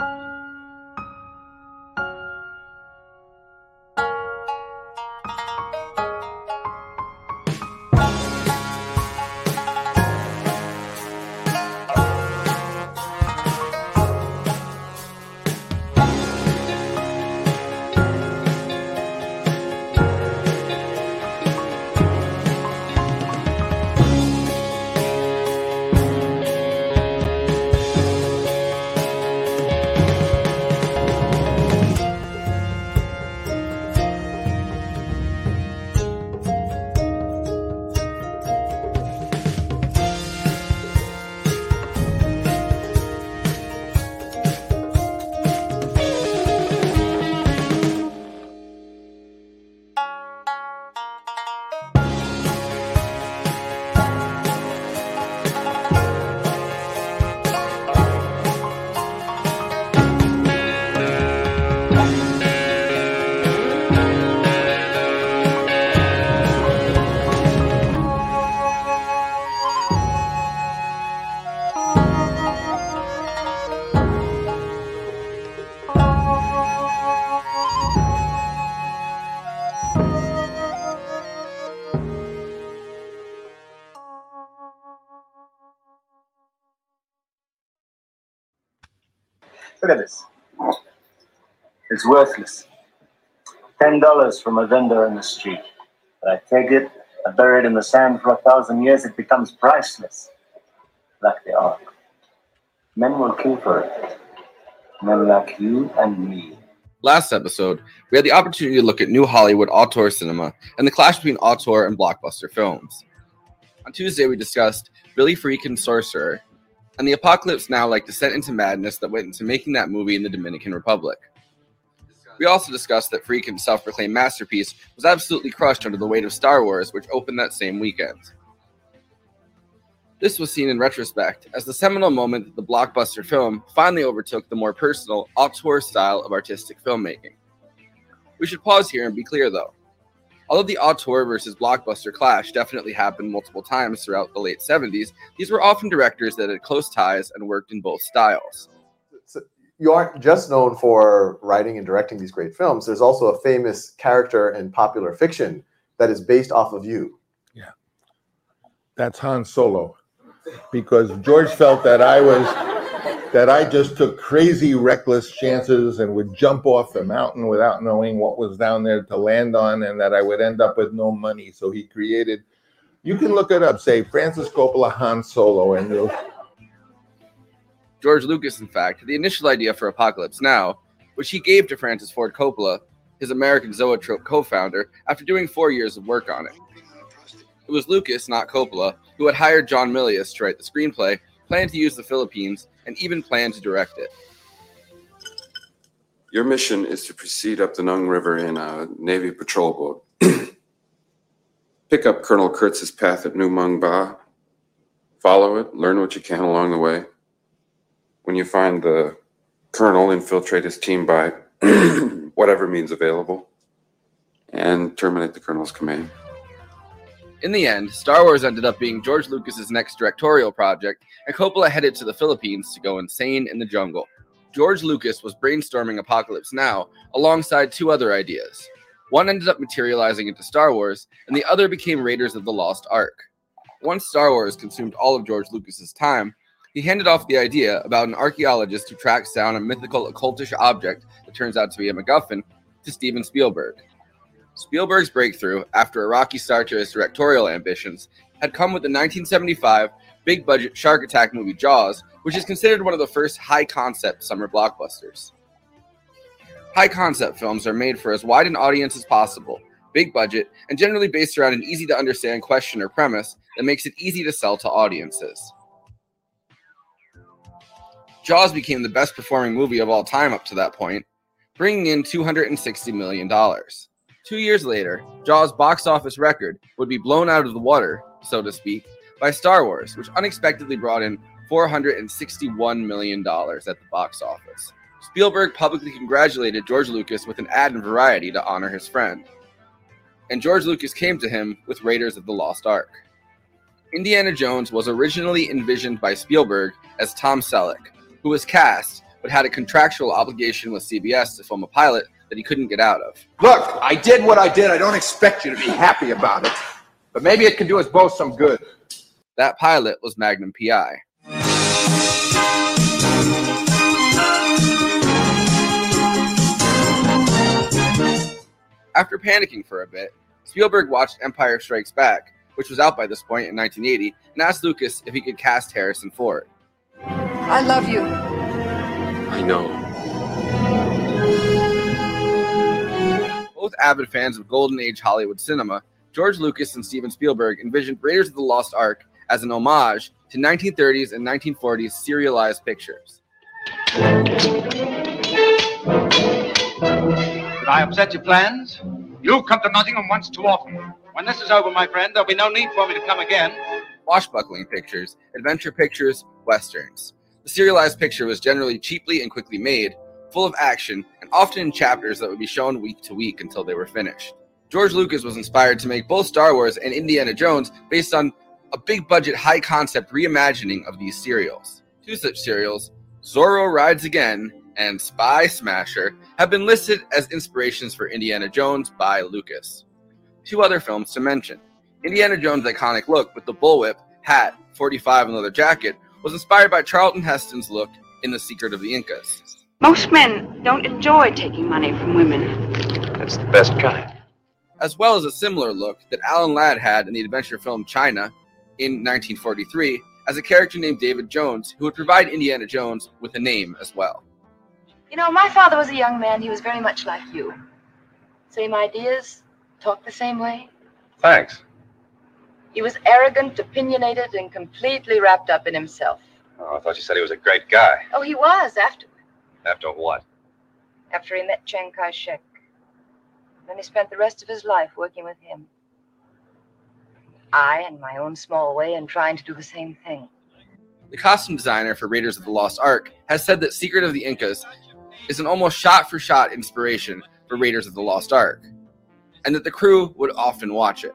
Look It's worthless. Ten dollars from a vendor in the street. But I take it, I bury it in the sand for a thousand years, it becomes priceless. Like the ark. Men will kill for it. Men like you and me. Last episode, we had the opportunity to look at new Hollywood auteur cinema and the clash between auteur and blockbuster films. On Tuesday, we discussed Billy Friedkin Sorcerer and the Apocalypse Now like descent into madness that went into making that movie in the Dominican Republic. We also discussed that Friedkin's self proclaimed masterpiece was absolutely crushed under the weight of Star Wars, which opened that same weekend. This was seen in retrospect as the seminal moment that the blockbuster film finally overtook the more personal, auteur style of artistic filmmaking. We should pause here and be clear though. Although the auteur versus blockbuster clash definitely happened multiple times throughout the late 70s, these were often directors that had close ties and worked in both styles. You aren't just known for writing and directing these great films. There's also a famous character in popular fiction that is based off of you. Yeah. That's Han Solo. Because George felt that I was that I just took crazy, reckless chances and would jump off the mountain without knowing what was down there to land on, and that I would end up with no money. So he created. You can look it up. Say Francis Coppola Han Solo, and you'll. George Lucas, in fact, the initial idea for Apocalypse Now, which he gave to Francis Ford Coppola, his American Zoetrope co-founder, after doing four years of work on it. It was Lucas, not Coppola, who had hired John Milius to write the screenplay, planned to use the Philippines, and even planned to direct it. Your mission is to proceed up the Nung River in a Navy patrol boat. Pick up Colonel Kurtz's path at Nu Mung Ba. Follow it, learn what you can along the way. When you find the colonel, infiltrate his team by whatever means available and terminate the colonel's command. In the end, Star Wars ended up being George Lucas's next directorial project, and Coppola headed to the Philippines to go insane in the jungle. George Lucas was brainstorming Apocalypse Now alongside two other ideas. One ended up materializing into Star Wars, and the other became Raiders of the Lost Ark. Once Star Wars consumed all of George Lucas's time, he handed off the idea about an archaeologist who tracks down a mythical occultish object that turns out to be a MacGuffin to Steven Spielberg. Spielberg's breakthrough, after a rocky start to his directorial ambitions, had come with the 1975 big budget shark attack movie Jaws, which is considered one of the first high concept summer blockbusters. High concept films are made for as wide an audience as possible, big budget, and generally based around an easy to understand question or premise that makes it easy to sell to audiences. Jaws became the best performing movie of all time up to that point, bringing in $260 million. Two years later, Jaws' box office record would be blown out of the water, so to speak, by Star Wars, which unexpectedly brought in $461 million at the box office. Spielberg publicly congratulated George Lucas with an ad in Variety to honor his friend. And George Lucas came to him with Raiders of the Lost Ark. Indiana Jones was originally envisioned by Spielberg as Tom Selleck, who was cast but had a contractual obligation with CBS to film a pilot that he couldn't get out of. Look, I did what I did. I don't expect you to be happy about it. But maybe it can do us both some good. That pilot was Magnum PI. After panicking for a bit, Spielberg watched Empire Strikes Back, which was out by this point in 1980, and asked Lucas if he could cast Harrison Ford. I love you. I know. Both avid fans of Golden Age Hollywood cinema, George Lucas and Steven Spielberg envisioned Raiders of the Lost Ark as an homage to 1930s and 1940s serialized pictures. Did I upset your plans? You've come to Nottingham once too often. When this is over, my friend, there'll be no need for me to come again. Washbuckling pictures, adventure pictures, westerns. The serialized picture was generally cheaply and quickly made, full of action, and often in chapters that would be shown week to week until they were finished. George Lucas was inspired to make both Star Wars and Indiana Jones based on a big budget, high concept reimagining of these serials. Two such serials, Zorro Rides Again and Spy Smasher, have been listed as inspirations for Indiana Jones by Lucas. Two other films to mention Indiana Jones' iconic look with the bullwhip, hat, 45, and leather jacket was inspired by Charlton Heston's look in The Secret of the Incas. Most men don't enjoy taking money from women. That's the best kind. as well as a similar look that Alan Ladd had in the adventure film China in 1943 as a character named David Jones, who would provide Indiana Jones with a name as well. You know, my father was a young man. He was very much like you. Same ideas, talked the same way. Thanks. He was arrogant, opinionated, and completely wrapped up in himself. Oh, I thought you said he was a great guy. Oh, he was after After what? after he met Chiang Kai-shek. Then he spent the rest of his life working with him. I, in my own small way, am trying to do the same thing. The costume designer for Raiders of the Lost Ark has said that Secret of the Incas is an almost shot for shot inspiration for Raiders of the Lost Ark, and that the crew would often watch it.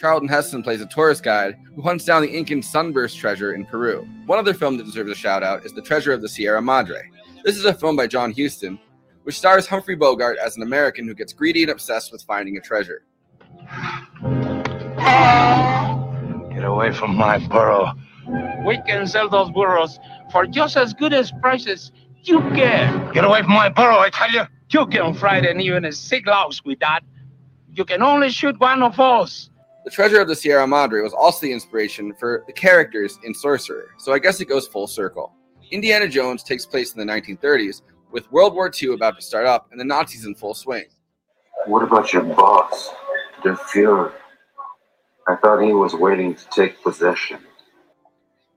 Charlton Heston plays a tourist guide who hunts down the Incan sunburst treasure in Peru. One other film that deserves a shout out is The Treasure of the Sierra Madre. This is a film by John Huston, which stars Humphrey Bogart as an American who gets greedy and obsessed with finding a treasure. Get away from my burrow. We can sell those burros for just as good as prices you can. Get away from my burrow, I tell you. You can frighten even a sick louse with that. You can only shoot one of us. The Treasure of the Sierra Madre was also the inspiration for the characters in Sorcerer, so I guess it goes full circle. Indiana Jones takes place in the 1930s, with World War II about to start up and the Nazis in full swing. What about your boss, the Fuhrer? I thought he was waiting to take possession.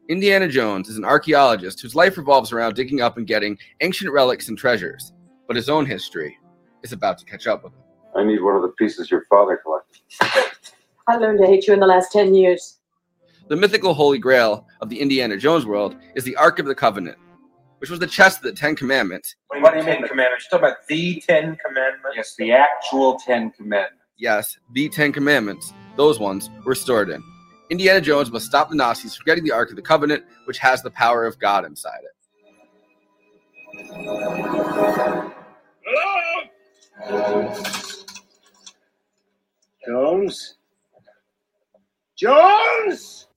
Indiana Jones is an archaeologist whose life revolves around digging up and getting ancient relics and treasures, but his own history is about to catch up with him. I need one of the pieces your father collected. I learned to hate you in the last 10 years. The mythical holy grail of the Indiana Jones world is the Ark of the Covenant, which was the chest of the Ten Commandments. What do you mean, commandments? You're talking about the Ten Commandments? Yes, the actual Ten Commandments. Yes, the Ten Commandments, those ones, were stored in. Indiana Jones must stop the Nazis from getting the Ark of the Covenant, which has the power of God inside it. Hello? Jones? Jones?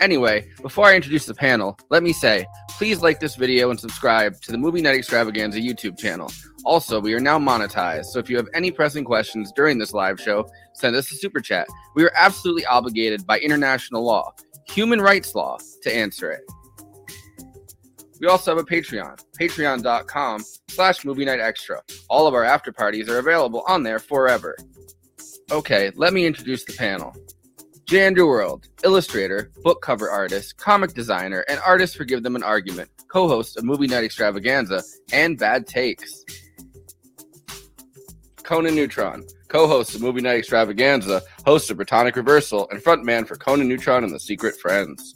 Anyway, before I introduce the panel, let me say, please like this video and subscribe to the Movie Night Extravaganza YouTube channel. Also, we are now monetized, so if you have any pressing questions during this live show, send us a super chat. We are absolutely obligated by international law, human rights law, to answer it. We also have a Patreon, patreon.com slash movie night extra. All of our after parties are available on there forever. Okay, let me introduce the panel. Jay Underworld, illustrator, book cover artist, comic designer, and artist for Give Them an Argument, co host of Movie Night Extravaganza and Bad Takes. Conan Neutron, co host of Movie Night Extravaganza, host of Protonic Reversal, and frontman for Conan Neutron and the Secret Friends.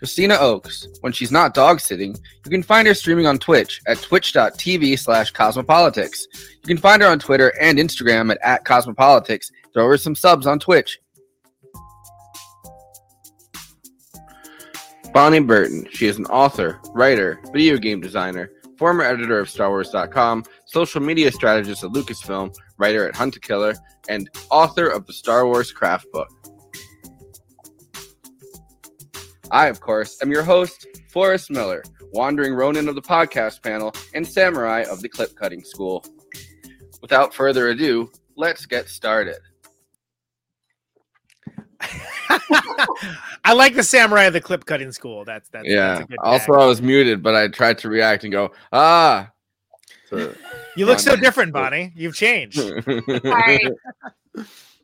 Christina Oakes. When she's not dog sitting, you can find her streaming on Twitch at twitch.tv slash cosmopolitics. You can find her on Twitter and Instagram at, at cosmopolitics. Throw her some subs on Twitch. Bonnie Burton. She is an author, writer, video game designer, former editor of StarWars.com, social media strategist at Lucasfilm, writer at Hunt a Killer, and author of the Star Wars Craft Book. I, of course, am your host, Forrest Miller, wandering Ronin of the podcast panel and samurai of the clip cutting school. Without further ado, let's get started. I like the samurai of the clip cutting school. That's that's yeah. That's a good also, tag. I was muted, but I tried to react and go, ah. So- you look so different, Bonnie. You've changed.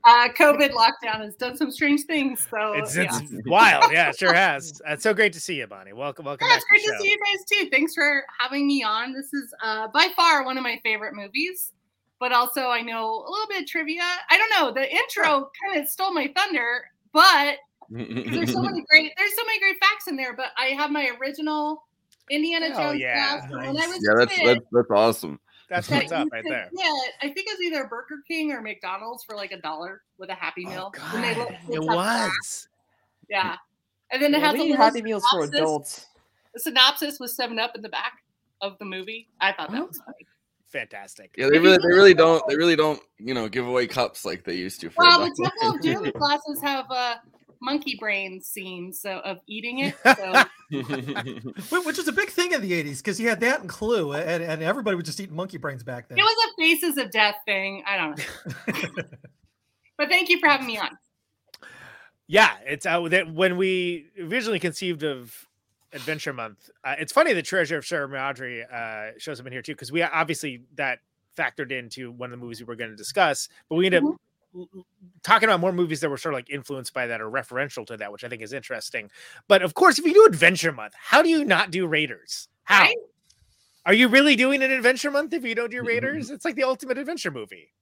Sorry. Uh, COVID lockdown has done some strange things. So It's, yeah. wild. Yeah, it sure has. Uh, It's so great to see you, Bonnie. Welcome, welcome Yeah, it's great to the to see you guys too. Thanks for having me on. This is uh, by far one of my favorite movies, but also I know a little bit of trivia. I don't know. The intro kind of stole my thunder, but there's so many great there's so many great facts in there. But I have my original Indiana Hell Jones yeah. class from when I was yeah, that's, that's that's awesome. That's that what's up right there. Get, I think it was either Burger King or McDonald's for like a dollar with a Happy oh, Meal. When they It kids have was. Yeah. And then it Yeah, has we a Happy Meals for adults. The synopsis was seven up in the back of the movie. I thought Oh. that was funny. Fantastic. Yeah, they really, they really don't, they really don't, you know, give away cups like they used to. For Well, the Temple of Doom classes have a monkey brain scene so of eating it. So Which was a big thing in the 80s because you had that and Clue, and, and everybody was just eating monkey brains back then. it was a faces of death thing. I don't know. but thank you for having me on. Yeah, it's uh, that when we originally conceived of Adventure Month. Uh, it's funny the Treasure of Sierra Madre uh, shows up in here too, because we obviously that factored into one of the movies we were going to discuss, but we ended up l- l- talking about more movies that were sort of like influenced by that or referential to that, which I think is interesting. But of course, if you do Adventure Month, how do you not do Raiders? How? Are you really doing an Adventure Month if you don't do Raiders? It's like the ultimate adventure movie.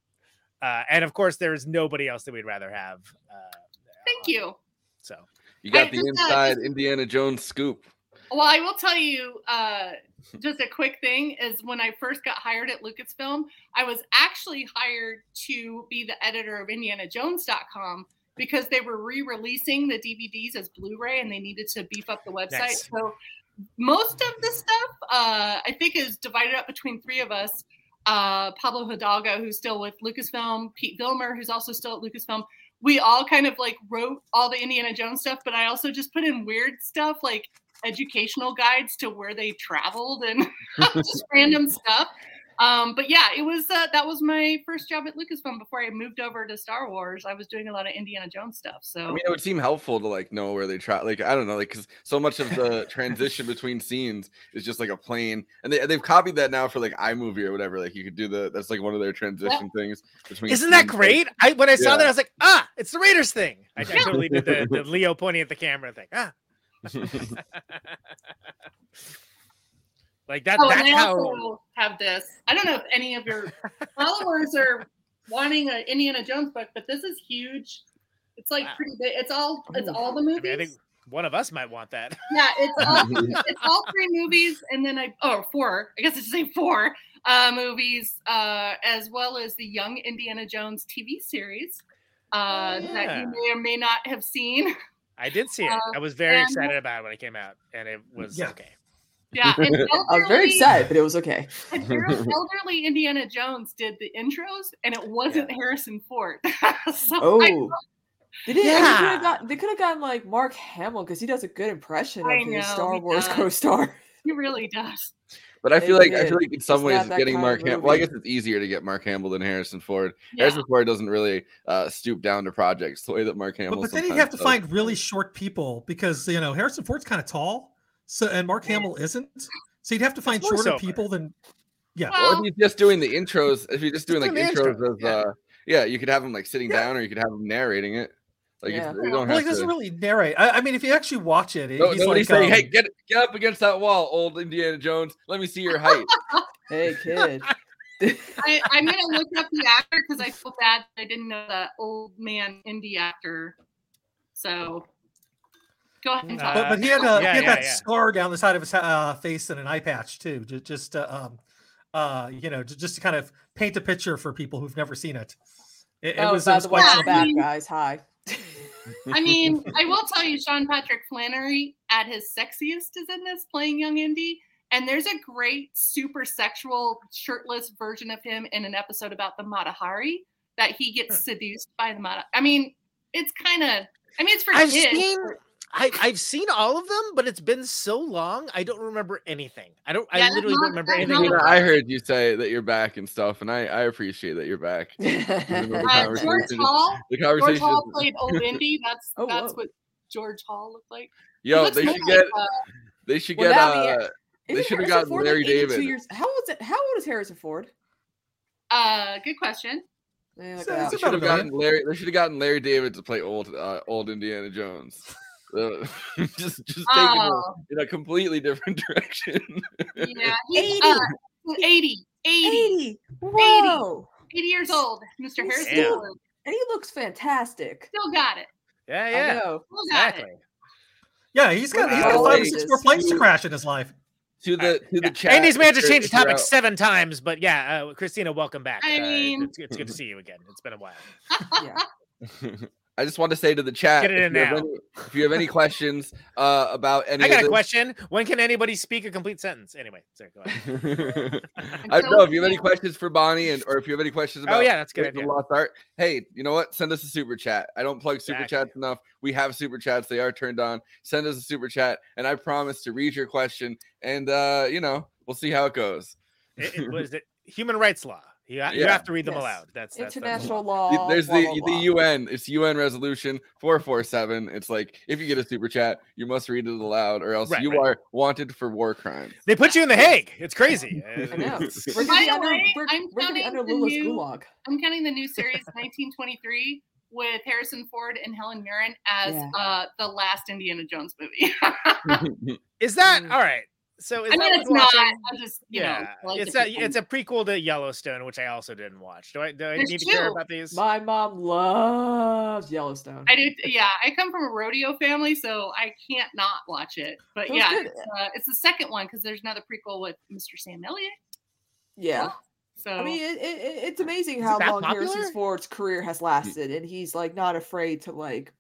Uh, and of course, there's nobody else that we'd rather have. Uh, Thank you. so You got I the just, uh, inside Indiana Jones scoop. Well, I will tell you uh, just a quick thing is when I first got hired at Lucasfilm, I was actually hired to be the editor of IndianaJones.com because they were re-releasing the DVDs as Blu-ray and they needed to beef up the website. Nice. So most of the stuff uh, I think is divided up between three of us. Uh, Pablo Hidalgo, who's still with Lucasfilm, Pete Vilmur, who's also still at Lucasfilm. We all kind of like wrote all the Indiana Jones stuff, but I also just put in weird stuff like educational guides to where they traveled and just random stuff. Um, but yeah, it was uh, that was my first job at Lucasfilm before I moved over to Star Wars. I was doing a lot of Indiana Jones stuff. So I mean, it would seem helpful to like know where they try. Like, I don't know, like because so much of the transition between scenes is just like a plane, and they they've copied that now for like iMovie or whatever. Like, you could do the that's like one of their transition things between. Isn't that scenes, like- great? I when I saw Yeah. that, I was like, ah, it's the Raiders thing. I, I totally did the, the Leo pointing at the camera thing. Ah. like that. oh, and that's I how. also have this. I don't know if any of your followers are wanting an Indiana Jones book, but this is huge. It's like pretty big. It's all it's all the I movies. mean, I think one of us might want that. Yeah, it's all it's all three movies, and then I oh four. I guess I should say four uh, movies, uh, as well as the Young Indiana Jones TV series uh, that yeah. you may or may not have seen. I did see it. Uh, I was very and- excited about it when it came out, and it was Yeah. okay. Yeah, and I was very excited, but it was okay. and elderly Indiana Jones did the intros, and it wasn't Harrison Ford. so I- Oh. They didn't. Yeah. They could have got. They could have gotten like Mark Hamill because he does a good impression of I his Star Wars does. co-star. he really does. But I They feel like I feel like in some It's ways not it's that getting Mark of Hamill. Well, I guess it's easier to get Mark Hamill than Harrison Ford. Yeah. Harrison Ford doesn't really uh, stoop down to projects the way that Mark Hamill. But, but then you'd have to does. find really short people because you know Harrison Ford's kind of tall, so and Mark Hamill isn't. So you'd have to find shorter voiceover. people than yeah. Well, if you're just doing the intros, if you're just doing like doing the intros intro, as uh, yeah, you could have him like sitting down, or you could have him narrating it. Like Yeah. it's, you don't Well, have he doesn't really narrate. I, I mean, if you actually watch it, No, he's nobody's like, saying, um, "Hey, get get up against that wall, old Indiana Jones. Let me see your height." Hey kid. I, I'm gonna look up the actor because I feel bad that I didn't know the old man Indy actor. So Go ahead and talk. but, but he had, a, yeah, he had yeah, that yeah. scar down the side of his uh, face and an eye patch too. Just, just uh, um, uh, you know, ju- just to kind of paint a picture for people who've never seen it. It, it oh, was, it by was the way, quite I'm guys. Hi. I mean, I will tell you, Sean Patrick Flanery at his sexiest is in this playing young Indy. And there's a great super sexual shirtless version of him in an episode about the Mata Hari that he gets seduced by the Mata. I mean, it's kind of. I mean, it's for I've kids. seen I, I've seen all of them, but it's been so long, I don't remember anything. I don't. Yeah, I literally not- don't remember anything. not- You know, I heard you say that you're back and stuff, and I, I appreciate that you're back. The Uh, George conversation- Hall. the George Hall played old Indy. That's Oh, that's whoa. what George Hall looked like. He Yo, they should like, get uh, they should get uh they Isn't should have gotten Ford Larry like 82 David. Years, how old is it? How old is Harrison Ford? uh, good question. Look So it up. it's They should have gotten Larry. They should have gotten Larry David to play old, uh, old Indiana Jones. Uh, just, just taking Oh. it in a completely different direction. Yeah, he's 80. uh, 80, 80, 80. Whoa. 80 years old. Mr. Harrison Damn. Ford. And he looks fantastic. Still got it. Yeah, I yeah, know. Still got exactly. it. Yeah, he's got he's got five or six more planes to crash in his life. to the to the Yeah. chat. Andy's managed to change the topic out- seven times, but yeah, uh, Christina, welcome back. I Uh, mean- it's, it's good to see you again. It's been a while. Yeah. I just want to say to the chat, Get it if, in you have now. any, if you have any questions uh, about any, I got of a this- question. When can anybody speak a complete sentence? Anyway, sorry, go ahead. I don't know if you have any questions for Bonnie, and or if you have any questions about Oh, yeah, that's good idea. the Lost Art. Hey, you know what? Send us a super chat. I don't plug super Exactly. chats enough. We have super chats; they are turned on. Send us a super chat, and I promise to read your question. And uh, you know, we'll see how it goes. It, it was it human rights law. You, ha- you have to read them Yes. aloud. That's, that's that's International law. law. There's blah, the blah, the. UN. It's UN resolution four four seven. It's like if you get a super chat, you must read it aloud, or else Right, you right. are wanted for war crimes. They put you in the Hague. It's crazy. I know. Uh, We're By gonna be the under, way, we're, I'm we're counting under the Lula's new- gulag. I'm counting the new series 1923 with Harrison Ford and Helen Mirren as Yeah. uh, the last Indiana Jones movie. Is that Mm. all right? So is I mean, worth it's not. watching? I'm just, you Yeah, know, like it's a people- it's a prequel to Yellowstone, which I also didn't watch. Do I do I There's need to care about these? My mom loves Yellowstone. I do. Yeah, I come from a rodeo family, so I can't not watch it. But Sounds yeah, it's, uh, it's the second one because there's another prequel with Mr. Sam Elliott. Yeah. So I mean, it, it, it- it's amazing how that long Harrison popular? Ford's career has lasted, and he's like not afraid to like,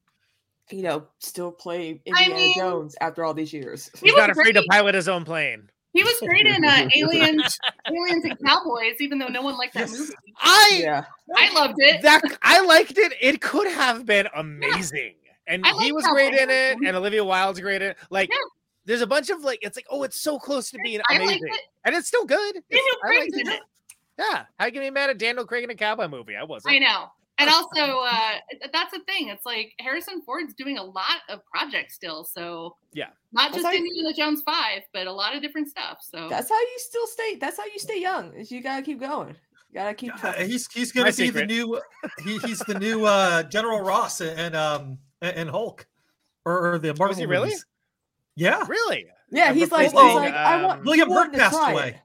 you know, still play Indiana mean, Jones after all these years. he He's was not afraid to pilot his own plane. He was great in uh, Aliens, Aliens and Cowboys, even though no one liked that movie. I Yeah, I loved it. that I liked it. It could have been amazing, and I he was how great in it, and Olivia Wilde's great in it. Like, Yeah. there's a bunch of like, it's like, oh, it's so close to being I amazing, it. and it's still good. It's- Daniel I Craig's liked in it. Yeah, how can you be mad at Daniel Craig in a cowboy movie? I wasn't. I know. And also, uh, that's the thing. It's like Harrison Ford's doing a lot of projects still. So Yeah. not That's just how you- Indiana Jones Five, but a lot of different stuff. So that's how you still stay. That's how you stay young. Is you gotta keep going. You gotta keep. Uh, he's he's gonna be the new he, he's the new uh, General Ross and um and Hulk or, or the Marvel he really? movies. Yeah, Really? yeah, he's like, he's replacing, like, I want um, William he wanted Hurt to passed try away.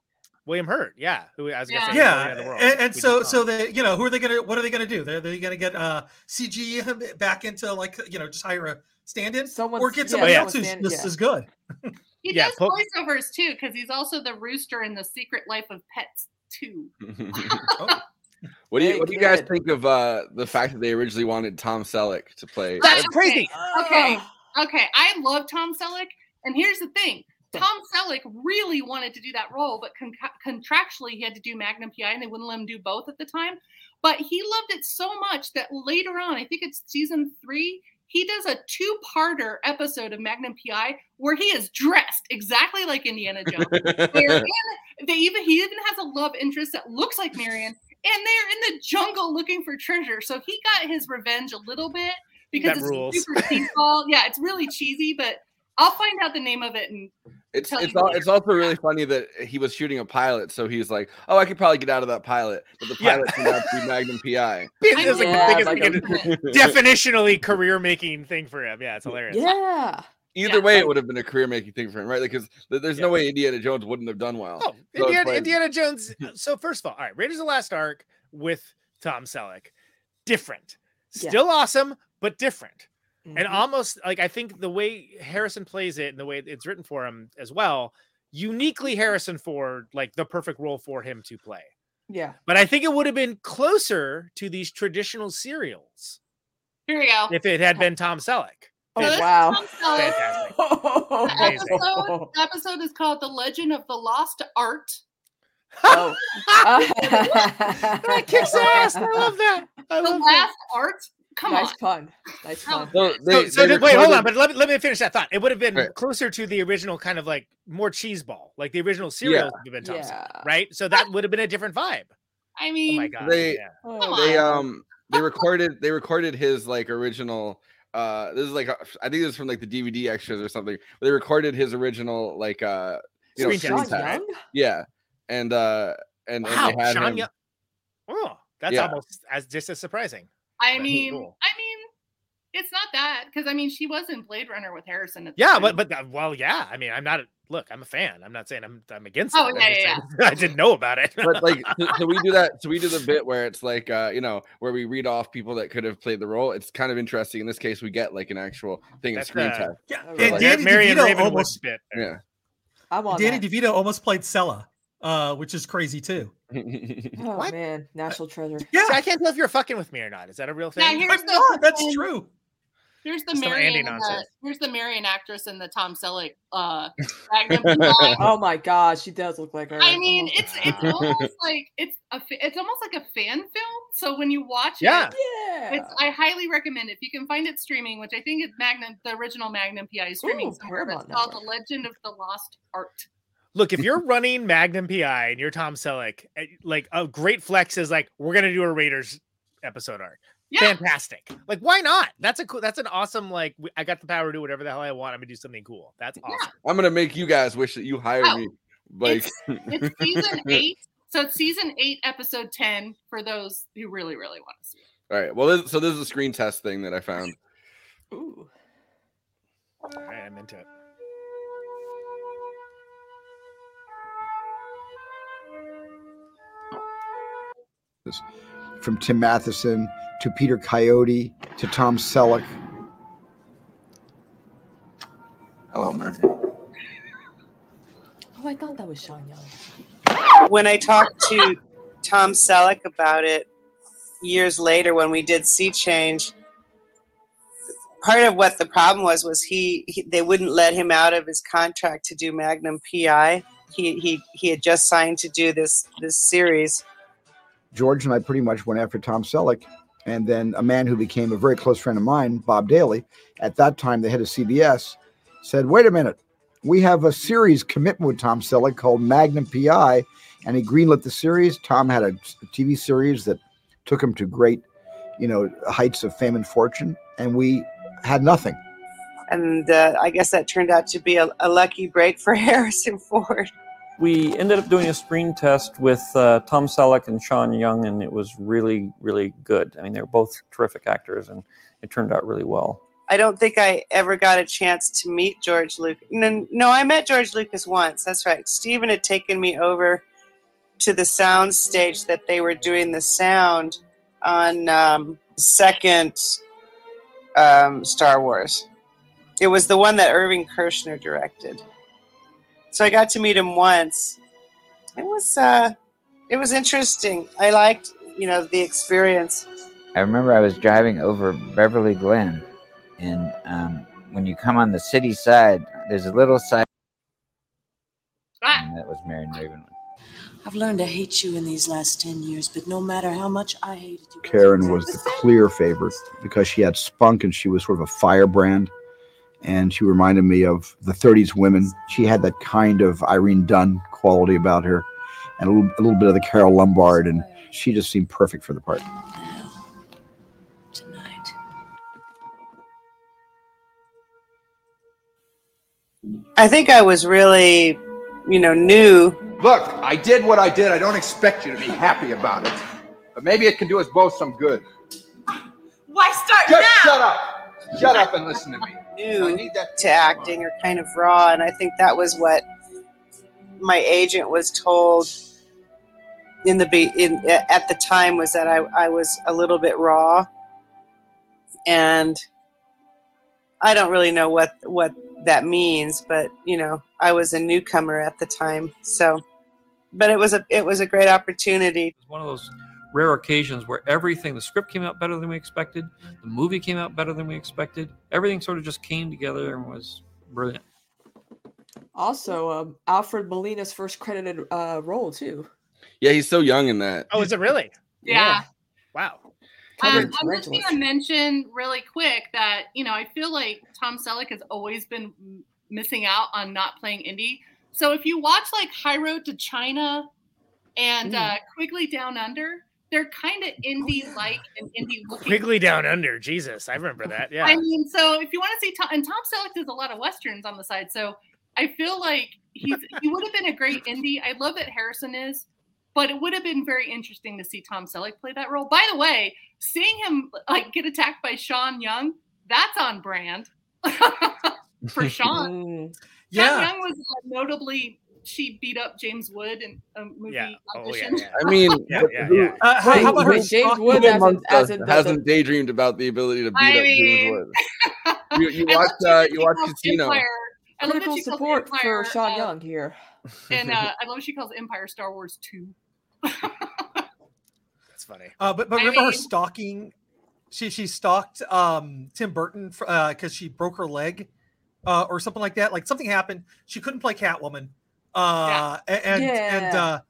It. William Hurt, yeah. Who I was gonna Yeah. say, Yeah, Story the World. and, and so so they you know who are they gonna what are they gonna do? They're they gonna get uh CG back into like you know just hire a stand-in Someone's- or get somebody yeah. else who's stand- just yeah. as good. he Yeah, does po- voiceovers too, because he's also the rooster in the Secret Life of Pets too. what do you Very What do you guys good. think of uh, the fact that they originally wanted Tom Selleck to play? That's Okay, crazy. Okay, okay. I love Tom Selleck, and here's the thing: Tom Selleck really wanted to do that role, but con- contractually he had to do Magnum PI, and they wouldn't let him do both at the time. But he loved it so much that later on, I think it's season three, he does a two-parter episode of Magnum PI where he is dressed exactly like Indiana Jones. They're in, they even he even has a love interest that looks like Marion, and they're in the jungle looking for treasure. So he got his revenge a little bit because That it's rules. super cheeseball. yeah, it's really cheesy, but I'll find out the name of it and It's it's all, it's also really funny that he was shooting a pilot, so he's like, "Oh, I could probably get out of that pilot," but the Yeah. pilot turned out to be Magnum PI. It's like Yeah, the like a- definitionally career making thing for him. Yeah, it's hilarious. Yeah. Either Yeah. way, it would have been a career making thing for him, right? Because there's no way Indiana Jones wouldn't have done well. Oh, So Indiana, like- Indiana Jones. So first of all, all right, Raiders of the Last Ark with Tom Selleck, different, Yeah. still awesome, but different. And mm-hmm. almost like I think the way Harrison plays it and the way it's written for him as well, uniquely Harrison Ford, like the perfect role for him to play. Yeah. But I think it would have been closer to these traditional serials Here we go. if it had been Tom Selleck. Oh So wow. Tom Selleck. Fantastic. The episode, the episode is called "The Legend of the Lost Art." Oh. that kicks ass. I love that. I the love last art. Come nice on. pun. Nice pun. So So, they, so they did- wait, hold on, but let me, let me finish that thought. It would have been Right. closer to the original kind of like more cheeseball, like the original serials would have been Tom Yeah. Right? So that would have been a different vibe. I Oh mean, my god. They- yeah. Oh, they um they recorded they recorded his like original uh this is like a- I think this is from like the DVD extras or something. They recorded his original like uh you know Screen screen test, test. Yeah. And uh and, Wow, and they had Sean him, Young- Oh, that's Yeah. almost as just as surprising. I That's mean, cool. I mean, it's not that because I mean, she was in Blade Runner with Harrison. At the Yeah, time. but but uh, well, yeah. I mean, I'm not. Look, I'm a fan. I'm not saying I'm I'm against. Oh, it. I'm yeah, yeah, saying I didn't know about it. but like so, so we do that so we do the bit where it's like uh you know where we read off people that could have played the role it's kind of interesting in this case we get like an actual thing of That's, screen uh, test Yeah, Oh, and? Danny Marion DeVito Ravenwood almost bit. yeah I want Danny that. DeVito almost played Sallah, uh, which is crazy too. Oh What? man, national treasure. Yeah, See, I can't tell if you're fucking with me or not. Is that a real Now, thing? here's But the no, that's fucking- true. Here's the Some Andy Marion. and the, here's the Marion actress in the Tom Selleck uh, Magnum PI. Oh my god, she does look like her. I mean, Oh. it's it's almost like it's a it's almost like a fan film. So when you watch Yeah. it, yeah. it's I highly recommend it. If you can find it streaming, which I think is Magnum, the original Magnum PI is streaming Ooh, somewhere. But it's called The Legend of the Lost Art. Look, if you're running Magnum PI and you're Tom Selleck, eh, like a great flex is like we're gonna do a Raiders episode arc. Yeah. Fantastic. Like, why not? That's a cool. That's an awesome. Like, I got the power to do whatever the hell I want. I'm gonna do something cool. That's awesome. i'm gonna make you guys wish that you hired Oh, me like It's season eight. So it's season eight, episode ten for those who really, really want to see it. all right well this, so this is a screen test thing that i found Ooh. All right, I'm into it. From Tim Matheson to Peter Coyote to Tom Selleck. Hello, Murphy. Oh, I thought that was Sean Young. when I talked to Tom Selleck about it years later when we did Sea Change, part of what the problem was was he, he they wouldn't let him out of his contract to do Magnum PI. He he he had just signed to do this this series. George and I pretty much went after Tom Selleck. And then a man who became a very close friend of mine, Bob Daly, at that time the head of CBS, said, Wait a minute, we have a series commitment with Tom Selleck called Magnum PI. And he greenlit the series. Tom had a TV series that took him to great, you know, heights of fame and fortune. And we had nothing. And uh, I guess that turned out to be a, a lucky break for Harrison Ford. We ended up doing a screen test with uh, Tom Selleck and Sean Young, and it was really, really good. I mean, they were both terrific actors, and it turned out really well. I don't think I ever got a chance to meet George Lucas. No, no, I met George Lucas once. That's right. Steven had taken me over to the sound stage that they were doing the sound on um, second um, Star Wars. It was the one that Irvin Kershner directed. So I got to meet him once. It was uh, it was interesting. I liked you know the experience. I remember I was driving over Beverly Glen, and um, when you come on the city side, there's a little side. And that was Marion Ravenwood. I've learned to hate you in these last 10 years, but no matter how much I hated you, Karen was the clear favorite because she had spunk and she was sort of a firebrand. And she reminded me of the 30s women. She had that kind of Irene Dunne quality about her and a little, a little bit of the Carole Lombard. And she just seemed perfect for the part. I think I was really, you know, new. Look, I did what I did. I don't expect you to be happy about it. But maybe it can do us both some good. Why start Just now? shut up. Shut up and listen to me. new to acting or kind of raw and i think that was what my agent was told in the be in at the time was that i, I was a little bit raw and I don't really know what what that means, but you know, I was a newcomer at the time, so. But it was a it was a great opportunity. one of those rare occasions where everything the script came out better than we expected the movie came out better than we expected everything sort of just came together and was brilliant Also, um, Alfred Molina's first credited uh, role too. Yeah, he's so young in that. Oh, is it really? Yeah. Wow. Um, I'm just going to mention really quick that you know I feel like Tom Selleck has always been missing out on not playing Indy. So if you watch like High Road to China and uh, Quigley Down Under, they're kind of Indy-like and Indy-looking. Quigley Down Under. Jesus, I remember that. Yeah. I mean, so if you want to see Tom, and Tom Selleck does a lot of westerns on the side, so I feel like he's he would have been a great Indy. I love that Harrison is, but it would have been very interesting to see Tom Selleck play that role. By the way, seeing him like get attacked by Sean Young, that's on brand for Sean. Yeah. Sean Young was uh, notably she beat up James Wood in a movie Yeah. Oh, yeah, audition. yeah. I mean, Yeah, yeah, yeah. Uh, how, how about her James Wood who as in, amongst as us hasn't daydreamed about the ability to beat I up mean- James Wood? You, you I watch, uh, that you she watch calls Casino. Empire- I love that Critical she calls support Empire, for Sean uh, Young here. and uh, I love she calls Empire Star Wars Two. That's funny. Uh, but but I remember her stalking? She she stalked um, Tim Burton because she broke her leg uh, or something like that. Like something happened. She couldn't play Catwoman. Uh, a- and and uh,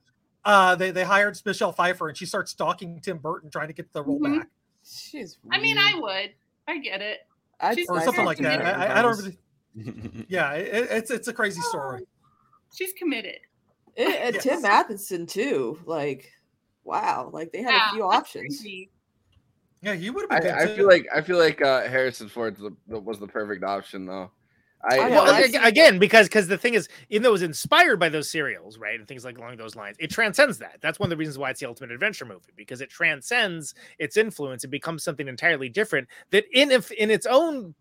uh, they they hired Michelle Pfeiffer and she starts stalking Tim Burton trying to get the role Mhm. back She's. I mean, I would. I get it. I'd She's or something like that. I, I- I don't really. Yeah, it, it's it's a crazy story. She's committed. And, and Yes. Tim Matheson too. Like, wow. Like they had Yeah, a few options. crazy. Yeah, you would have been. I, I good, feel like I feel like uh, Harrison Ford the, the, was the perfect option though. I, I Well, again, because because the thing is, even though it was inspired by those serials, right, and things like along those lines, it transcends that. That's one of the reasons why it's the ultimate adventure movie because it transcends its influence and becomes something entirely different that, in if in its own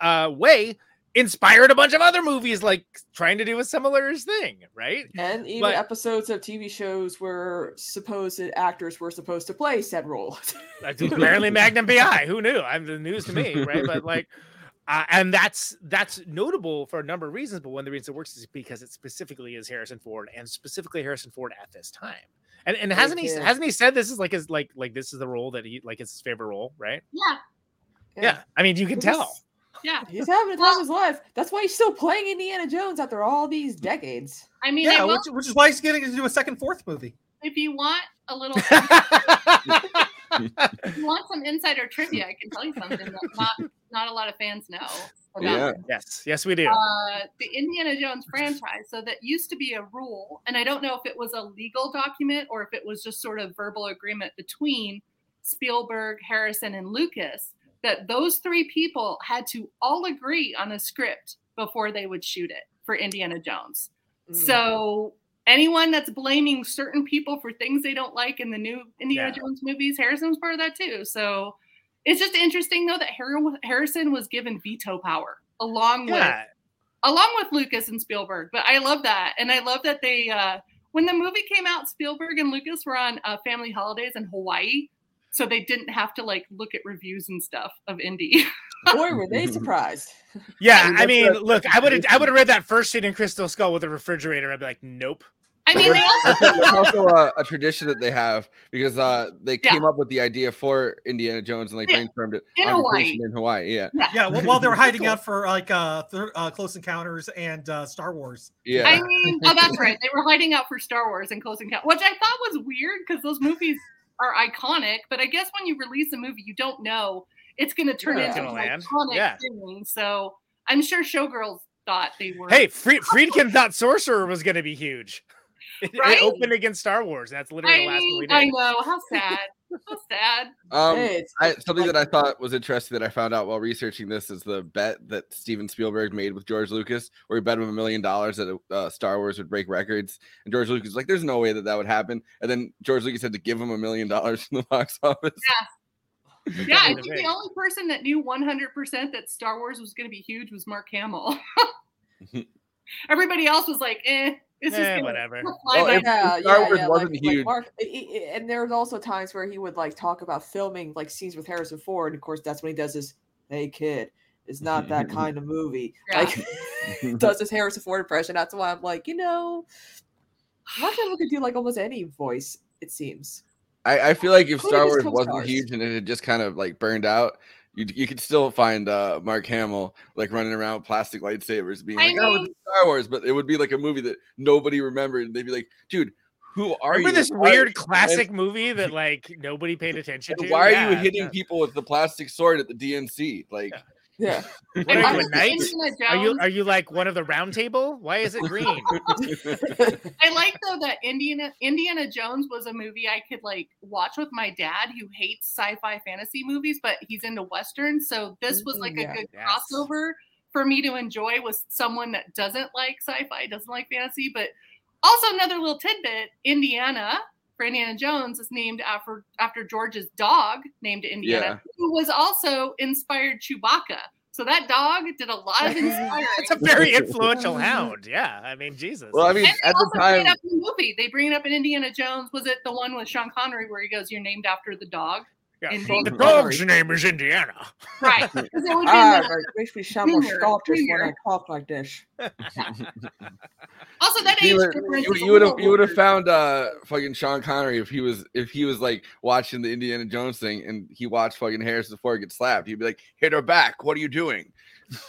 uh, way, inspired a bunch of other movies like trying to do a similar thing, right? And even But- episodes of TV shows where supposed actors were supposed to play said role. Apparently Magnum PI. Who knew? I'm the news to me, right? But like, uh, and that's that's notable for a number of reasons. But one of the reasons it works is because it specifically is Harrison Ford, and specifically Harrison Ford at this time. And and hasn't he Yeah. hasn't he said this is like his like like this is the role that he like it's his favorite role, right? Yeah. Yeah, I mean you can He's- tell. Yeah. He's having the time of his life. That's why he's still playing Indiana Jones after all these decades. I mean, I yeah, will, which, which is why he's getting to do a second, fourth movie. if you want a little, if you want some insider trivia, I can tell you something that not not a lot of fans know. about Yeah. yes, yes, we do. uh, the Indiana Jones franchise. So that used to be a rule, and I don't know if it was a legal document or if it was just sort of verbal agreement between Spielberg, Harrison, and Lucas that those three people had to all agree on a script before they would shoot it for Indiana Jones. Mm. So anyone that's blaming certain people for things they don't like in the new Indiana Yeah. Jones movies, Harrison was part of that too. So it's just interesting though that Har- Harrison was given veto power along with along with Lucas and Spielberg. But I love that, and I love that they uh, when the movie came out, Spielberg and Lucas were on uh, family holidays in Hawaii, so they didn't have to like look at reviews and stuff of Indy. Boy, were they surprised. yeah. I mean, look, I would have I would have read that first scene in Crystal Skull with a refrigerator. I'd be like, nope. I mean, they also It's also a, a tradition that they have because uh, they Yeah. came up with the idea for Indiana Jones and like Yeah. brainstormed it In Hawaii. in Hawaii. Yeah, Yeah, well, while they were hiding out for like uh, thir- uh Close Encounters and uh, Star Wars. yeah. I mean, oh, that's right. They were hiding out for Star Wars and Close Encounter, which I thought was weird because those movies are iconic. But I guess when you release a movie, you don't know it's going to turn Yeah. into an land. iconic Yeah. thing. So I'm sure Showgirls thought they were. Hey, Fried- Friedkin thought Sorcerer was going to be huge. It, it opened against Star Wars. That's literally the last one we mean, did. I know how sad. How sad. Um, Hey, it's- I, something like- that I thought was interesting that I found out while researching this is the bet that Steven Spielberg made with George Lucas, where he bet him a million dollars that uh, Star Wars would break records, and George Lucas was like, "There's no way that that would happen," and then George Lucas had to give him a million dollars from the box office. Yeah, Yeah, I think the only person that knew 100% that Star Wars was going to be huge was Mark Hamill. Everybody else was like, eh, it's Eh, gonna, whatever. Well, by. if- Yeah, Star yeah, Wars yeah. wasn't like, huge. Like Mark, i- i- and there's also times where he would like talk about filming like scenes with Harrison Ford. And of course, that's when he does his, "Hey kid, it's not that kind of movie. Like does this Harrison Ford impression. That's why I'm like, you know, Mark Hamill could do like almost any voice. It seems. I, I feel like if Star Wars wasn't co-stars. huge and it had just kind of like burned out, you you could still find uh, Mark Hamill like running around with plastic lightsabers, being I like, "Oh, it's Star Wars," but it would be like a movie that nobody remembered, and they'd be like, "Dude, who are Remember you? this weird and- classic movie that like nobody paid attention to? Why are Yeah, you hitting yeah. people with the plastic sword at the DNC? Like, yeah. What are you, I a was knight? Are you are you like one of the round table? Why is it green? I like though that Indiana Indiana Jones was a movie I could like watch with my dad who hates sci-fi fantasy movies, but he's into westerns. So this was like yeah. a good Yes. crossover for me to enjoy with someone that doesn't like sci-fi, doesn't like fantasy. But also another little tidbit: Indiana for Indiana Jones is named after after George's dog named Indiana, Yeah. who was also inspired Chewbacca. So that dog did a lot of inspiring. It's a very influential hound. Yeah, I mean Jesus. well, I mean, And they at the also bring it time, up in the movie. They bring it up in Indiana Jones. Was it the one with Sean Connery where he goes, "You're named after the dog"? Yeah, Indeed. the dog's name is Indiana. Right. 'Cause it would be Ah, the- it makes me sound more Junior, Scottish when I talk like this. also, that age you would difference. you, is a you would have you would have found uh fucking Sean Connery if he was if he was like watching the Indiana Jones thing and he watched fucking Harrison Ford get slapped. He'd be like, "Hit her back! What are you doing?"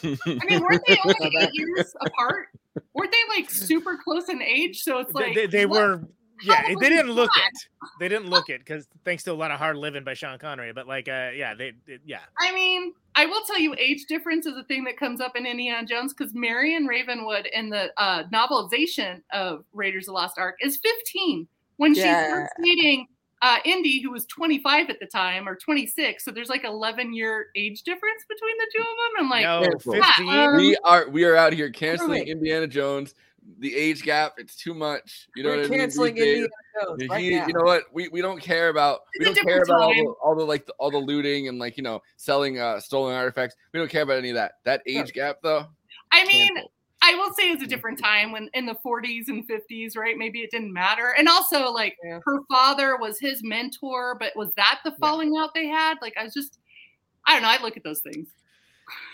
I mean, weren't they only eight years apart? Weren't they like super close in age? So it's They- like they, they what- were yeah How they didn't look that? it they didn't look it because thanks to a lot of hard living by sean connery but like uh yeah they, it- yeah I mean, I will tell you, age difference is a thing that comes up in Indiana Jones because Marion Ravenwood in the uh, novelization of Raiders of the Lost Ark is 15 when she's first meeting uh, Indy, who was 25 at the time or 26. So there's like 11 year age difference between the two of them. I'm like, no Careful. 15 um, we are we are out here canceling it. Indiana Jones. The age gap, it's too much. You know We're what I mean? canceling These days, Indiana Jones you- right you, now. you know what? We, we don't care about we It's don't a care different about all time. the, all the like the, all the looting and like you know selling uh stolen artifacts. We don't care about any of that. That age gap though. I mean, Cancel. I will say it's a different time when in the 40s and 50s, right? Maybe it didn't matter. And also, like, Yeah. her father was his mentor, but was that the falling out they had? Like, I was just, I don't know. I look at those things.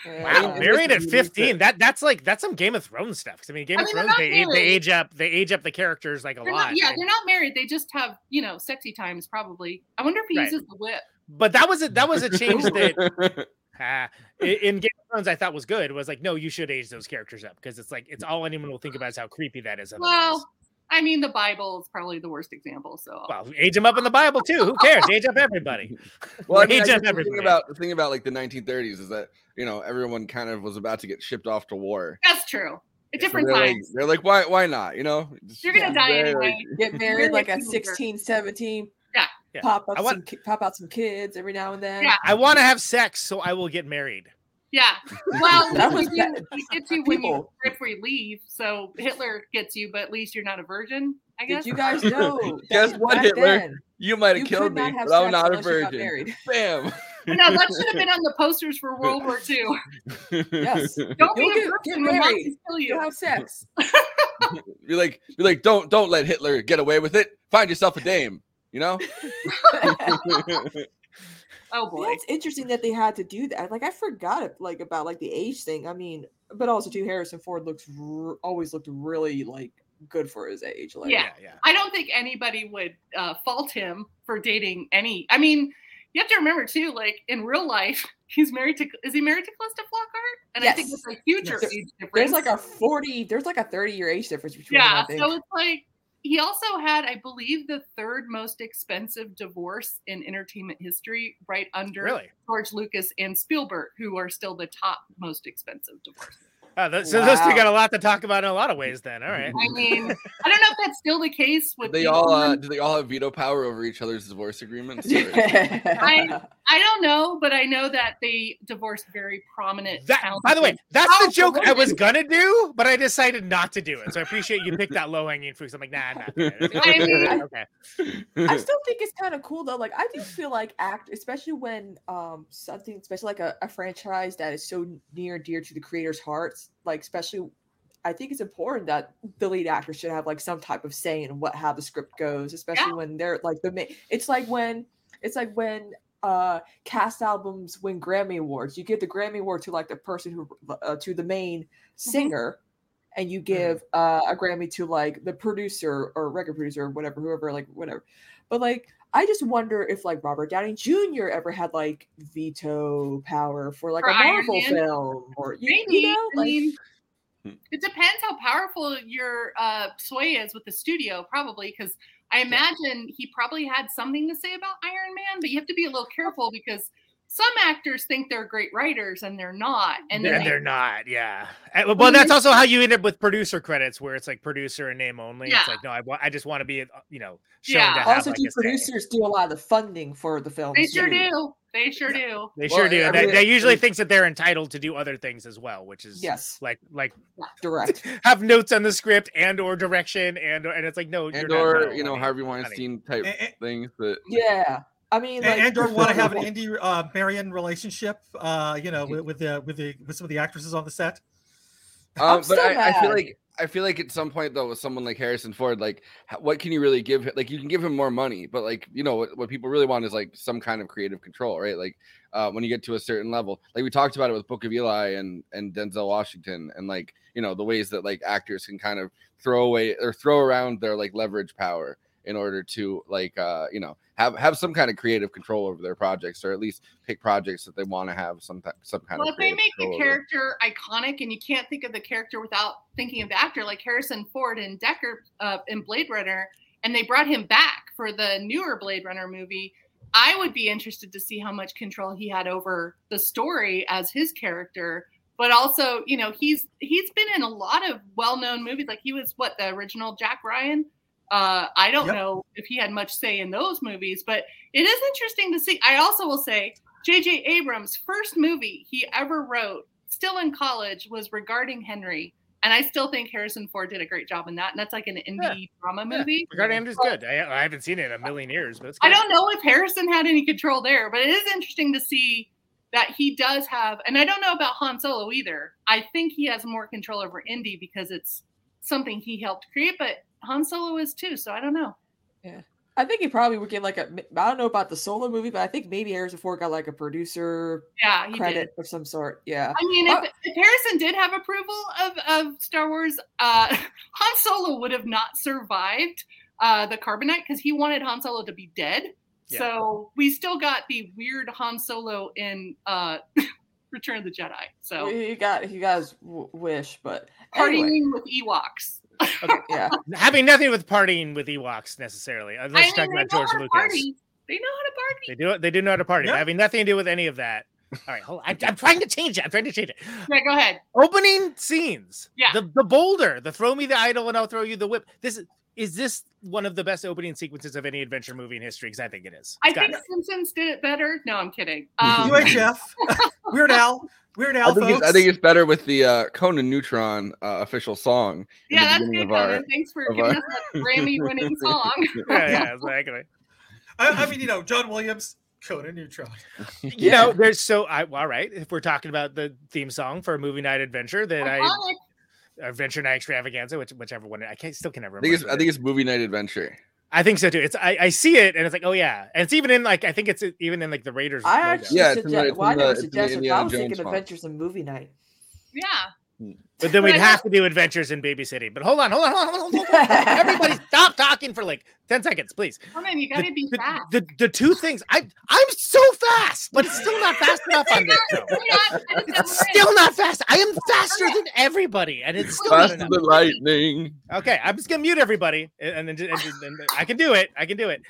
Yeah. Wow, and married at listen, you need to- 15. That that's like that's some Game of Thrones stuff. 'Cause I mean, Game I of mean, they're Thrones not they, they age up they age up the characters like a They're lot. not, yeah, Like, they're not married. They just have, you know, sexy times probably. I wonder if he Right. uses the whip. but that was a that was a change that ah, i- in Game of Thrones I thought was good. Was like, no, you should age those characters up because it's like it's all anyone will think about is how creepy that is. otherwise. Well, I mean, the Bible is probably the worst example. So, well, age them up in the Bible too. Who cares? Age up everybody. Well, I mean, age guess up the thing everybody. about the thing about like the 1930s is that you know everyone kind of was about to get shipped off to war. that's true. At So different they're like, they're like, why why not? You know, Just- You're going to yeah, die anyway. like- Get married like at Teenager. 16, 17. Yeah. Yeah. Pop up I want- some pop out some kids every now and then. Yeah. I want to have sex, so I will get married. Yeah. Well, That that was was bad. gets you when you People. right before you leave. So Hitler gets you, but at least you're not a virgin. I guess. Did you guys know? Guess what, Hitler? then, You might have killed me, but I'm not a unless you got virgin. married. Bam. no, that should have been on the posters for World War II. Yes. Don't be You'll a get, virgin get when married. Nazis kill You'll you. have sex. Be like, be like, don't don't let Hitler get away with it. Find yourself a dame. You know. Oh Yeah, boy. it's interesting that they had to do that. Like I forgot it, like about like the age thing. I mean, but also too, Harrison Ford looks r- always looked really like good for his age. Like Yeah. yeah. I don't think anybody would uh, fault him for dating any. I mean, you have to remember too, like in real life, he's married to. Is he married to Calista Flockhart? And I think Yes. it's a huge Yes. age difference. there's like a forty, there's like a thirty year age difference between yeah them. So it's like he also had i believe the third most expensive divorce in entertainment history right under Really? george lucas and spielberg who are still the top most expensive divorce Oh, th- so those two got a lot to talk about in a lot of ways. Then, all right. i mean i don't know if that's still the case with they all uh, do they all have veto power over each other's divorce agreements? I, I don't know but i know that they divorced very prominent That, by the way, talented, that's the powerful joke I was gonna do, but I decided not to do it. So I appreciate you picked that low hanging fruit. I'm like, nah, nah. I mean- okay. I still think it's kind of cool though. Like I do feel like act, especially when um something, especially like a, a franchise that is so near and dear to the creators' hearts. Like especially, I think it's important that the lead actor should have like some type of say in what how the script goes, especially Yeah. when they're like the main. It's like when it's like when uh cast albums win Grammy awards. You give the Grammy award to like the person who uh, to the main singer, and you give uh, a Grammy to like the producer or record producer or whatever, whoever, like whatever. But like, I just wonder if like Robert Downey Jr. ever had like veto power for like For a Iron Marvel film, or you, Maybe. you know, I like, mean, it depends how powerful your uh, sway is with the studio, probably, because I imagine he probably had something to say about Iron Man, but you have to be a little careful because some actors think they're great writers and they're not. And And, then they- they're not, yeah. And- well, Well, that's also how you end up with producer credits, where it's like producer and name only. Yeah. It's like, no, I, wa- I just want to be, you know, shown yeah. to have Also, like do a say. producers do a lot of the funding for the films? they sure too. do. They sure do. They sure do. I And they, they it- usually it- thinks that they're entitled to do other things as well, which is Yes. like like direct. have notes on the script and or direction and and it's like no, you're and not, or you know Harvey. Weinstein type things that Yeah. I mean, like, and, and or want to have an Indy uh, Marion relationship, uh, you know, with, with the with the with some of the actresses on the set. Um, but so I, I feel like I feel like at some point though, with someone like Harrison Ford, like what can you really give? him? Like you can give him more money, but like you know what, what people really want is like some kind of creative control, right? Like uh, when you get to a certain level, like we talked about it with Book of Eli and and Denzel Washington, and like you know the ways that like actors can kind of throw away or throw around their like leverage power in order to like uh you know have have some kind of creative control over their projects or at least pick projects that they want to have some some kind Well, of if they make the control over. character iconic and you can't think of the character without thinking of the actor, like Harrison Ford and Deckard uh, in Blade Runner, and they brought him back for the newer Blade Runner movie, I would be interested to see how much control he had over the story as his character. But also, you know, he's he's been in a lot of well-known movies. Like he was what the original Jack Ryan. Uh, I don't Yep. know if he had much say in those movies, but it is interesting to see. I also will say J.J. Abrams' first movie he ever wrote, still in college, was regarding Henry. And I still think Harrison Ford did a great job in that. And that's like an indie drama movie. Regard Andrew's good. I, I haven't seen it in a million years, but it's I don't know if Harrison had any control there, but it is interesting to see that he does have, and I don't know about Han Solo either. I think he has more control over Indy because it's something he helped create, but Han Solo is too. So I don't know. Yeah. I think he probably would get like a. I don't know about the solo movie, but I think maybe Harrison Ford got like a producer Yeah, he credit did. of some sort. Yeah. I mean, if, if Harrison did have approval of, of Star Wars, uh, Han Solo would have not survived uh, the carbonite because he wanted Han Solo to be dead. Yeah. So we still got the weird Han Solo in uh, Return of the Jedi. So he got he got his w- wish, but partying anyway. with Ewoks. yeah. Having nothing with partying with Ewoks necessarily, uh, unless I you're talking mean, they about know George how to Lucas. party. They know how to party. They do they do know how to party. Yeah. Having nothing to do with any of that. All right, hold on. I, I'm trying to change it. I'm trying to change it. Yeah, go ahead. Opening scenes. Yeah. The the boulder, the throw me the idol and I'll throw you the whip. This is is this one of the best opening sequences of any adventure movie in history? Because I think it is. I gotta think be. Simpsons did it better. No, I'm kidding. Um, UHF, Weird Al, Weird I Al, think, it's, I think it's better with the uh, Conan Neutron uh, official song. yeah, that's good, of our- Thanks for of giving our- us that Grammy-winning song. yeah, yeah, exactly. I, I mean, you know, John Williams, Conan Neutron. You know, there's so I all right. If we're talking about the theme song for a movie night adventure, that I Iconic. Adventure night extravaganza, which whichever one I can't still can never I remember. think it's I think it's movie night adventure. I think so too. It's I, I see it and it's like, oh yeah, and it's even in like I think it's even in like the Raiders. I logo. actually Yeah, it's in the- suggest. it's Well, I in the- never it's in the suggested. I Indiana was thinking Jones font. Adventures in movie night. Yeah. But then we'd But have to do adventures in babysitting. But hold on, hold on, hold on, hold on. Hold on. Everybody stop talking for like 10 seconds, please. Come on, you gotta be fast. The the two things I I'm so fast, but it's still not fast enough on this show. It's still not fast. I am faster than everybody, and it's still not Faster than lightning. Okay, I'm just gonna mute everybody, and and then and, and- and I can do it. I can do it.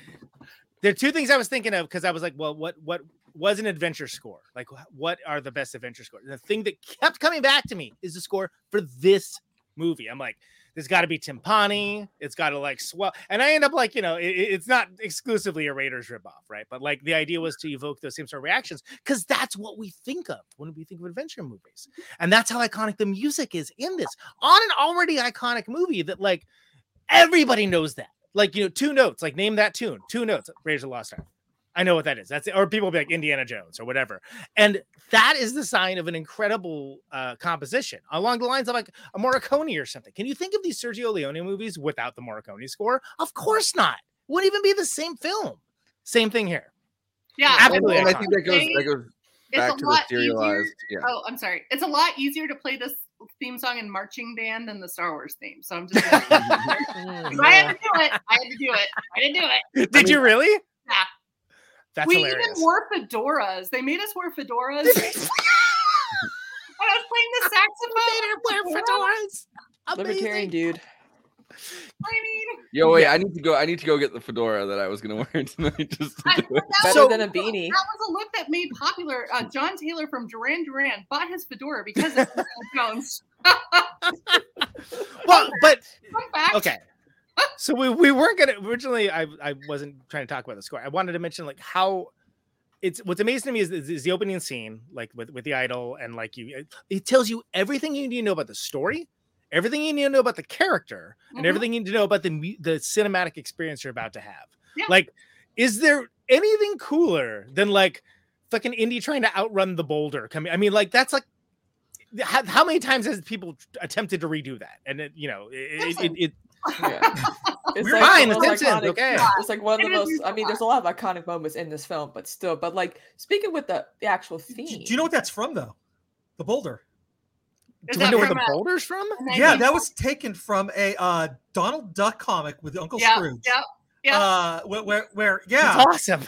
There are two things I was thinking of because I was like, well, what what was an adventure score? Like, what are the best adventure scores? And the thing that kept coming back to me is the score for this movie. I'm like, there's got to be timpani. It's got to like swell, and I end up like, you know, it, it- it's not exclusively a Raiders ripoff, right? But like the idea was to evoke those same sort of reactions because that's what we think of when we think of adventure movies, and that's how iconic the music is in this on an already iconic movie that like everybody knows that. Like, you know, two notes, like name that tune, two notes, Raiders of the Lost Ark. I know what that is. That's it. Or people be like Indiana Jones or whatever. And that is the sign of an incredible uh, composition along the lines of like a Morricone or something. Can you think of these Sergio Leone movies without the Morricone score? Of course not. Wouldn't even be the same film. Same thing here. Yeah, Absolutely And I think that goes that goes back to the serialized. easier. Yeah. Oh, I'm sorry. It's a lot easier to play this theme song in marching band than the Star Wars theme. So I'm just. I had to do it. I had to do it. I had to do it. Did you really? Yeah. That's we hilarious. even wore fedoras. They made us wear fedoras. When I was playing the saxophone. Wear fedoras. Libertarian dude. I mean, Yo, wait! I need to go. I need to go get the fedora that I was gonna wear tonight. Just to do it. Better was- than a beanie. That was a look that made popular. Uh, John Taylor from Duran Duran bought his fedora because of Indiana Jones. well, but okay. So we, we weren't gonna originally. I I wasn't trying to talk about the score. I wanted to mention like how it's what's amazing to me is, is, is the opening scene, like with with the idol, and like you, it, it tells you everything you need to know about the story, everything you need to know about the character, and Mhm. everything you need to know about the the cinematic experience you're about to have. Yeah. Like, is there anything cooler than like fucking Indy trying to outrun the boulder coming? I mean, like that's like. How, how many times has people attempted to redo that? And it, you know, it, it, it, it It's We're like fine, the the most Simpsons, iconic- okay. It's like one of the It is most. I mean, there's a lot of iconic moments in this film, but still. But like speaking with the, the actual theme. Do you know what that's from though? The boulder. Is Do you know where the a- boulder's from? Yeah, that was taken from a uh, Donald Duck comic with Uncle Yep, Scrooge. Yeah. yep. Uh, where, where, where yeah, It's awesome. Um,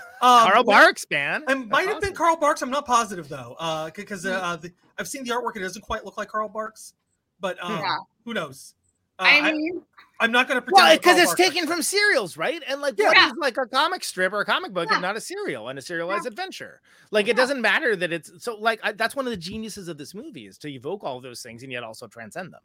Carl Barks, man. It might have been Carl Barks. I'm not positive though, uh, because Mm-hmm. uh, I've seen the artwork. It doesn't quite look like Carl Barks, but um, Yeah. who knows? Uh, I mean, I, am not going to pretend. Well, because it's Barks taken from serials, right? And like, Yeah. what is like a comic strip or a comic book, and not a serial and a serialized adventure? Like, it doesn't matter that it's so. Like, I, that's one of the geniuses of this movie is to evoke all those things and yet also transcend them.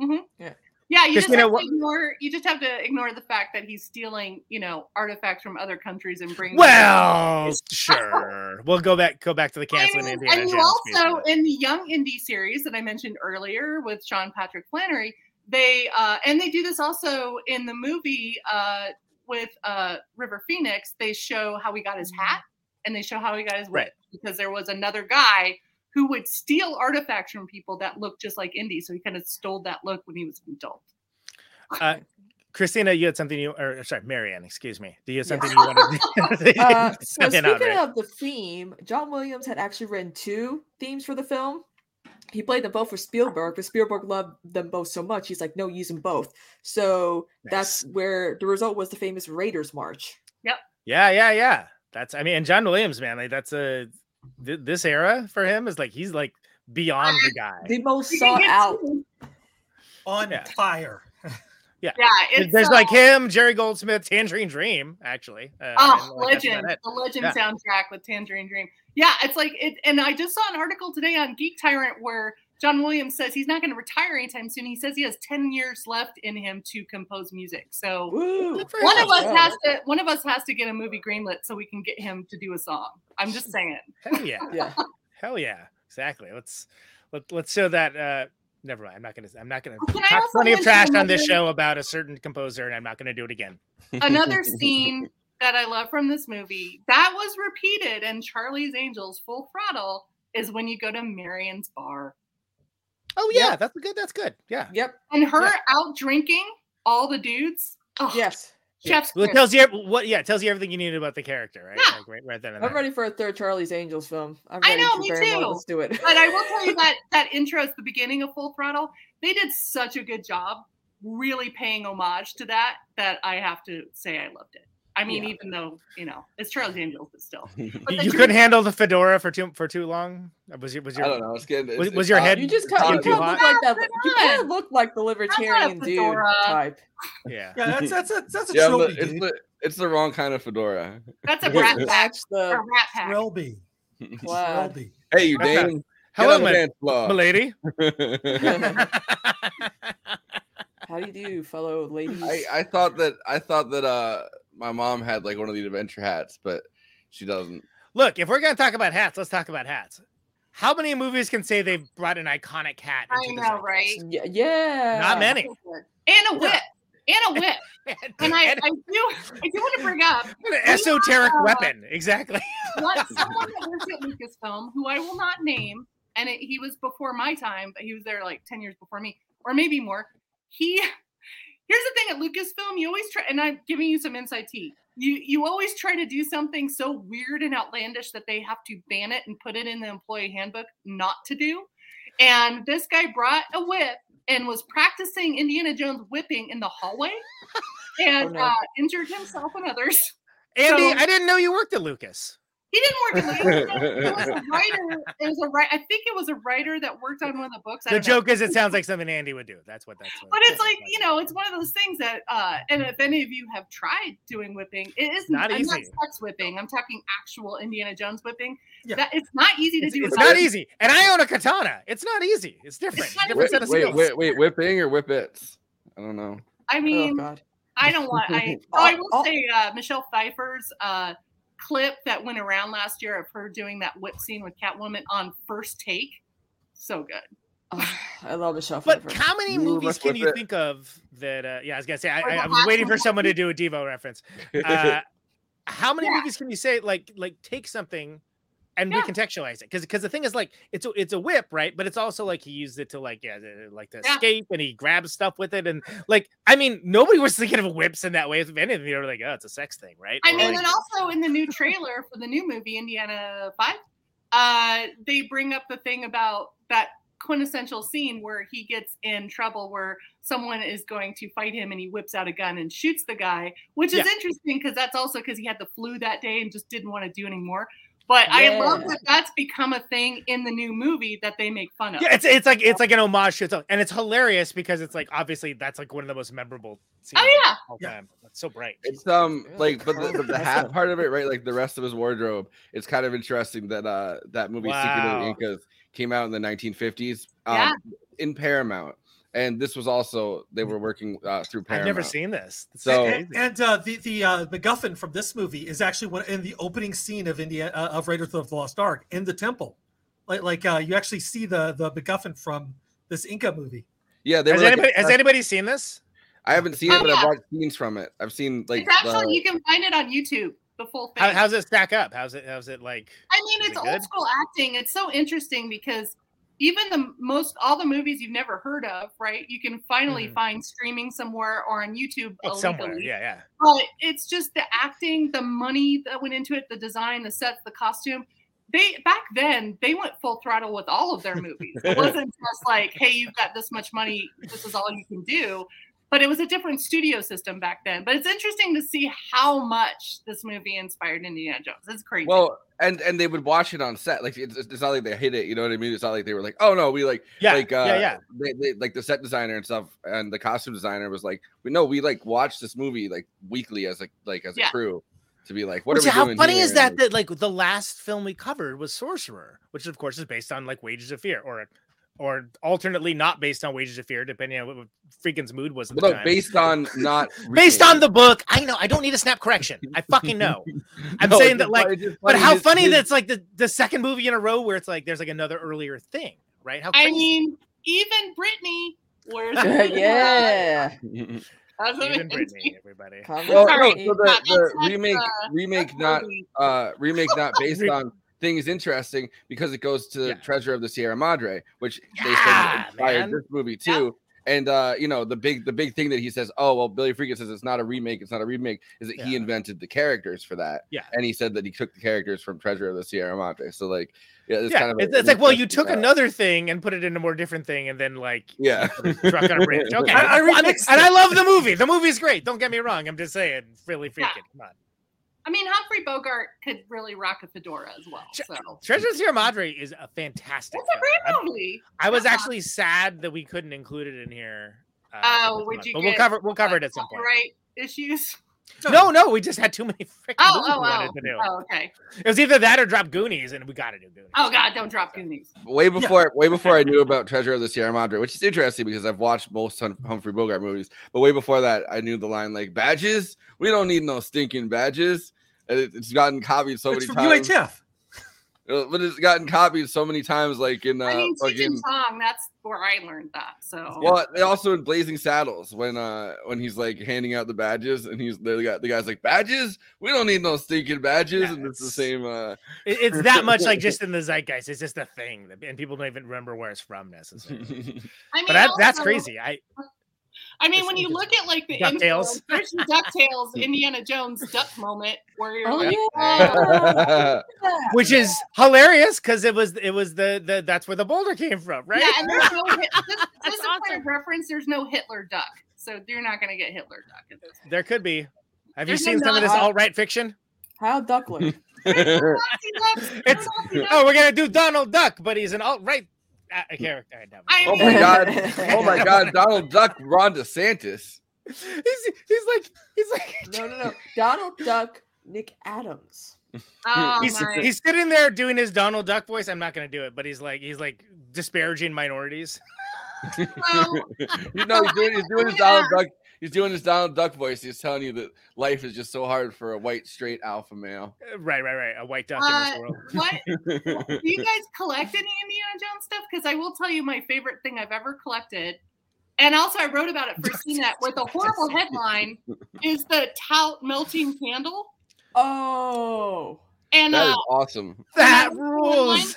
mhm. Yeah. Yeah, you just Christina, have to ignore. You just have to ignore the fact that he's stealing, you know, artifacts from other countries and bringing. them Well, sure. We'll go back. Go back to the I canceling mean, and you Jones. piece of also in the Young Indy series that I mentioned earlier with Sean Patrick Flanery, they uh, and they do this also in the movie uh, with uh, River Phoenix. They show how he got his hat and they show how he got his whip Right. because there was another guy who would steal artifacts from people that looked just like Indy. So he kind of stole that look when he was an adult. Uh, Christina, you had something you, or sorry, Marianne, excuse me. Do you have something Yes. you wanted to Uh, so Something out, speaking right? of the theme, John Williams had actually written two themes for the film. He played them both for Spielberg, but Spielberg loved them both so much. He's like, no, use them both. So that's where the result was the famous Raiders March. Yep. Yeah, yeah, yeah. That's I mean, and John Williams, man, like that's a th- this era for him is like he's like beyond the guy. The most You sought out. two. on fire. Yeah, Yeah, there's uh, like him, Jerry Goldsmith, Tangerine Dream, actually. Uh, Oh, like, legend! The legend Yeah. soundtrack with Tangerine Dream. Yeah, it's like it. And I just saw an article today on Geek Tyrant where John Williams says he's not going to retire anytime soon. He says he has ten years left in him to compose music. So Woo. one of us has to. One of us has to get a movie greenlit so we can get him to do a song. I'm just saying. Hell yeah, Yeah. hell yeah, exactly. Let's let let's show that. uh Never mind. I'm not gonna. I'm not gonna Can talk plenty of mention trash on this show about a certain composer, and I'm not gonna do it again. Another scene that I love from this movie that was repeated in Charlie's Angels Full Throttle is when you go to Marion's bar. Oh yeah, that's good. That's good. Yeah. Yep. And her out drinking all the dudes. Oh, Yes. Chef's Well, it tells you what. Yeah, it tells you everything you need about the character, right? Like, right, right then and I'm there. ready for a third Charlie's Angels film. I'm I know, for me too. well. Let's do it. But I will tell you that that intro at the beginning of Full Throttle, they did such a good job, really paying homage to that. That I have to say I loved it. I mean, Yeah. even though you know it's Charlie's Angels, but still. But You, the you drink- couldn't handle the fedora for too for too long. Uh, Was your was your I don't know. It's getting. was, it's- was it's your hot. head You just kind of look like that. You kind of look like the libertarian dude type. Yeah. Yeah, that's that's a that's a Yeah, trilby. but it's the it's the wrong kind of fedora. That's a Doesn't rat pack. match A the rat pack. Trilby. Wow. Trilby. Hey, you Okay. Dane. Hello, Get on my, my lady. How do you do, fellow ladies? I, I thought that I thought that uh my mom had like one of these adventure hats, but she doesn't. Look, if we're gonna talk about hats, let's talk about hats. How many movies can say they've brought an iconic hat? I Into the know, zeitgeist? right? yeah, yeah. Not many. And a whip. And a whip. And I, I do I do want to bring up An esoteric uh, weapon, exactly. what someone that works at Lucasfilm, who I will not name, and it, he was before my time, but he was there like 10 years before me, or maybe more. He here's the thing at Lucasfilm, you always try, and I'm giving you some inside tea. you you always try to do something so weird and outlandish that they have to ban it and put it in the employee handbook not to do. And this guy brought a whip and was practicing Indiana Jones whipping in the hallway and no. uh, injured himself and others. Andy, So- I didn't know you worked at Lucas. He didn't work at Lucas. It was a writer. It was a right. I think it was a writer that worked on one of the books. The don't know. joke is, it sounds like something Andy would do. That's what that's. But it's like you know, it's one of those things that, uh, and if any of you have tried doing whipping, it is Not I'm easy. not sex whipping. I'm talking actual Indiana Jones whipping. Yeah. That it's not easy to It's, do. it's without- not easy, and I own a katana. It's not easy. It's different. It's not different set Wait, of wait, skills. wait, wait, whipping or whippets? I don't know. I mean, God. I don't want. I oh, I will say uh, Michelle Pfeiffer's uh, clip that went around last year of her doing that whip scene with Catwoman on first take. So good. I love Michelle But Pfeiffer. how many movies must can you it. think of that? Uh, yeah, I was gonna say I, I, the I was waiting for someone to do a Devo reference. Uh, how many Yeah. movies can you say like like take something and Yeah. recontextualize it? Because because the thing is like it's a, it's a whip, right? But it's also like he used it to like yeah like to Yeah. escape and he grabs stuff with it and like I mean nobody was thinking of whips in that way. If anything, they were like oh it's a sex thing, right? I Or, mean, like- and also in the new trailer for the new movie Indiana Five, uh, they bring up the thing about that quintessential scene where he gets in trouble, where someone is going to fight him and he whips out a gun and shoots the guy, which is Yeah. interesting because that's also because he had the flu that day and just didn't want to do anymore. But I love that that's become a thing in the new movie that they make fun of. Yeah, it's it's like it's like an homage to itself, and it's hilarious because it's like obviously that's like one of the most memorable. Scenes Oh, yeah. of all time. It's so bright. It's um like but the, but the hat part of it, right? Like the rest of his wardrobe, it's kind of interesting that uh that movie Secret of Wow. the Incas came out in the 1950s um Yeah. in Paramount. And this was also they were working uh through I've never seen this. It's So- And, and uh, the the uh, MacGuffin from this movie is actually one in the opening scene of India uh, of Raiders of the Lost Ark in the temple. Like like uh, you actually see the the MacGuffin from this Inca movie. Yeah, they has were like anybody has a- anybody seen this? I haven't seen Oh, it, but yeah. I've watched scenes from it. I've seen like it's actually the- you can find it on YouTube. The full thing. How, how's it stack up? How's it how's it like? I mean, it's it old good? school acting. It's so interesting because even the most all the movies you've never heard of, right? You can finally Mhm. find streaming somewhere or on YouTube Oh, somewhere, yeah, yeah. But it's just the acting, the money that went into it, the design, the sets, the costume. They back then they went full throttle with all of their movies. It wasn't just like, hey, you've got this much money, this is all you can do. But it was a different studio system back then. But it's interesting to see how much this movie inspired Indiana Jones. It's crazy. well, and and they would watch it on set. Like it's, it's not like they hit it. You know what I mean? It's not like they were like, oh no, we like Yeah, like uh, yeah, yeah. They, they, like the set designer and stuff, and the costume designer was like, we know we like watch this movie like weekly as a like as a Yeah. crew to be like, what Which, are we how doing? How funny here? is that? like, That like the last film we covered was Sorcerer, which of course is based on like Wages of Fear, or or alternately not based on Wages of Fear, depending on what what Friedkin's mood was at the Look, time. based on not based on the book. I know. I don't need a snap correction. I fucking know. I'm No, saying that like, funny- but how his- funny that's like the the second movie in a row where it's like there's like another earlier thing, right? How I mean, even Brittany, where's yeah. That's Even amazing. Brittany, everybody. Well, no, so the, the remake uh, remake not uh remake not based Re- on is interesting because it goes to Treasure of the Sierra Madre, which they said inspired this movie too. And uh, you know, the big the big thing that he says, oh well, Billy Friedkin says it's not a remake, it's not a remake, is that he invented the characters for that. Yeah. And he said that he took the characters from Treasure of the Sierra Madre. So like yeah, it's yeah, kind of a- it's, it's like, well, you took another thing and put it in a more different thing, and then like Yeah. put truck on a bridge. Okay, I- I Well, mean, and I love the movie. The movie's great. Don't get me wrong. I'm just saying, really Friedkin. Come on. I mean, Humphrey Bogart could really rock a fedora as well. So Treasure of Sierra Madre is a fantastic. it's a great movie. I was Yeah. actually sad that we couldn't include it in here. uh, Oh, would you? But we'll cover we'll cover it at some point. Copyright issues. No, no, we just had too many freaking Oh, movies oh, we oh, to do. oh, okay. It was either that or drop Goonies, and we got to do Goonies. Oh God, don't drop Goonies. way before way before I knew about Treasure of the Sierra Madre, which is interesting because I've watched most Hum- Humphrey Bogart movies. But way before that, I knew the line like badges. We don't need no stinking badges. And it- it's gotten copied so It's many from times. UHF. But it's gotten copied so many times, like in uh, I mean, fucking. and Chong. That's where I learned that. So Well, also in Blazing Saddles when uh when he's like handing out the badges and he's the guy the guy's like badges we don't need no stinking badges and it's the same uh it's that much like just in the zeitgeist. It's just a thing, and people don't even remember where it's from necessarily. I mean, but that, that's crazy. I I mean, when you look at like the DuckTales. intro, the Ducktales Indiana Jones duck moment where you're Oh, like, yeah. Oh. which is hilarious because it was it was the the that's where the boulder came from, right? yeah, and there's no Hit- just, just a point of reference. There's no Hitler duck, so you're not gonna get Hitler duck. in this. There could be. Have you There's no seen some of this Nazi- alt right fiction? How Duckler? It's oh, we're gonna do Donald Duck, but he's an alt right uh, character. I know. Oh my god! Oh my god! Donald Duck, Ron DeSantis. He's he's like he's like no no no Donald Duck Nick Adams. Oh, he's, my. he's sitting there doing his Donald Duck voice. I'm not gonna do it, but he's like he's like disparaging minorities. you know, he's doing, he's doing his Donald Duck. He's doing his Donald Duck voice. He's telling you that life is just so hard for a white, straight alpha male. Right, right, right. A white duck Uh, in this world. what do you guys collect any Indiana Jones stuff? Because I will tell you my favorite thing I've ever collected, and also I wrote about it for CNET with a horrible headline, is the Toht melting candle. Oh, And That is uh, awesome. That and rules.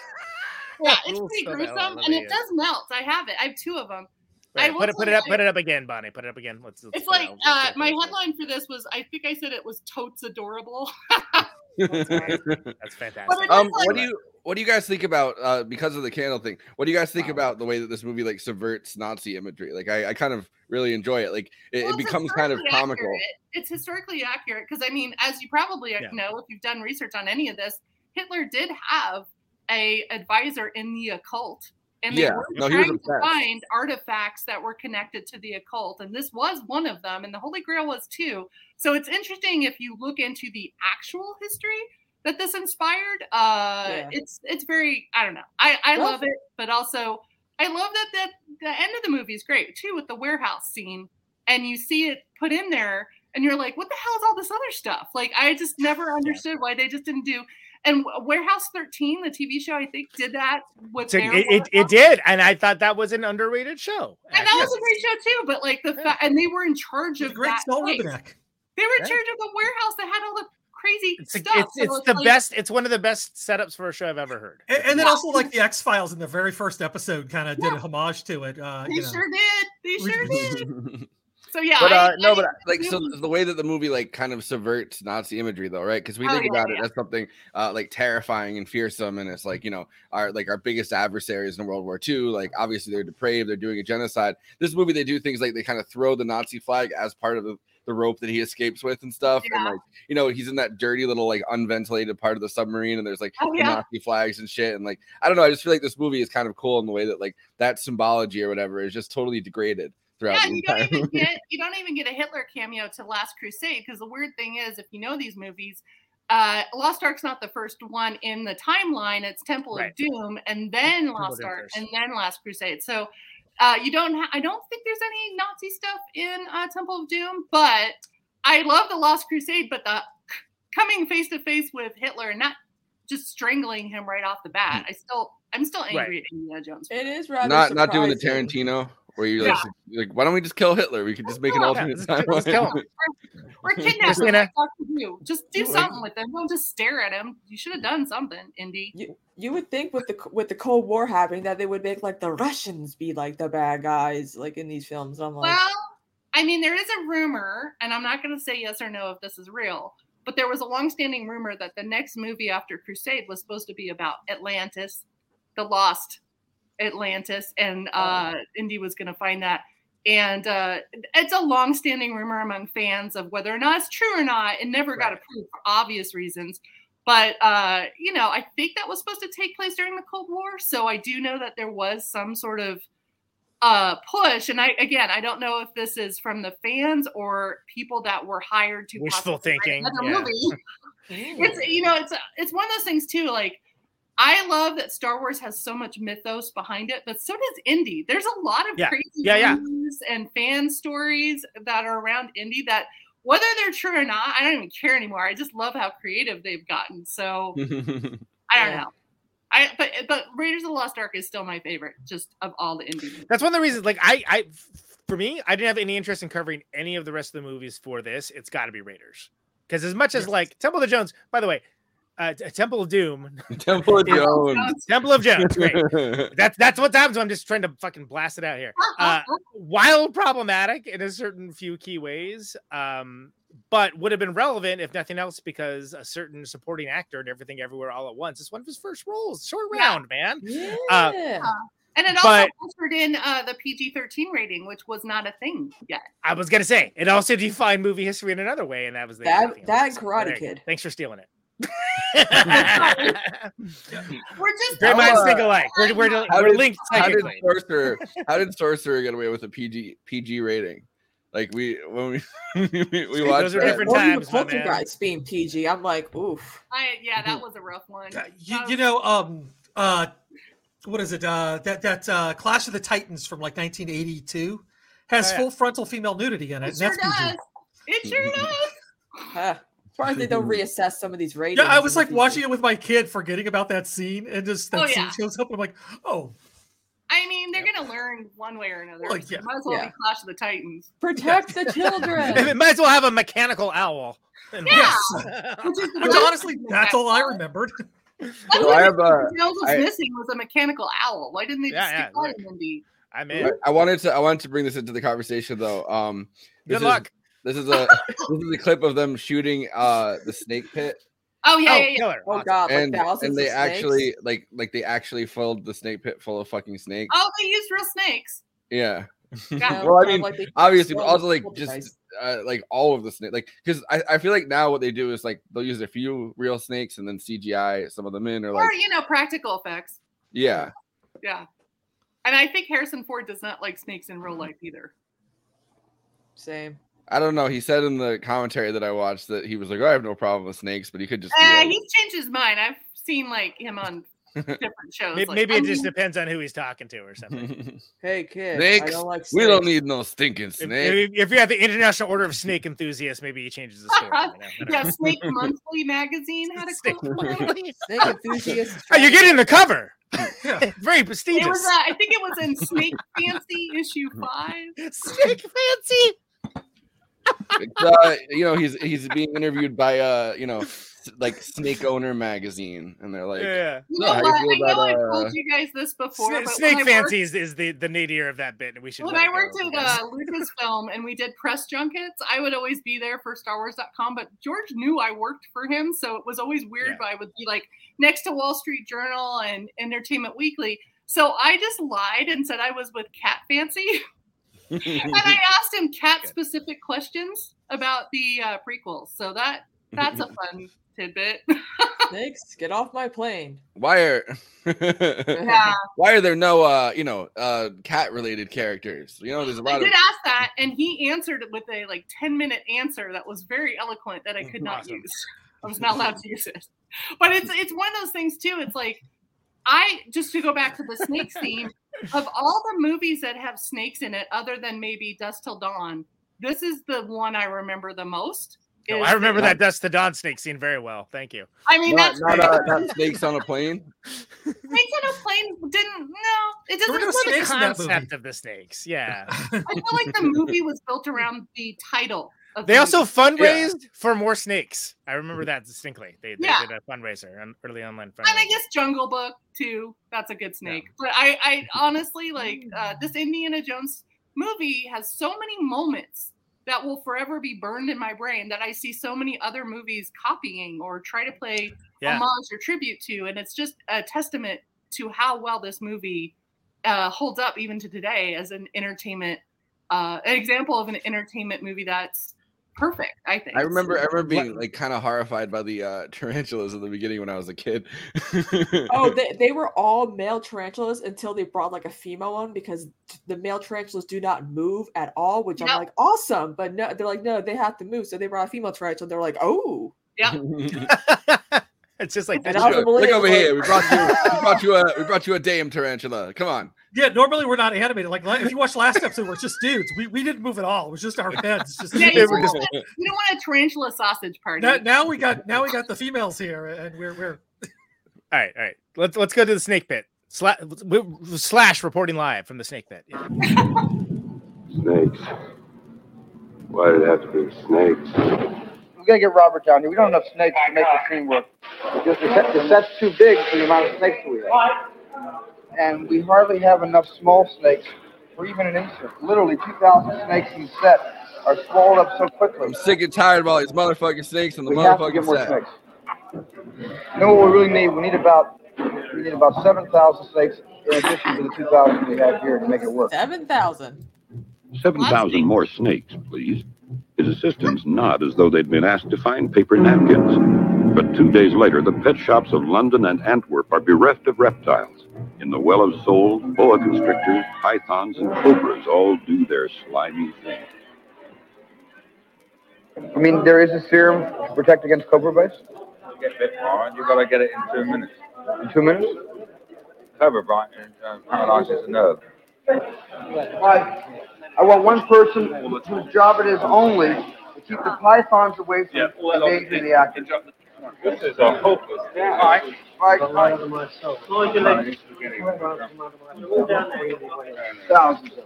yeah, it's pretty so bad. I gruesome, and it. it does melt. I have it. I have two of them. I Right, put it put it up I- put it up again, Bonnie. Put it up again. Let's, let's It's put it like out. uh, my headline for this was I think I said it was totes adorable. That's But fantastic. Um, like- what do you what do you guys think about uh because of the candle thing? What do you guys think about the way that this movie like subverts Nazi imagery? Like I, I kind of really enjoy it. Like it, Well, it becomes kind of comical. accurate. It's historically accurate because I mean, as you probably Yeah. know if you've done research on any of this, Hitler did have a advisor in the occult, and they Yeah. were No, he was trying to find artifacts that were connected to the occult, and this was one of them, and the Holy Grail was too. So it's interesting if you look into the actual history that this inspired. Uh, Yeah. It's it's very I don't know. I I Well, love it, but also I love that that the end of the movie is great too with the warehouse scene, and you see it put in there, and you're like, what the hell is all this other stuff? Like I just never understood why they just didn't do. And Warehouse 13, the TV show, I think did that with So it, it, it did, and I thought that was an underrated show. and that was a great show too. But like the fact, and they were in charge of Great that. Snow place. Rubberneck. They were in Yeah. charge of the warehouse that had all the crazy It's, stuff. it's, So it's the like- best. It's one of the best setups for a show I've ever heard. And, and then also like the X Files in the very first episode kind of did a homage to it. Uh, They you know. sure did. They sure did. So yeah, but I- uh, no, I- but like so the way that the movie like kind of subverts Nazi imagery though, right? Because we Oh, think yeah, about it yeah. as something uh, like terrifying and fearsome, and it's like you know our like our biggest adversaries in World War II. Like obviously they're depraved, they're doing a genocide. This movie they do things like they kind of throw the Nazi flag as part of the the rope that he escapes with and stuff, and like you know he's in that dirty little like unventilated part of the submarine, and there's like Oh, yeah. Nazi flags and shit, and like I don't know, I just feel like this movie is kind of cool in the way that like that symbology or whatever is just totally degraded throughout Yeah, the you don't even movie. get you don't even get a Hitler cameo to Last Crusade because the weird thing is, if you know these movies, uh, Lost Ark's not the first one in the timeline. It's Temple Right. of Doom, and then Temple Lost Ark, and then Last Crusade. So uh, you don't. Ha- I don't think there's any Nazi stuff in uh, Temple of Doom, but I love the Lost Crusade. But the coming face to face with Hitler and not just strangling him right off the bat, I still. I'm still angry Right. at Indiana Jones. It is rather not not doing the. Tarantino where you like, like why don't we just kill Hitler? We could just make an alternate just- timeline. just kill him. Or kidnap him Christina. like Doctor Who. Just do You- uh, something with him. Don't just stare at him. You should have done something, Indy. You you would think with the with the Cold War happening that they would make like the Russians be like the bad guys like in these films. I'm like, Well, I mean, there is a rumor, and I'm not going to say yes or no if this is real, but there was a long-standing rumor that the next movie after Crusade was supposed to be about Atlantis, the lost Atlantis, and uh, Indy was going to find that. And uh, it's a long-standing rumor among fans of whether or not it's true or not. It never got approved for obvious reasons. But uh, you know, I think that was supposed to take place during the Cold War, so I do know that there was some sort of uh push and i again i don't know if this is from the fans or people that were hired to Wishful possibly write thinking, another yeah. movie it's you know it's it's one of those things too like i love that star wars has so much mythos behind it but so does indy there's a lot of Yeah. crazy Yeah, yeah. and fan stories that are around indy that whether they're true or not i don't even care anymore i just love how creative they've gotten so i don't Yeah. know I, but but Raiders of the Lost Ark is still my favorite, just of all the Indy. movies. That's one of the reasons. Like I, I, for me, I didn't have any interest in covering any of the rest of the movies for this. It's got to be Raiders, because as much as like Temple of the Jones. By the way, uh, Temple of Doom. Temple of is- Jones. Temple of Jones. Great. that's that's what happens. I'm just trying to fucking blast it out here. Uh, wild problematic in a certain few key ways. Um, but would have been relevant if nothing else because a certain supporting actor and everything everywhere all at once is one of his first roles. Short round, man. Uh, Yeah. and it also but- ushered in uh, the PG 13 rating, which was not a thing yet. I was gonna say it also defined movie history in another way, and that was the That- that Karate There. Kid. Thanks for stealing it. We're just Great minds think uh, alike. We're, we're, How we're did, linked how did sorcerer how did sorcerer get away with a PG PG rating? Like we when we we, we watched Those are that- different Or times, my man. Poltergeist being PG. I'm like, oof. I yeah, that was a rough one. You, you know, um, uh, what is it? Uh, that that uh, Clash of the Titans from like 1982 has Oh, yeah. full frontal female nudity in it. It and sure that's PG. does. It sure does. Huh. Surprised they don't reassess some of these ratings. Yeah, I was like watching it with my kid, forgetting about that scene, and just that Oh, scene yeah. shows up, I'm like, oh, I mean, they're gonna learn one way or another. Well, yeah. Might as well Yeah. be Clash of the Titans. Protect the children. It might as well have a mechanical owl. in Yeah. there. Which, is which honestly, that's all I remembered. So I have a Jones was I- missing was a mechanical owl. Why didn't they just Yeah, stick yeah, that in Indy? I'm I, in. I wanted to I wanted to bring this into the conversation though. Um this Good is- luck. This is a this is a clip of them shooting uh the snake pit. Oh yeah, Oh, yeah, yeah. killer. Oh Awesome. god, like and thousands and they of snakes? actually like like they actually filled the snake pit full of fucking snakes. Oh, they used real snakes. Yeah. Yeah. well, I mean, like obviously, but also like just uh, like all of the snake, like because I, I feel like now what they do is like they'll use a few real snakes and then CGI some of them in or like or you know, practical effects. yeah. Yeah. And I think Harrison Ford does not like snakes in real life either. Same. I don't know. He said in the commentary that I watched that he was like, oh, I have no problem with snakes, but he could just. do Uh, it." he's changed his mind. I've seen like him on different shows. Maybe, like, maybe I it just depends on who he's talking to or something. Hey kid, I snakes. don't like we don't need no stinking if, snake. if, if you're at the International Order of Snake Enthusiasts, maybe he changes the story. you know? I yeah. Snake Monthly magazine had a Snake quote. Snake enthusiasts. Oh, you're getting the cover. Very prestigious. It was, uh, I think it was in Snake Fancy issue five. Snake fancy. It's, uh, you know, he's he's being interviewed by uh, you know, like Snake Owner magazine, and they're like, yeah. You know how what? I know about, I've uh, told you guys this before, Sna- but Snake when worked- fancy is, is the, the nadir of that bit, and we should. when I worked at uh, Lucasfilm and we did press junkets, I would always be there for StarWars.com. But George knew I worked for him, so it was always weird. Yeah. But I would be like next to Wall Street Journal and Entertainment Weekly. So I just lied and said I was with Cat Fancy, and I asked him cat specific questions about the uh, prequels. So that that's a fun tidbit. Snakes, get off my plane. why are Yeah. why are there no uh, you know, uh, cat related characters? You know, there's a lot of did ask that, and he answered it with a like ten minute answer that was very eloquent that I could not Awesome. use. I was not allowed to use it. But it's it's one of those things too. It's like I just to go back to the snake scene of all the movies that have snakes in it, other than maybe Dusk Till Dawn. This is the one I remember the most. Oh, is I remember the- that Dusk to Dawn snake scene very well. Thank you. I mean, not, that's not, uh, not snakes on a plane. Snakes on a plane didn't. No, it There were doesn't. no Well, the snakes in that movie. concept of the snakes, yeah. I feel like the movie was built around the title. Of They also movie. fundraised for more snakes. I remember that distinctly. They, they Yeah. did a fundraiser, an early online and I guess Jungle Book too. That's a good snake. But I, I honestly like uh, this Indiana Jones movie has so many moments that will forever be burned in my brain that I see so many other movies copying or try to play Yeah. homage or tribute to, and it's just a testament to how well this movie uh, holds up even to today as an entertainment, uh, an example of an entertainment movie that's perfect. I think. I remember, I remember being like kind of horrified by the uh, tarantulas in the beginning when I was a kid. Oh, they, they were all male tarantulas until they brought like a female one because the male tarantulas do not move at all, which Yep. I'm like, awesome. But no, they're like, no, they have to move. So they brought a female tarantula. They're like, oh. Yeah. it's just like And that Look over here. We brought you. We brought you a. We brought you a dame tarantula. Come on. Yeah, normally we're not animated. Like if you watch last episode, we're just dudes. We, we didn't move at all. It was just our heads. Just Yeah, you, don't just- want, you don't want a tarantula sausage party. now, now we got now we got the females here, and we're we're All right, all right. Let's let's go to the snake pit. Slash, slash reporting live from the snake pit. Yeah. Snakes. Why did it have to be snakes? we gotta get Robert down here. We don't have enough snakes to make the scene work. Because the, set, the set's too big for the amount of snakes we have. And we hardly have enough small snakes for even an insert. Literally 2,000 snakes in the set are swallowed up so quickly. I'm sick and tired of all these motherfucking snakes and the We have to get motherfucking more set. snakes. You know what we really need? We need about we need about 7,000 snakes in addition to the 2,000 we have here to make it work. Seven thousand. 7,000 more snakes, please. His assistants nod as though they'd been asked to find paper napkins. But two days later, the pet shops of London and Antwerp are bereft of reptiles. In the well of souls, boa constrictors, pythons, and cobras all do their slimy thing. I mean, there is a serum to protect against cobra bites Get bit by it, you gotta get it in two minutes. in two minutes. Cobra bite uh, paralyzes the nerve. I, I want one person whose job it is only to keep the pythons away from engaging the actors. This is a hopeless fight. Right, right. Thousands of them.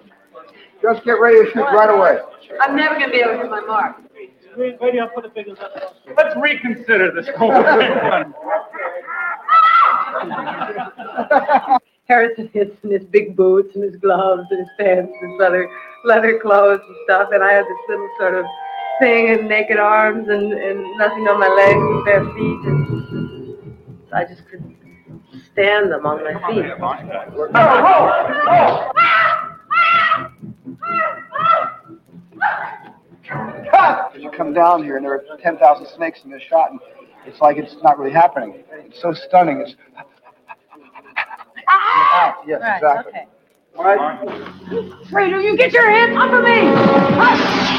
Just get ready to shoot right away. I'm never gonna be able to hit my mark. Let's reconsider this whole thing. Harrison is in his big boots and his gloves and his pants and his leather leather clothes and stuff, and I had this little sort of thing and naked arms and, and nothing on my legs and bare feet, and I just couldn't stand them on my feet. You come down here and there are 10,000 snakes in this shot, and it's like it's not really happening. It's so stunning. It's Ah, yes, Right, exactly. okay. All right. Fredo, you get your hands off of me!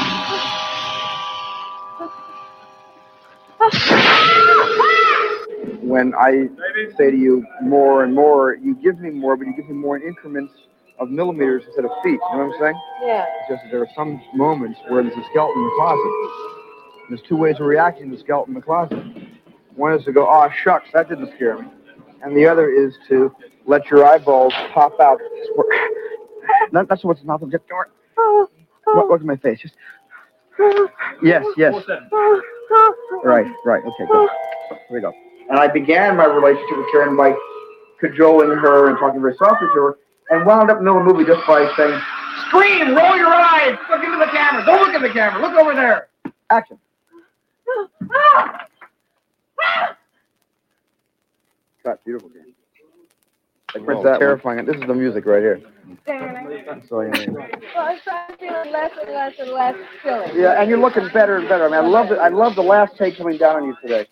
When I say to you more and more, you give me more, but you give me more in increments of millimeters instead of feet. You know what I'm saying? Yeah. It's just that there are some moments where there's a skeleton in the closet. There's two ways of reacting to the skeleton in the closet. One is to go, oh, shucks, that didn't scare me. And the other is to let your eyeballs pop out. That, that's what's not the door. Look, look at my face. Just yes, yes. Right, right. Okay, good. Here we go. And I began my relationship with Karen by cajoling her and talking very softly to her, and wound up in the middle of the movie just by saying, "Scream! Roll your eyes! Look into the camera! Don't look at the camera! Look over there!" Action. Cut. Beautiful game. Like, Whoa, that terrifying. And This is the music right here. Well, So, you know. I started feeling less and less and less silly. Yeah, and you're looking better and better. I mean, I love it. I love the last take coming down on you today.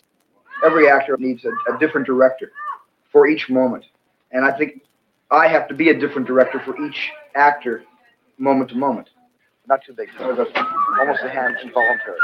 Every actor needs a, a different director for each moment, and I think I have to be a different director for each actor, moment to moment. Not too big. So almost a hand involuntary.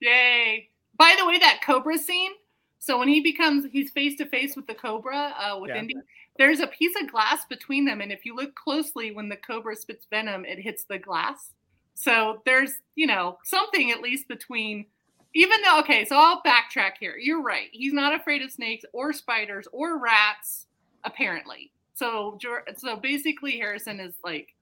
Yay! By the way, that Cobra scene. So when he becomes, he's face to face with the Cobra uh, with Yeah. Indy. There's a piece of glass between them, and if you look closely, when the Cobra spits venom, it hits the glass. So there's, you know, something at least between. Even though, okay, so I'll backtrack here. You're right. He's not afraid of snakes or spiders or rats, apparently. So, so basically, Harrison is like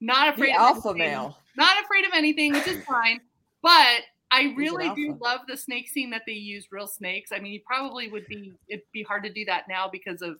not The afraid of alpha anything male. not afraid of anything, which is fine. But I an really do love the snake scene that they used real snakes. I mean, you probably would be it'd be hard to do that now because of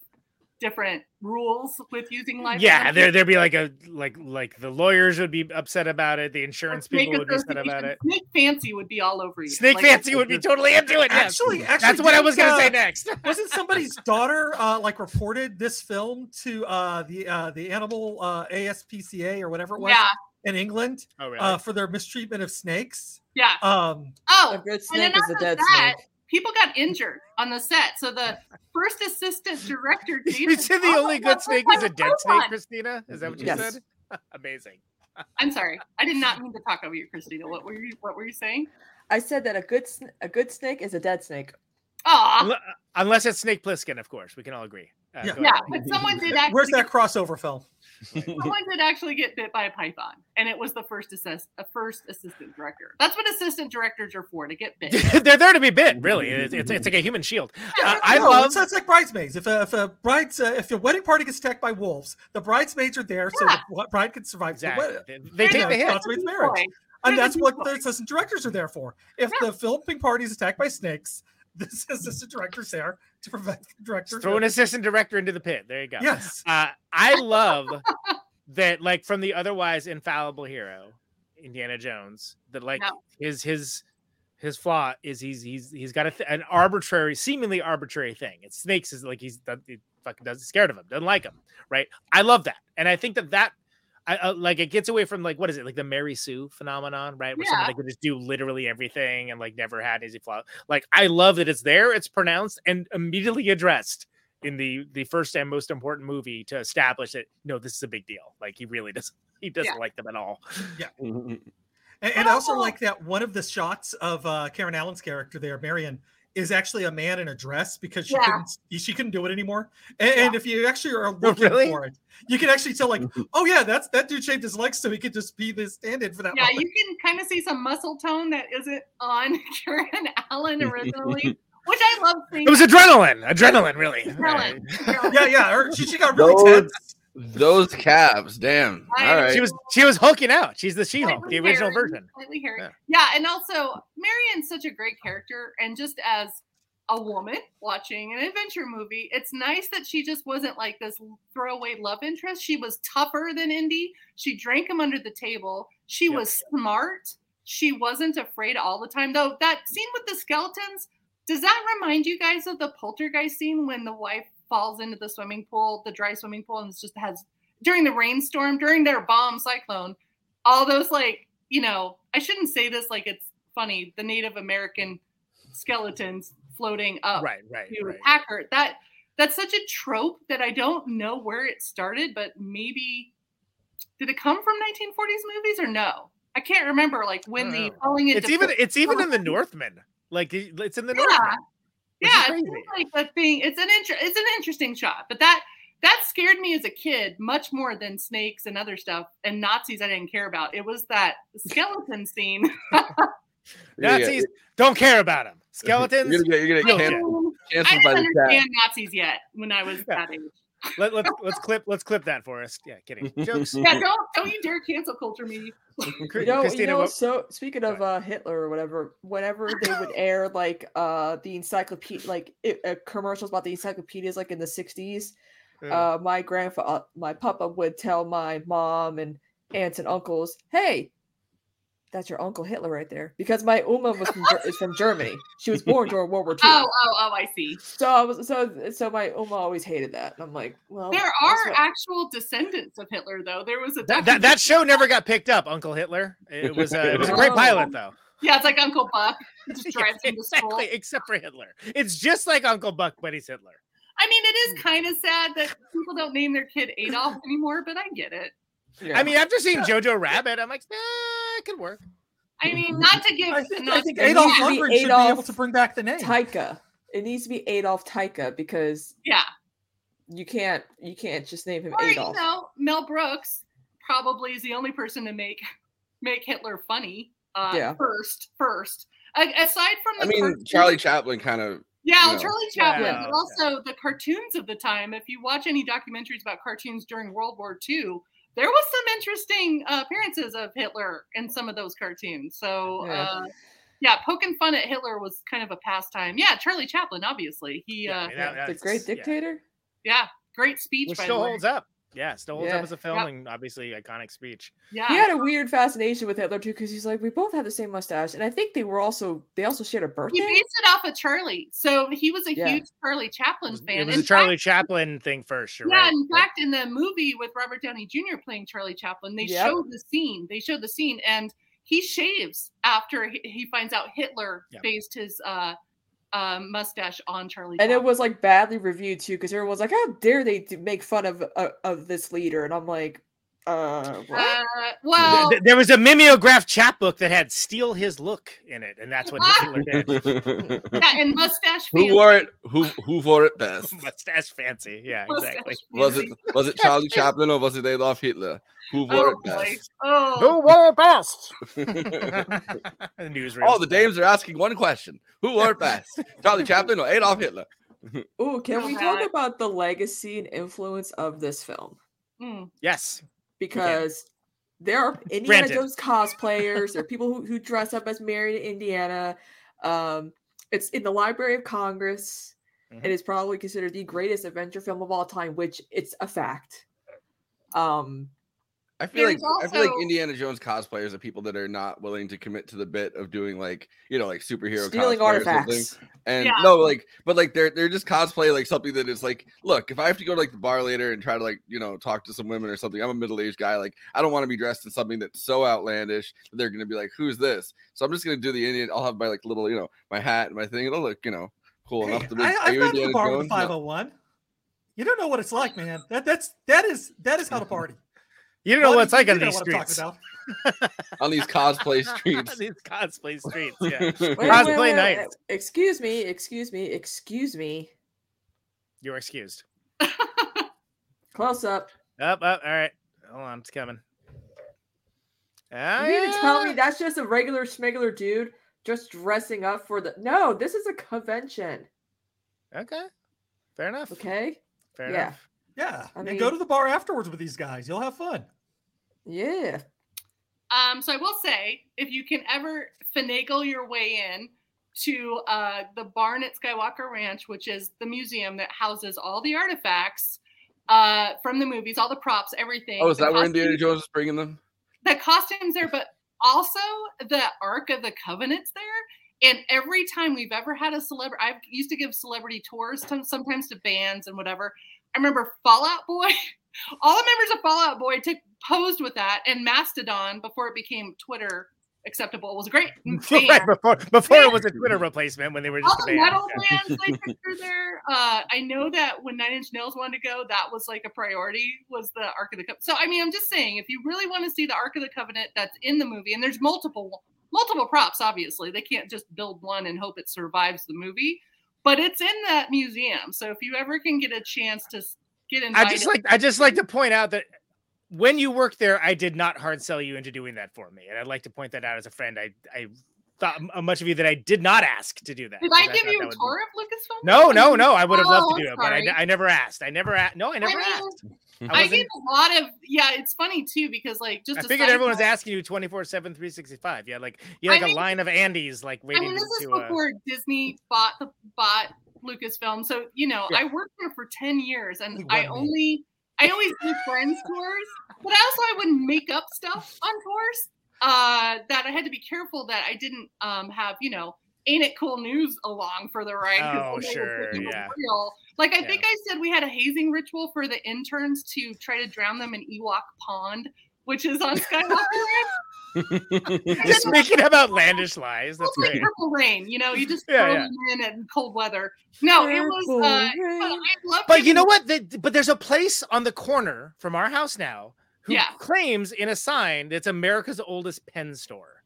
different rules with using live. Yeah, animals. there there'd be like a like like the lawyers would be upset about it, the insurance Snake people would be upset about it. Snake Fancy would be all over you. Snake Like, Fancy would be totally into it. Yes. Actually, actually, that's what I was gonna say uh, next. wasn't somebody's daughter uh, like reported this film to uh, the uh, the animal uh, ASPCA or whatever it was Yeah. in England Oh, really? uh, for their mistreatment of snakes? Yeah. Um, Oh, A good and snake is enough a of dead that, snake. People got injured on the set. So the first assistant director, you said the only good snake is a dead snake. Christina. Is that what you Yes. said? Amazing. I'm sorry. I did not mean to talk over you, Christina. What were you what were you saying? I said that a good a good snake is a dead snake. Aw. Unle- Unless it's Snake Plissken, of course. We can all agree. Uh, Yeah. Yeah, but someone did actually where's that crossover film? Someone did actually get bit by a python, and it was the first assist, a first assistant director. That's what assistant directors are for to get bit. They're there to be bit, really. It's, it's, it's like a human shield. Uh, I No, love it's, it's like bridesmaids. If a, if a bride's uh, if your wedding party gets attacked by wolves, the bridesmaids are there so the bride can survive. the Exactly. wed- They take the hit. consummates marriage. And that's what the assistant directors are there for. If the filming party is attacked by snakes, the assistant director's there to prevent the director. Throw an assistant director into the pit. There you go. Yes. Uh, I love that, like, from the otherwise infallible hero, Indiana Jones, that like No. his his his flaw is he's he's he's got a th- an arbitrary, seemingly arbitrary thing. It's snakes is like he's that he fucking does scared of him, doesn't like him, right? I love that, and I think that that. I, uh, like it gets away from like what is it like the Mary Sue phenomenon, right? Where someone Yeah. that could just do literally everything and like never had easy flaw. Like I love that it's there, it's pronounced and immediately addressed in the the first and most important movie to establish that no, this is a big deal. Like he really doesn't he doesn't Yeah. like them at all. Yeah. And, and also like that one of the shots of uh, Karen Allen's character there, Marion, is actually a man in a dress because she Yeah. couldn't she couldn't do it anymore. And, and if you actually are oh, looking really? for it, you can actually tell like, mm-hmm. oh yeah, that's that dude shaved his legs so he could just be the stand-in for that. Yeah, moment. you can kind of see some muscle tone that isn't on Karen Allen mm-hmm. originally, which I love seeing. It was adrenaline, adrenaline, really. Adrenaline. yeah, yeah. Her, she, she got really Those, tense. Those calves, damn. All right. She was she was hooking out. She's the She-Hulk, the original hairy, version. Slightly hairy. Yeah. Yeah. and also Marion's such a great character, and just as a woman watching an adventure movie, it's nice that she just wasn't like this throwaway love interest. She was tougher than Indy. She drank him under the table. She was smart. She wasn't afraid all the time. Though that scene with the skeletons, does that remind you guys of the poltergeist scene when the wife falls into the swimming pool, the dry swimming pool, and it's just has during the rainstorm, during their bomb cyclone, all those like, you know, I shouldn't say this like it's funny, the Native American skeletons floating up Right, right, to right. her. That that's such a trope that I don't know where it started, but maybe did it come from 1940s movies or no? I can't remember like when the falling into It's even it's even in the Northman. Like it's in the yeah, Northman. Which is yeah, it's like the thing. It's an inter- it's an interesting shot, but that that scared me as a kid much more than snakes and other stuff and Nazis. I didn't care about. It was that skeleton scene. Yeah, yeah. Nazis don't care about them. Skeletons. You're gonna get, you're gonna real get shit. canceled, I canceled by didn't the chat. understand Nazis yet when I was that age. Let, let's let's clip let's clip that for us. Yeah, kidding. Jokes. Yeah, don't don't you dare cancel culture me. Cr- You know, you know what- so speaking of uh, Hitler or whatever, whenever they would air like uh the encyclopedia, like it, uh, commercials about the encyclopedias, like in the '60s, Yeah. uh, my grandfather, uh, my papa would tell my mom and aunts and uncles, "Hey, that's your uncle Hitler right there," because my Uma was from, is from Germany. She was born during World War II. Oh, oh, oh, I see. So I was so so my Uma always hated that. And I'm like, well, There are what- actual descendants of Hitler, though. There was a that, that that show never got picked up. Uncle Hitler. It was a, it was a great pilot though. Yeah, it's like Uncle Buck. Just drives him. Exactly, except for Hitler. It's just like Uncle Buck, but he's Hitler. I mean, it is hmm. kind of sad that people don't name their kid Adolf anymore, but I get it. I mean, after seeing Jojo Rabbit, I'm like, eh, it could work. I mean, not to give. I think, not I think to- Adolf needs to be Lundgren should be able to bring back the name. Taika. It needs to be Adolf Taika because Yeah. you can't you can't just name him Or you Adolf. know, Mel Brooks probably is the only person to make make Hitler funny. Uh, Yeah. First, first. A- aside from the I mean, cartoons- Charlie Chaplin kind of. Yeah, you know, Charlie Chaplin, Yeah. but also the cartoons of the time. If you watch any documentaries about cartoons during World War II, there was some interesting uh, appearances of Hitler in some of those cartoons. So, Yeah. uh, yeah, poking fun at Hitler was kind of a pastime. Yeah, Charlie Chaplin, obviously, he, uh, mean, that- the great dictator. yeah, great speech. Which by still the way. holds up. Yeah, still holds Yeah. up as a film Yep. and obviously iconic speech. Yeah, He had a weird fascination with Hitler too, because he's like, we both have the same mustache, and I think they were also they also shared a birthday. he based it off of Charlie. So he was a Yeah. huge Charlie Chaplin fan. It was In a Charlie fact- Chaplin thing first. You're yeah, right. in fact, in the movie with Robert Downey Jr. playing Charlie Chaplin, they Yep. showed the scene. They showed the scene, and he shaves after he, he finds out Hitler Yeah. based his uh, uh, mustache on Charlie. and it was like badly reviewed too, because everyone was like, "How dare they make fun of uh, of this leader?" And I'm like, "Uh. Uh, well, Th- There was a mimeograph chapbook that had "Steal His Look" in it, and that's what Hitler did. yeah, and mustache. Who fancy. wore it? Who who wore it best? Mustache fancy. Yeah, Mustache exactly. Was it was it Charlie Chaplin or was it Adolf Hitler? Who wore Oh it best? Oh, Who wore it best? Newsroom. oh, the dames are asking one question: Who wore it best? Charlie Chaplin or Adolf Hitler? Ooh, can we talk about the legacy and influence of this film? Mm. Yes. Because there are Indiana Granted. Jones cosplayers. there are people who, who dress up as Mary in Indiana. Um, it's in the Library of Congress. Mhm. It is probably considered the greatest adventure film of all time, which it's a fact. Um, I feel like There's I feel like Indiana Jones cosplayers are people that are not willing to commit to the bit of doing like you know like superhero Stealing artifacts. And Yeah. no, like but like they're they're just cosplay like something that is like look if I have to go to like the bar later and try to like you know talk to some women or something I'm a middle aged guy like I don't want to be dressed in something that's so outlandish that they're gonna be like who's this so I'm just gonna do the Indian I'll have my like little you know my hat and my thing it'll look you know cool enough to be I, I've gone to the bar with Jones? No. 501. You don't know what it's like, man. That that's that is that is how to party. You don't know Buddy, what it's like on these what streets. on these cosplay streets these cosplay streets, yeah. wait, wait, cosplay wait, night. wait, Excuse me, excuse me, excuse me. You're excused. Close up. Up, up. All right. Hold on, it's coming. Ah, You mean to tell me that's just a regular schmegler dude just dressing up for the? No, this is a convention. Okay, fair enough. Okay. Fair yeah. enough. Yeah, I and mean- go to the bar afterwards with these guys. You'll have fun. Yeah. Um, so I will say, if you can ever finagle your way in to uh, the barn at Skywalker Ranch, which is the museum that houses all the artifacts uh, from the movies, all the props, everything. oh is the that where Indiana Jones is bringing them the costumes there, but also the Ark of the Covenant's there. And every time we've ever had a celebrity, I used to give celebrity tours to, sometimes to bands and whatever. I remember Fall Out Boy, all the members of Fall Out Boy took posed with that, and Mastodon before it became Twitter acceptable It was a great right before before it was a Twitter replacement when they were just a the band. metal Yeah. bands they picture there. Uh, I know that when Nine Inch Nails wanted to go, that was like a priority. Was the Ark of the Covenant? So I mean, I'm just saying, if you really want to see the Ark of the Covenant that's in the movie, and there's multiple multiple props, obviously they can't just build one and hope it survives the movie, but it's in that museum. So if you ever can get a chance to get I just like I just like to point out that when you worked there, I did not hard sell you into doing that for me, and I'd like to point that out as a friend. I I thought much of you that I did not ask to do that. did I give thought you a would be- tour of Lucasfilm? No, no, no. I would have loved Oh, to do I'm it, but I. I never asked. I never asked. No, I never mean, asked. I, gave a lot of yeah. It's funny too because like just I figured everyone was asking you 24 7, 365. Yeah, like you had I like mean- a line of Andes like waiting. I mean, this is to. Uh, before Disney bought the bought Lucasfilm. So you know, Yeah. I worked there for ten years, and I only I always do friends tours, but I also I wouldn't make up stuff on tours. Uh, that I had to be careful that I didn't um have you know. Ain't it cool news along for the ride. Oh, then they would sure, think it was yeah. real. Like I Yeah. think I said, we had a hazing ritual for the interns to try to drown them in Ewok Pond, which is on Skywalker Ranch. Speaking of outlandish lies, that's It's like purple rain, you know, you just Yeah, throw yeah. them in in cold weather. No, it was. Uh, but I love. But you know what? The, but there's a place on the corner from our house now who Yeah. claims in a sign that it's America's oldest pen store.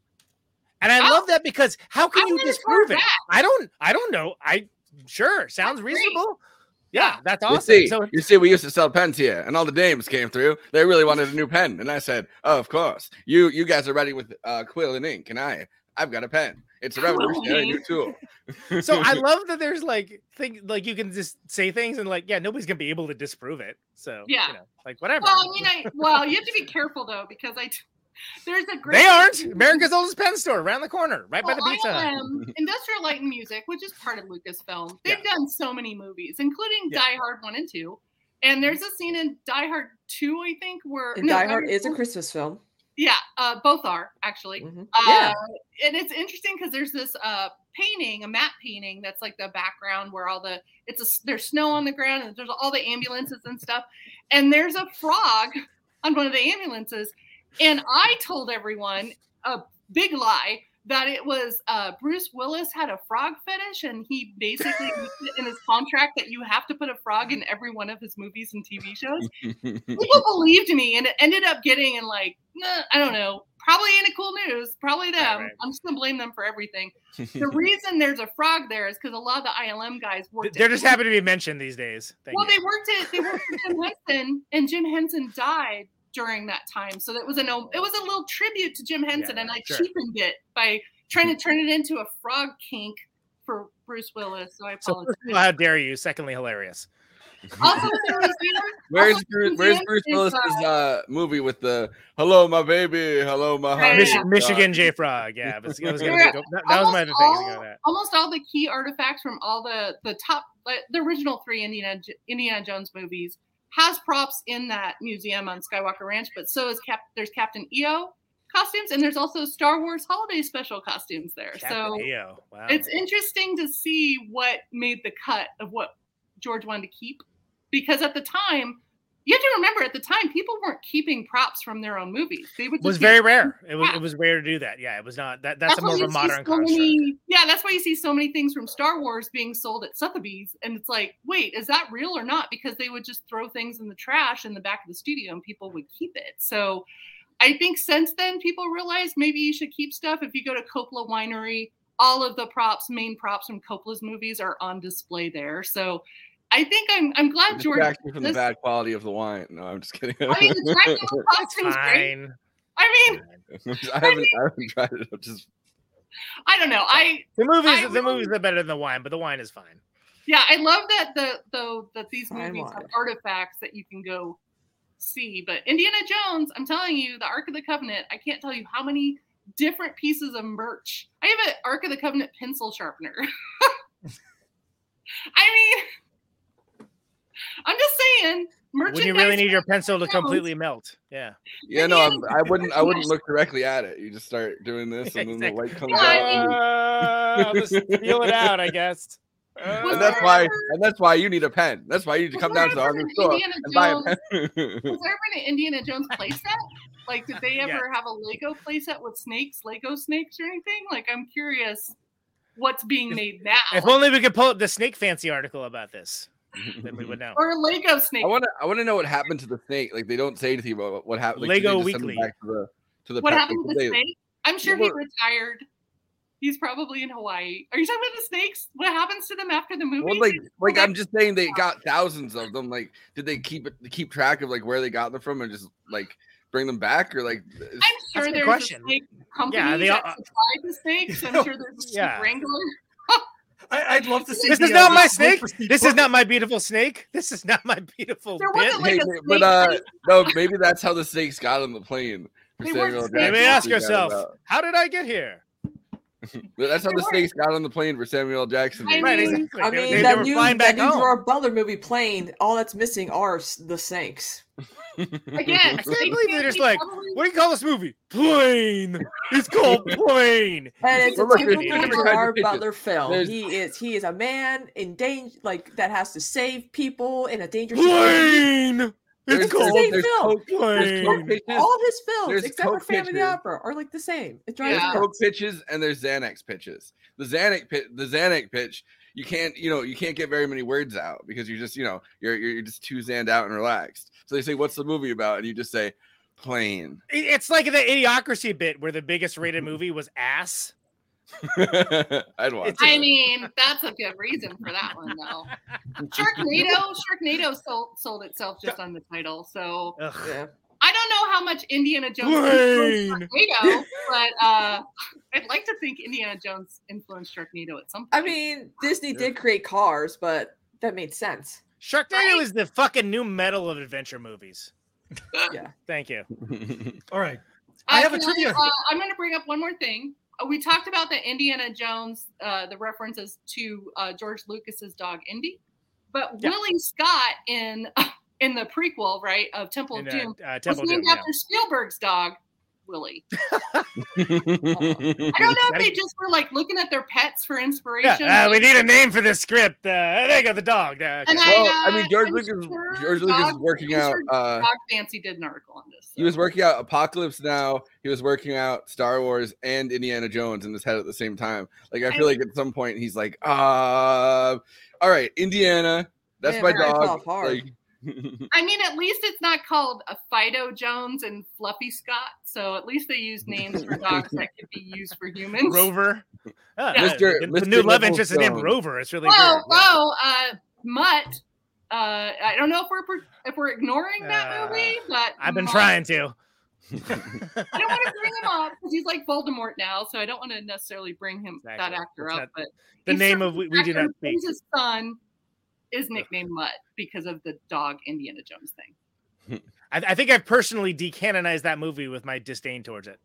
And I love that because how can I you disprove it? that. I don't I don't know. I sure sounds great. reasonable. Yeah, that's You awesome. see, So you see, we used to sell pens here, and all the dames came through. They really wanted a new pen, and I said, "Oh, of course. You you guys are ready with uh, quill and ink, and I I've got a pen. It's a Quill revolutionary new tool." so I love that there's like thing like you can just say things and like yeah nobody's gonna be able to disprove it. So Yeah. you know, like whatever. Well, I mean, I well, you have to be careful though because I. There's a great. they aren't America's oldest pen store around the corner, right by the Well, pizza. Hut. ILM, Industrial Light and Magic, which is part of Lucasfilm, they've done so many movies, including Yeah. Die Hard one and two. And there's a scene in Die Hard two, I think, where And no, Die Hard is a Christmas film. Yeah, uh, both are actually. Mhm. Uh, Yeah. and it's interesting because there's this uh, painting, a matte painting that's like the background where all the it's a there's snow on the ground and there's all the ambulances and stuff, and there's a frog on one of the ambulances, and I told everyone a big lie that it was uh, Bruce Willis had a frog fetish, and he basically in his contract that you have to put a frog in every one of his movies and TV shows people believed me and it ended up getting in like nah, i don't know probably ain't it cool news probably them right. i'm just gonna blame them for everything the reason there's a frog there is because a lot of the ilm guys worked They're at- just happy to be mentioned these days. Thank well you. they worked at they worked for jim henson and jim henson died during that time so that was an it was a little tribute to jim henson and i sure. cheapened it by trying to turn it into a frog kink for bruce willis so i apologize first of all, how dare you? Secondly, hilarious. Also, in the museum, Where's also, Bruce, where's Bruce Willis's uh, uh, movie with the "Hello, my baby, hello, my honey"? Mich- Michigan J Frog. Yeah, I was, was gonna There- make a- that, that was my other almost thing. I was gonna all- almost all the key artifacts from all the the top the original three Indiana J- Indiana Jones movies has props in that museum on Skywalker Ranch, but so is Cap. There's Captain EO costumes, and there's also Star Wars holiday special costumes there. so EO. Wow. it's interesting to see what made the cut of what George wanted to keep, because at the time. You have to remember, at the time, people weren't keeping props from their own movies. They would It was very rare. It was it was rare to do that. Yeah, it was not that. That's, a more of a modern so many- yeah, that's why you see so many things from Star Wars being sold at Sotheby's, and it's like, wait, is that real or not? Because they would just throw things in the trash in the back of the studio, and people would keep it. So, I think since then, people realized maybe you should keep stuff. If you go to Coppola Winery, all of the props, main props from Coppola's movies, are on display there. So, I think I'm I'm glad George. Distract me from the bad quality of the wine. No, I'm just kidding. I mean, the Dracula costume's great. Fine. I mean, I haven't, I haven't tried it. I'm just I don't know. I The movies, I the movies are better than the wine, but the wine is fine. Yeah, I love that the though that these movies have artifacts that you can go see. But Indiana Jones, I'm telling you, the Ark of the Covenant, I can't tell you how many different pieces of merch. I have an Ark of the Covenant pencil sharpener. I mean, I'm just saying, When you really need your pencil to completely melt. Yeah. yeah. No, I'm, I wouldn't. I wouldn't look directly at it. You just start doing this, and then the light comes Yeah, I out. Uh, I'll just feel it out, I guess. and that's why. And that's why you need a pen. That's why you need to come down to the hardware store Indiana and buy a Jones- pen. Was there ever an Indiana Jones playset? Like, did they ever have a Lego playset with snakes, Lego snakes, or anything? Like, I'm curious what's being made now. If only we could pull up the snake fancy article about this, then we would know. or a Lego snake. I want to. I want to know what happened to the snake. Like they don't say anything about what happened. Like, Lego they just send them Weekly. Back to the to the What happened to the did they- snake? I'm sure Yeah, he what- retired. He's probably in Hawaii. Are you talking about the snakes? What happens to them after the movie? Well, like, like I'm just saying, they got thousands of them. Like, did they keep it keep track of like where they got them from and just like bring them back or like? I'm sure a good there's question. a snake company Yeah, they that all- uh, supplied the snakes. I'm sure there's a snake Yeah. wrangler. I, I'd love to see. This the, is uh, not the my snake snake. for This is not my beautiful snake. This is not my beautiful There wasn't like Hey, a snake but uh, no, maybe that's how the snakes got on the plane. For They weren't Samuel snakes. You may ask yourself, how did I get here? But that's how the weren't. snakes got on the plane for Samuel L. Jackson. I Right, mean- exactly. I mean, they, they that new flying that back new home. Gerard Butler movie plane. All that's missing are the snakes. Again, I can't believe they're just like, probably- what do you call this movie? Plane. It's called Plane. And it's a Well, typical different kinds of Gerard. Butler film. There's- He is he is a man in danger, like that has to save people in a dangerous. Plane. There's It's the Coke- same there's film. Coke- there's Coke pitches. All his films, There's except for Coke Phantom of the pitches. Opera, are like the same. It drives There's me Yeah. Coke pitches and there's Xanax pitches. The Xanax pit, the Xanax pitch, you can't, you know, you can't get very many words out because you're just, you know, you're you're just too zanned out and relaxed. So they say, "What's the movie about?" And you just say, "Plane." It's like the idiocracy bit where the biggest rated mm-hmm. movie was ass. I'd watch. It's- it. I mean, that's a good reason for that one, though. Sharknado, Sharknado sold, sold itself just on the title, so Ugh. Yeah. I don't know how much Indiana Jones Plane. influenced Sharknado, but uh, I'd like to think Indiana Jones influenced Sharknado at some point. I mean, Disney did create Cars, but that made sense. Sharknado is the fucking nu metal of adventure movies. Yeah. Thank you. All right. I have a trivia. uh, I'm going to bring up one more thing. Uh, We talked about the Indiana Jones, uh, the references to uh, George Lucas's dog Indy, but Yeah. Willie Scott in in the prequel, right, of Temple In, of uh, Doom, uh, was Temple of named Doom, yeah. after Spielberg's dog, Willie. I don't know if they just were like looking at their pets for Yeah, inspiration. uh, we need a name for this script. Uh, there you go, the dog. Uh, And okay. I, Well, I uh, mean, George I'm Lucas, sure George Lucas is working I'm out. Uh, Dog Fancy did an article on this. he was working out Apocalypse Now. He was working out Star Wars and Indiana Jones in his head at the same time. Like I feel like at some point he's like, uh, all right, Indiana. That's Man, my that guy fell dog. Like, I mean, at least it's not called a Fido Jones and Fluffy Scott. So at least they use names for dogs that could be used for humans. Rover. Ah, Mr. The, the Mr. new love interest is named Rover. It's really Whoa, weird. Yeah. uh, Mutt. Uh, I don't know if we're if we're ignoring that Uh, movie, but I've been Mutt- trying to. I don't want to bring him up because he's like Voldemort now, so I don't want to necessarily bring him that actor It's up. But The name of we, we do not who speak. plays His son is nicknamed Mutt because of the dog Indiana Jones thing. I, I think I've personally decanonized that movie with my disdain towards it.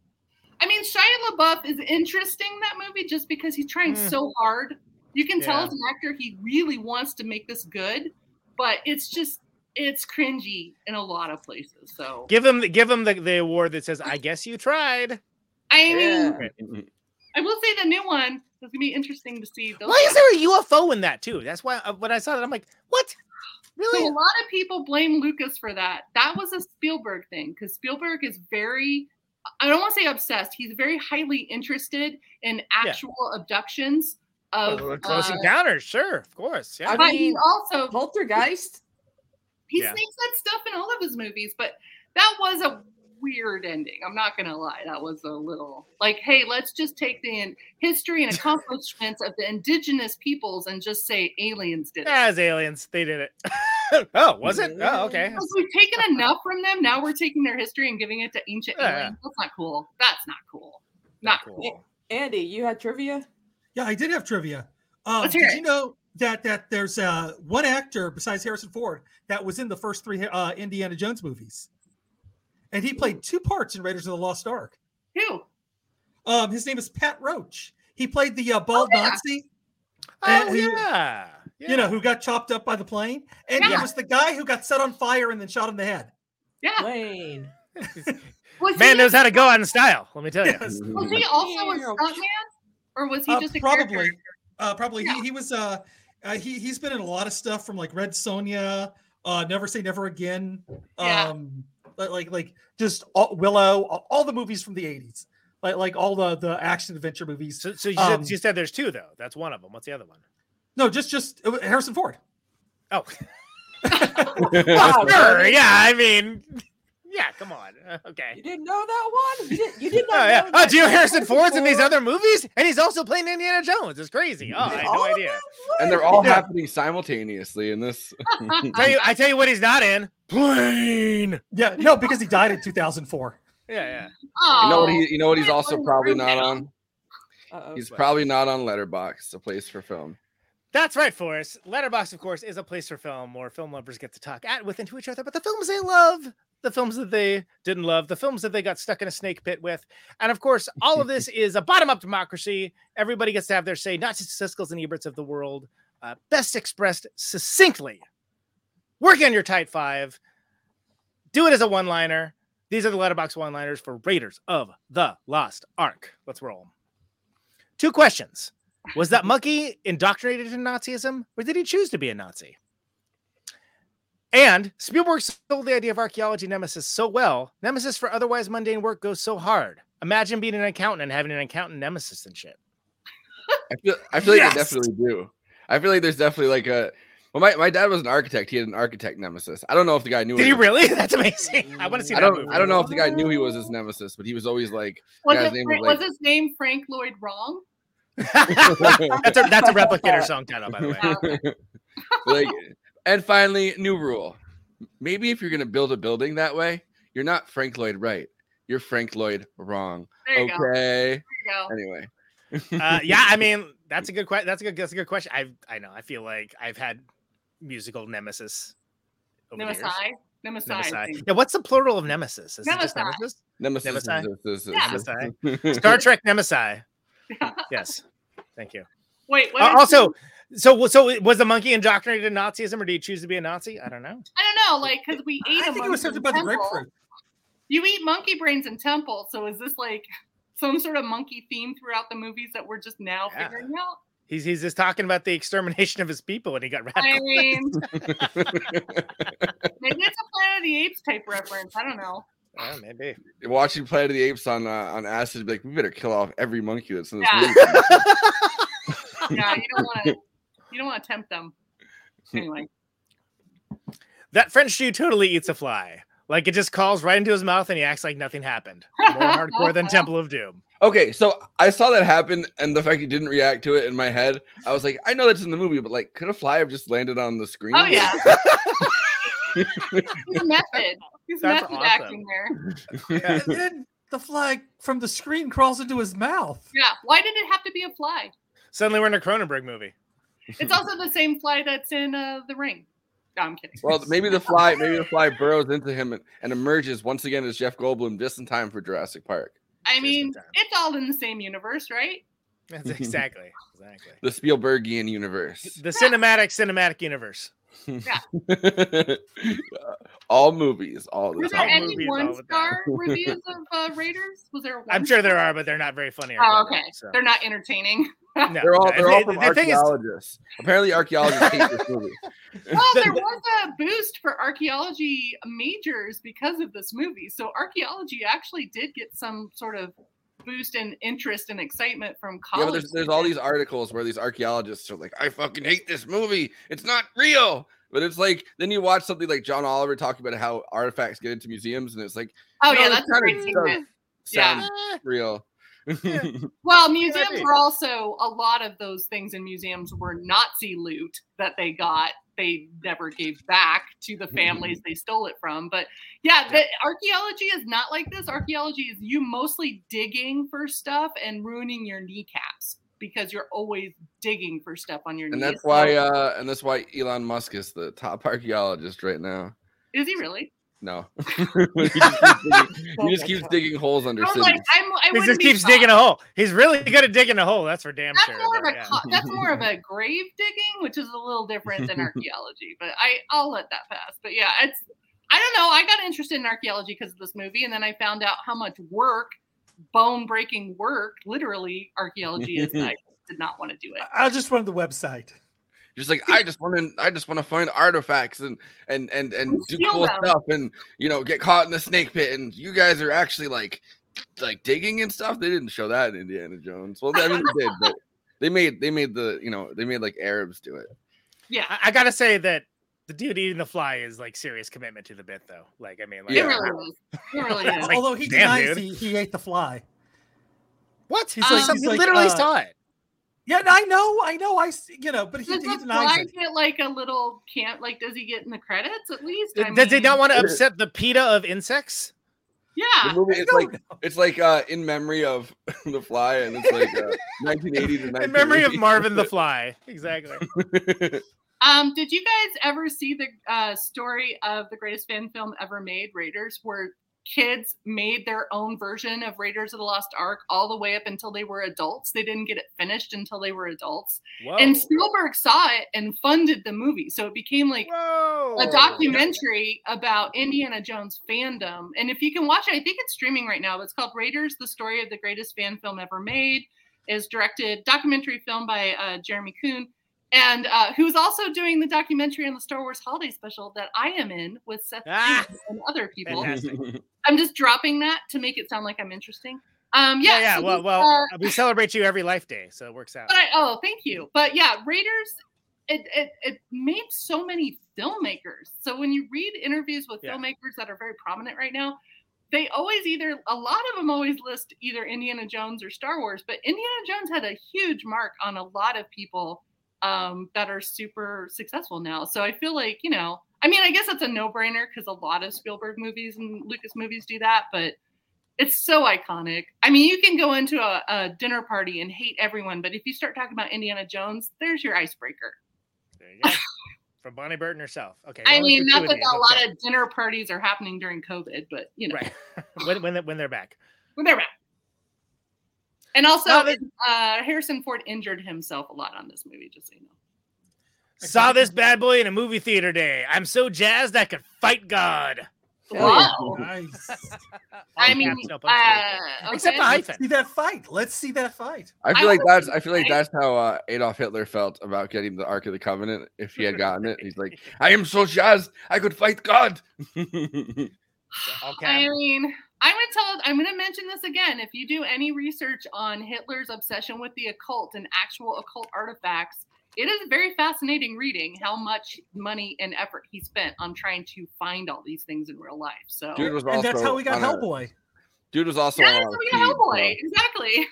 I mean, Shia LaBeouf is interesting that movie just because he's trying Mm. so hard. You can tell Yeah. as an actor he really wants to make this good, but it's just it's cringy in a lot of places. So Give him, give him the, the award that says, "I guess you tried." I mean, I will say the new one is gonna be interesting to see. Those Why is there a UFO in that too? That's why uh, when I saw that, I'm like, what? Really? So a lot of people blame Lucas for that. That was a Spielberg thing because Spielberg is very, I don't want to say obsessed. He's very highly interested in actual abductions of Well, Close uh, Encounters, sure, of course. Yeah. but he also Poltergeist. He Yeah. sneaks that stuff in all of his movies, but that was a weird ending. I'm not gonna lie, that was a little like, hey, let's just take the in- history and accomplishments of the indigenous peoples and just say aliens did it. As aliens, they did it. oh, was it? Oh, okay. Because we've taken enough from them. Now we're taking their history and giving it to ancient Yeah. aliens. That's not cool. That's not cool. Not cool. Andy, you had trivia. Yeah, I did have trivia. Um, Let's did hear you know that that there's uh, one actor besides Harrison Ford that was in the first three uh, Indiana Jones movies, and he played two parts in Raiders of the Lost Ark. Who? Um, his name is Pat Roach. He played the uh, bald Nazi. Oh and who- yeah. You know who got chopped up by the plane, and he Yeah. was the guy who got set on fire and then shot in the head. Yeah. Wayne. Man he, knows how to go out in style. Let me tell you. Yes. was he also a stuntman? Or was he Uh, just a probably, character? uh, probably he, he was. Uh, uh, he he's been in a lot of stuff from like Red Sonja, uh, Never Say Never Again, Yeah. um, like like, like just all, Willow, all, all the movies from the '80s, like like all the the action adventure movies. So, so you, Um, said, you said there's two though. That's one of them. What's the other one? no, just just uh, Harrison Ford. Oh, Wow, sure. Yeah, I mean, yeah. Come on. Uh, Okay. You didn't know that one? You did, you did Oh not yeah. know Oh, that Gio Harrison Ford's in these other movies, and he's also playing Indiana Jones. It's crazy. Oh, I had no idea. and they're all happening simultaneously in this. Tell you, I tell you what, he's not in. Plane. Yeah, no, because he died in 2004. Yeah, yeah. Oh, You know what Oh, he? You know what he's also probably not on. Uh-oh. He's probably not on Letterboxd, a place for film. That's right, Forrest. Letterboxd, of course, is a place for film where film lovers get to talk at with and to each other, but the films they love, the films that they didn't love, the films that they got stuck in a snake pit with. And of course, all of this is a bottom up democracy. Everybody gets to have their say, not just Siskel's and Eberts of the world, uh, best expressed succinctly. Work on your tight five. Do it as a one liner. These are the Letterboxd one liners for Raiders of the Lost Ark. Let's roll. Two questions. Was that monkey indoctrinated in Nazism, or did he choose to be a Nazi? And Spielberg sold the idea of archaeology nemesis so well, nemesis for otherwise mundane work goes so hard. Imagine being an accountant and having an accountant nemesis and shit. I feel. I feel like Yes! I definitely do. I feel like there's definitely like a. Well, my, my dad was an architect. He had an architect nemesis. I don't know if the guy knew. Did it he was- really? That's amazing. I want to see I that don't. movie. I don't know if the guy knew he was his nemesis, but he was always like. Was, guy's it, name Frank, was like. was his name Frank Lloyd Wrong? that's a that's a replicator song title, by the way. Oh, like, and finally, new rule. Maybe if you're gonna build a building that way, you're not Frank Lloyd right. You're Frank Lloyd wrong. There you go. okay. There you go. Anyway. Uh, yeah, I mean that's a good question. That's a good that's a good question. I I know. I feel like I've had musical nemesis. over the years. Nemesis. Nemesis. I Nemesis. think. Yeah, what's the plural of nemesis? Is it Nemesis. nemesis? Nemesis. Nemesis. is- is- is- Yeah. Star Trek Nemesis. Yes. Thank you. Wait, what Uh, is- also, so so was the monkey indoctrinated in Nazism, or did he choose to be a Nazi? I don't know. I don't know, like, because we ate I a think it was something about the temple. grapefruit. You eat monkey brains in temple, so is this like some sort of monkey theme throughout the movies that we're just now Yeah. figuring out? He's he's just talking about the extermination of his people, and he got radical. I mean, maybe it's a Planet of the Apes type reference. I don't know. Yeah, maybe. Watching Planet of the Apes on uh, on acid, be like we better kill off every monkey that's in this Yeah. movie. Yeah, you don't want to. You don't want to tempt them. Anyway, That French Jew totally eats a fly. Like it just calls right into his mouth, and he acts like nothing happened. More hardcore than Temple of Doom. Okay, so I saw that happen, and the fact he didn't react to it in my head, I was like, I know that's in the movie, but like, could a fly have just landed on the screen? oh yeah, he's method. He's That's method awesome. acting there. And then the flag from the screen crawls into his mouth. Yeah, why did it have to be a fly? Suddenly, we're in a Cronenberg movie. It's also the same fly that's in uh, the ring. No, I'm kidding. Well, maybe the fly, maybe the fly burrows into him and, and emerges once again as Jeff Goldblum just in time for Jurassic Park. I mean, it's all in the same universe, right? That's exactly, exactly. The Spielbergian universe. The cinematic cinematic universe. all movies, all the Were there time. any movies one star reviews of uh, Raiders? Was there? One I'm sure there are, but they're not very funny. Oh, clever, okay. so. They're not entertaining. No, They're all they're all from the thing is- archaeologists. Apparently, archaeologists hate this movie. well, there was a boost for archaeology majors because of this movie. So archaeology actually did get some sort of boost in interest and excitement from Yeah, college. but there's there's all these articles where these archaeologists are like, I fucking hate this movie. It's not real. But it's like then you watch something like John Oliver talking about how artifacts get into museums, and it's like, Oh, no, yeah, that's kinda great does Yeah. real. Well, museums were also a lot of those things in museums were Nazi loot that they got. They never gave back to the families they stole it from. But yeah, the archaeology is not like this. Archaeology is you mostly digging for stuff and ruining your kneecaps because you're always digging for stuff on your and knees. that's why uh and that's why Elon Musk is the top archaeologist right now. is he really? No. he, just keeps digging, he oh just keeps digging holes under I was cities. like, I'm, I He just keeps shocked. digging a hole. He's really good at digging a hole. That's for damn That's sure. more of a yeah. that's more of a grave digging, which is a little different than archaeology. But I I'll let that pass. But yeah, it's I don't know. I got interested in archaeology because of this movie, and then I found out how much work, bone breaking work, literally archaeology is. I did not want to do it. I just wanted the website. Just like I just want to, I just want to find artifacts and and and and do cool them. stuff, and you know, get caught in the snake pit. And you guys are actually like, like digging and stuff. They didn't show that in Indiana Jones. Well, I mean, they did, but they made they made the you know they made like Arabs do it. Yeah, I, I gotta say that the dude eating the fly is like serious commitment to the bit, though. Like, I mean, like, It really. It really is. Like, Although he damn, denies he, he ate the fly. What? He's like, Um, he's he like, literally uh, saw it. Yeah, I know, I know. I s- you know, but he, Does he the denies fly it. get like a little can't like? Does he get in the credits at least? I Does he not want to upset the PETA of insects? The Yeah. movie it's like it's like uh in memory of the fly, and it's like uh, 1980 to 1980. In memory of Marvin the Fly. Exactly. Um, did you guys ever see the uh, story of the greatest fan film ever made, Raiders, where kids made their own version of Raiders of the Lost Ark all the way up until they were adults? They didn't get it finished until they were adults. Whoa. And Spielberg saw it and funded the movie. So it became like a documentary about Indiana Jones fandom. And if you can watch it, I think it's streaming right now. It's called Raiders, the story of the greatest fan film ever made. Is directed documentary film by uh, Jeremy Coon, and uh, who's also doing the documentary on the Star Wars Holiday Special that I am in with Seth Ah, and other people. fantastic. I'm just dropping that to make it sound like I'm interesting. Um, yeah, yeah, yeah. so well, this, well, uh, we celebrate you every life day, so it works out. but I, oh, thank you. But yeah, Raiders, it, it it made so many filmmakers. So when you read interviews with Yeah. filmmakers that are very prominent right now, they always either a lot of them always list either Indiana Jones or Star Wars. But Indiana Jones had a huge mark on a lot of people um, that are super successful now. So I feel like you know, I mean, I guess it's a no brainer because a lot of Spielberg movies and Lucas movies do that, but it's so iconic. I mean, you can go into a, a dinner party and hate everyone, but if you start talking about Indiana Jones, there's your icebreaker. There you go. From Bonnie Burton herself. Okay. I mean, not that a lot okay. of dinner parties are happening during COVID, but you know, Right. when, when, when they're back. when they're back. And also, uh, Harrison Ford injured himself a lot on this movie, just so you know. Saw this bad boy in a movie theater day. I'm so jazzed I could fight God. Wow. Nice. I mean, caps, no punctuation. uh, Except the Let's hyphen. see that fight. Let's see that fight. I I feel like that's I feel like that's how uh, Adolf Hitler felt about getting the Ark of the Covenant. If he had gotten it, he's like, I am so jazzed, I could fight God. All I mean, I'm gonna tell. I'm gonna mention this again. If you do any research on Hitler's obsession with the occult and actual occult artifacts, it is very fascinating reading how much money and effort he spent on trying to find all these things in real life. So Dude was And that's how we got on a- Hellboy. Dude was also yeah, on that's a what we got Hellboy. so Exactly.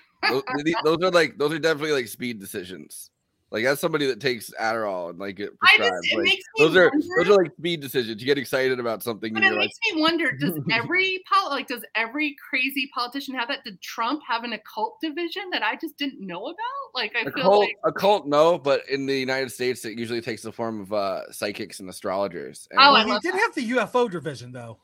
those, those are like those are definitely like speed decisions. Like that's somebody that takes Adderall and like it I just- it like, makes me those are those are like speed decisions. You get excited about something. But and it you're like, makes me wonder: Does every pol- like does every crazy politician have that? Did Trump have an occult division that I just didn't know about? Like I a feel cult, like a cult, no, but in the United States, it usually takes the form of uh, psychics and astrologers. And Oh, I Well, he love did have the UFO division though.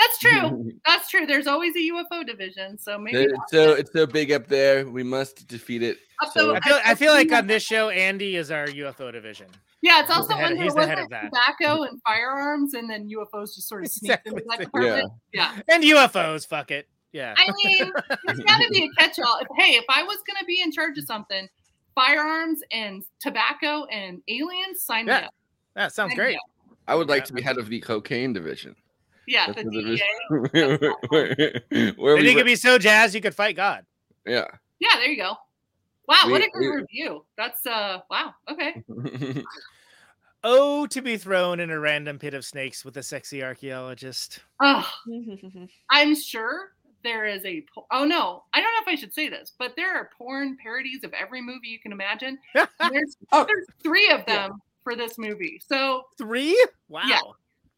That's true. that's true. There's always a UFO division, so maybe it's so it's so big up there. We must defeat it. Up So- I feel I feel like on this show, Andy is our UFO division. Yeah, it's also the head- when the head wasn't of that. tobacco and firearms, and then UFOs just sort of sneaked into that department. Yeah. And UFOs, fuck it. Yeah. I mean, there's got to be a catch-all. Hey, if I was going to be in charge of something, firearms and tobacco and aliens, sign me Yeah. up. That sounds Sign great. I would like to be head of the cocaine division. Yeah, the the DEA. division where, where And you were- could be so jazzed you could fight God. yeah. Yeah, there you go. Wow, what a good we- review. That's uh, wow. Okay. Oh, to be thrown in a random pit of snakes with a sexy archaeologist. Oh, I'm sure there is a. po- Oh no, I don't know if I should say this, but there are porn parodies of every movie you can imagine. There's there's three of them for this movie. So three? Wow. Yeah,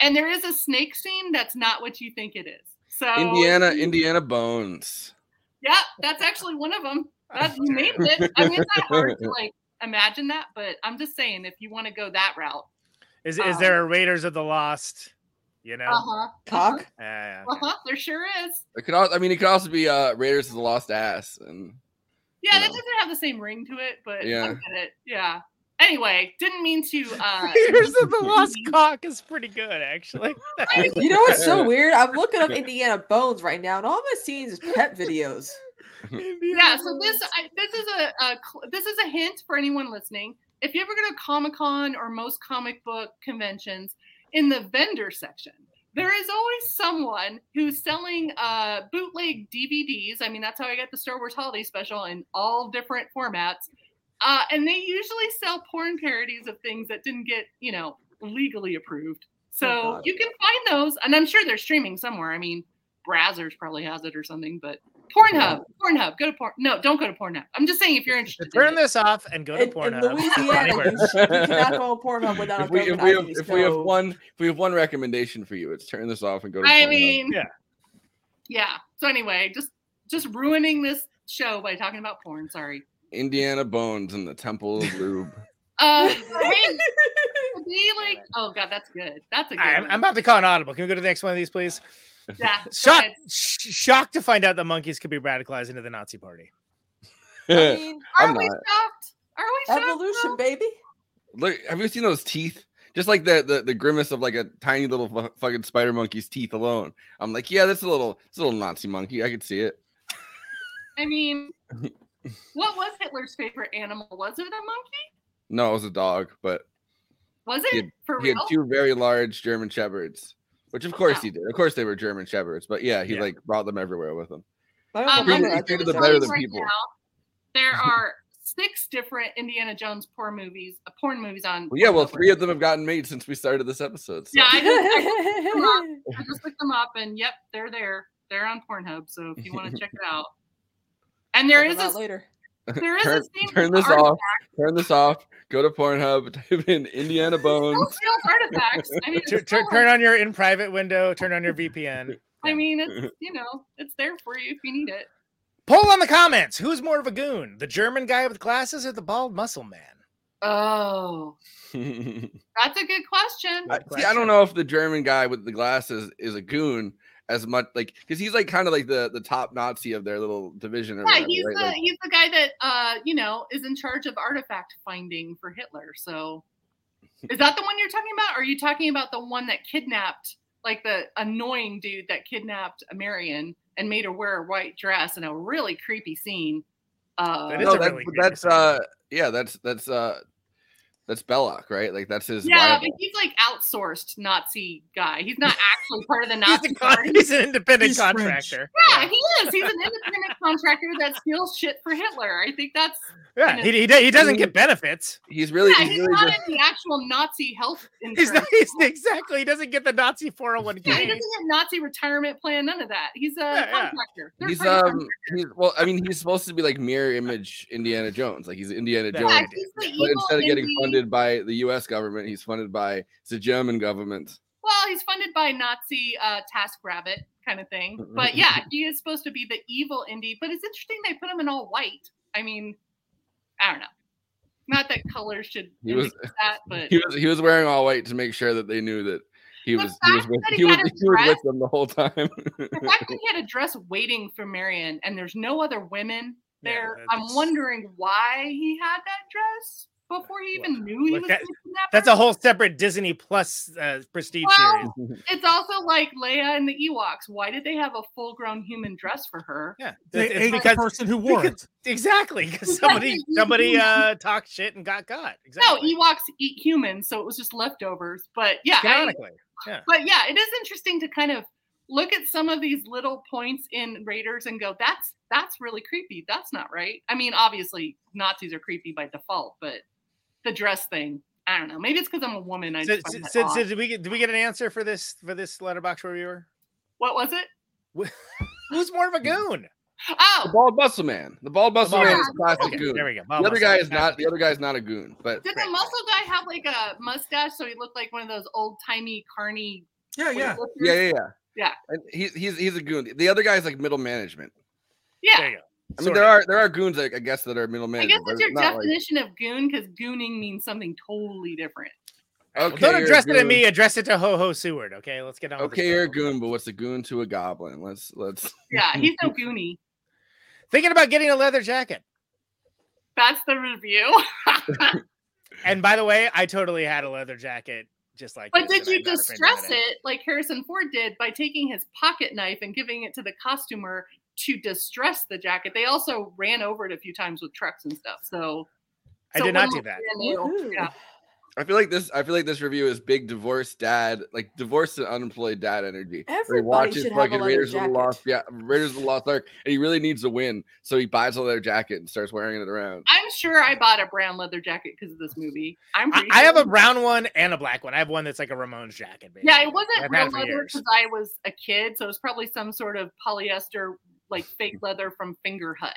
and there is a snake scene that's not what you think it is. So Indiana, Indiana Bones. Yeah, that's actually one of them. That's you named it. I mean, it's not hard to like imagine that, but I'm just saying if you want to go that route. Is is Um, there a Raiders of the Lost? You know? Uh huh. Cock. Yeah, Uh huh. There sure is. It could. al- I mean, it could also be uh, Raiders of the Lost Ass, and Yeah, that doesn't have the same ring to it, but Yeah. I get it. Yeah. Anyway, didn't mean to. uh Raiders of the Lost Cock is pretty good, actually. You know what's so weird? I'm looking up Indiana Bones right now, and all I'm seeing is pet videos. yeah so this I, this is a, a this is a hint for anyone listening if you ever go to comic-con or most comic book conventions in the vendor section there is always someone who's selling uh bootleg dvds i mean that's how i got the star wars holiday special in all different formats uh and they usually sell porn parodies of things that didn't get you know legally approved so Oh, you can find those and i'm sure they're streaming somewhere i mean brazzers probably has it or something but pornhub pornhub go to porn no don't go to pornhub i'm just saying if you're interested in Turn it. this off and go to In, in Pornhub. Louisiana, Anywhere. you, you cannot go on Pornhub without if we, if we have if we have one if we have one recommendation for you, it's turn this off and go to. I Pornhub. mean, yeah, yeah. So anyway, just just ruining this show by talking about porn. Sorry. Indiana Bones and the Temple of Lube. Uh, hey, to like, oh god, that's good. That's a good. I'm, one. I'm about to call an audible. Can we go to the next one of these, please? Yeah. go Shocked, sh- shocked to find out that monkeys could be radicalized into the Nazi party. I mean, Are I'm we not. shocked? Are we shocked? evolution, baby. Look, have you seen those teeth? Just like the, the the grimace of like a tiny little fu- fucking spider monkey's teeth alone. I'm like, yeah, that's a little, it's a little Nazi monkey. I could see it. I mean, what was Hitler's favorite animal? Was it a monkey? No, it was a dog, but Was he it had, for he had two very large German shepherds, which of course Wow. he did. Of course they were German shepherds, but yeah, he Yeah. like brought them everywhere with him. I Um, don't I'm. He treated think them it better was- than right people. now, there are six different Indiana Jones porn movies, uh, porn movies on. Well, yeah, well, three of them have gotten made since we started this episode. So. Yeah, I just, I just looked them up. I just looked them up, and yep, they're there. They're on Pornhub, so if you want to check it out. And there Check is a later. there is turn, a scene turn with this off. Turn this off. Go to Pornhub. Type in Indiana Still Bones. steals artifacts. I mean, Tur- it's still turn like- on your in private window. Turn on your VPN. I mean, it's you know, it's there for you if you need it. Poll on the comments. Who's more of a goon, the German guy with glasses or the bald muscle man? Oh, that's a good question. see, I don't know if the German guy with the glasses is a goon as much like because he's like kind of like the the top Nazi of their little division. Yeah, whatever, he's right? the Like, he's the guy that uh you know is in charge of artifact finding for Hitler. So is that the one you're talking about? Or are you talking about the one that kidnapped like the annoying dude that kidnapped a Marion and made her wear a white dress in a really creepy scene? Uh That is no, a that- really but that's uh yeah, that's that's uh that's Belloq, right? Like that's his. yeah, rival. but he's like outsourced Nazi guy. He's not actually part of the He's, Nazi a con- he's an independent He's contractor. Yeah, he is. He's an independent contractor that steals shit for Hitler. I think that's Yeah, in he, he, he doesn't get benefits. He's really yeah, he's he's really not just in the actual Nazi health insurance. He's not, he's exactly. He doesn't get the Nazi 401k. yeah, he doesn't get Nazi retirement plan, none of that. He's a yeah. contractor. Third he's um contractor. he's well I mean he's supposed to be like mirror image Indiana Jones like he's Indiana Yeah, Jones he's but instead of getting Indy- funded by the U.S. government he's funded by the German government. Well, he's funded by Nazi uh, Task Rabbit kind of thing. But yeah, he is supposed to be the evil indie. But it's interesting they put him in all white. I mean, I don't know. Not that color should He was that, but he was he was wearing all white to make sure that they knew that he The was he was with that he he was, had his he was with them the whole time. the fact that he had a dress waiting for Marion and there's no other women there, that's- I'm wondering why he had that dress before he even knew he was that- gonna That's a whole separate Disney Plus uh, prestige Well, series. it's also like Leia and the Ewoks. Why did they have a full grown human dress for her? Yeah, They it's, ate it's the because person who wore because- exactly because somebody somebody uh talked shit and got got. Exactly. No, Ewoks eat humans, so it was just leftovers. But yeah, I- Canonically, yeah. but yeah, it is interesting to kind of look at some of these little points in Raiders and go, "That's that's really creepy. That's not right." I mean, obviously Nazis are creepy by default, but the dress thing, I don't know. Maybe it's because I'm a woman. I So, just so, so did we get did we get an answer for this for this Letterboxd reviewer? what was it? Who's more of a hmm. goon? Oh, the bald muscle man. The bald muscle bald man muscle is a classic Okay, goon. there we go. The other guy is not. The other guy is not a goon, but did the muscle guy have like a mustache so he looked like one of those old timey carny? Yeah, yeah. yeah, yeah, yeah. Yeah. And he's he's he's a goon. The other guy is like middle management. Yeah. There you go. I mean, Sort there of. are there are goons, I guess, that are middle I guess that's your it's not like- definition of goon because gooning means something totally different. Well, okay, don't address it to me. Address it to Ho Ho Seward. Okay, let's get on. Okay, the you're a goon, but what's a goon to a goblin? Let's let's. Yeah, he's no goony. Thinking about getting a leather jacket. That's the review. And by the way, I totally had a leather jacket just like. But this, did you I'm not afraid to distress admit it like Harrison Ford did by taking his pocket knife and giving it to the costumer to distress the jacket? They also ran over it a few times with trucks and stuff. So I so did not do that. new. Yeah. I feel like this. I feel like this review is big divorced dad, like divorced and unemployed dad energy. where he Everybody watches should have a fucking leather of the jacket. Lost, yeah, Raiders of the Lost Ark, and he really needs a win, so he buys a leather jacket and starts wearing it around. I'm sure I bought a brown leather jacket because of this movie. I'm I, pretty I have a brown one and a black one. I have one that's like a Ramones jacket. Yeah, it wasn't I've had real leather because I was a kid, so it was probably some sort of polyester like fake leather from Fingerhut.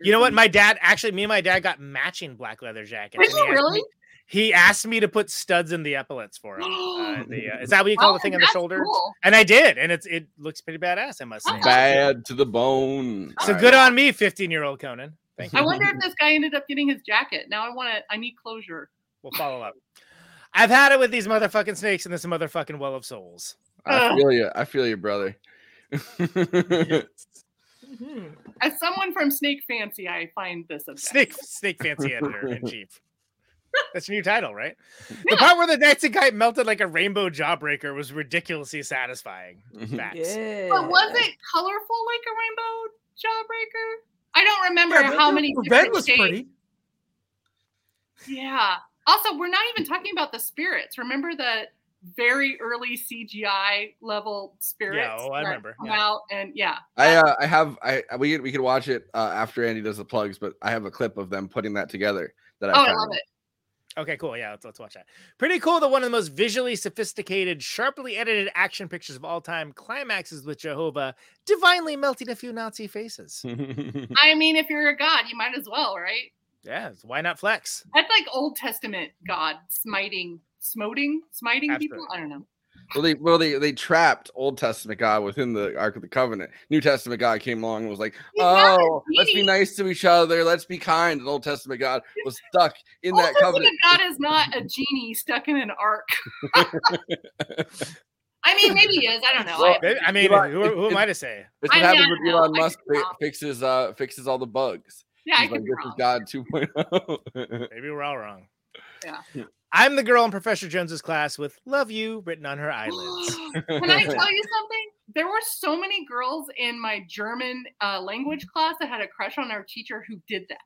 You know what? My dad actually, me and my dad got matching black leather jackets. Did he you asked really? me- he asked me to put studs in the epaulets for him. Uh, the, uh, is that what you call Oh, the thing on the that's shoulder? cool. And I did, and it's it looks pretty badass. I must say. Bad to the bone. So good on me, fifteen-year-old Conan. Thank you. I wonder if this guy ended up getting his jacket. Now I want to. I need closure. We'll follow up. I've had it with these motherfucking snakes in this motherfucking well of souls. I feel you. I feel you, brother. As someone from Snake Fancy, I find this objective. Snake, snake fancy editor in chief. That's your new title, right? The part where the Nazi guy melted like a rainbow jawbreaker was ridiculously satisfying. Mm-hmm. Facts. But was it colorful like a rainbow jawbreaker? I don't remember Yeah, how many Revenge different was shades. pretty. Yeah. Also, we're not even talking about the spirits. Remember the very early CGI level spirits? oh, I remember, Come yeah. out and yeah. I uh, I have I we could- we could watch it uh, after Andy does the plugs, but I have a clip of them putting that together that I Oh, I love it. Okay, cool. Yeah, let's, let's watch that. Pretty cool that one of the most visually sophisticated, sharply edited action pictures of all time climaxes with Jehovah divinely melting a few Nazi faces. I mean, if you're a god, you might as well, right? yeah, why not flex? That's like Old Testament God smiting, smoting, smiting people. I don't know. Well, they well they they trapped Old Testament God within the Ark of the Covenant. New Testament God came along and was like, "Oh, let's be nice to each other. Let's be kind." And Old Testament God was stuck in that Old Testament covenant. God is not a genie stuck in an ark. I mean, maybe he is. I don't know. Well, I, I mean, Elon- who, who am I to say? It's what I mean, happens I when don't know. Elon Musk fi- fixes uh fixes all the bugs. Yeah, I He's could like, be this wrong. is God 2.0. Maybe we're all wrong. Yeah. I'm the girl in Professor Jones's class with "Love You" written on her eyelids. Can I tell you something? There were so many girls in my German uh, language class that had a crush on our teacher who did that.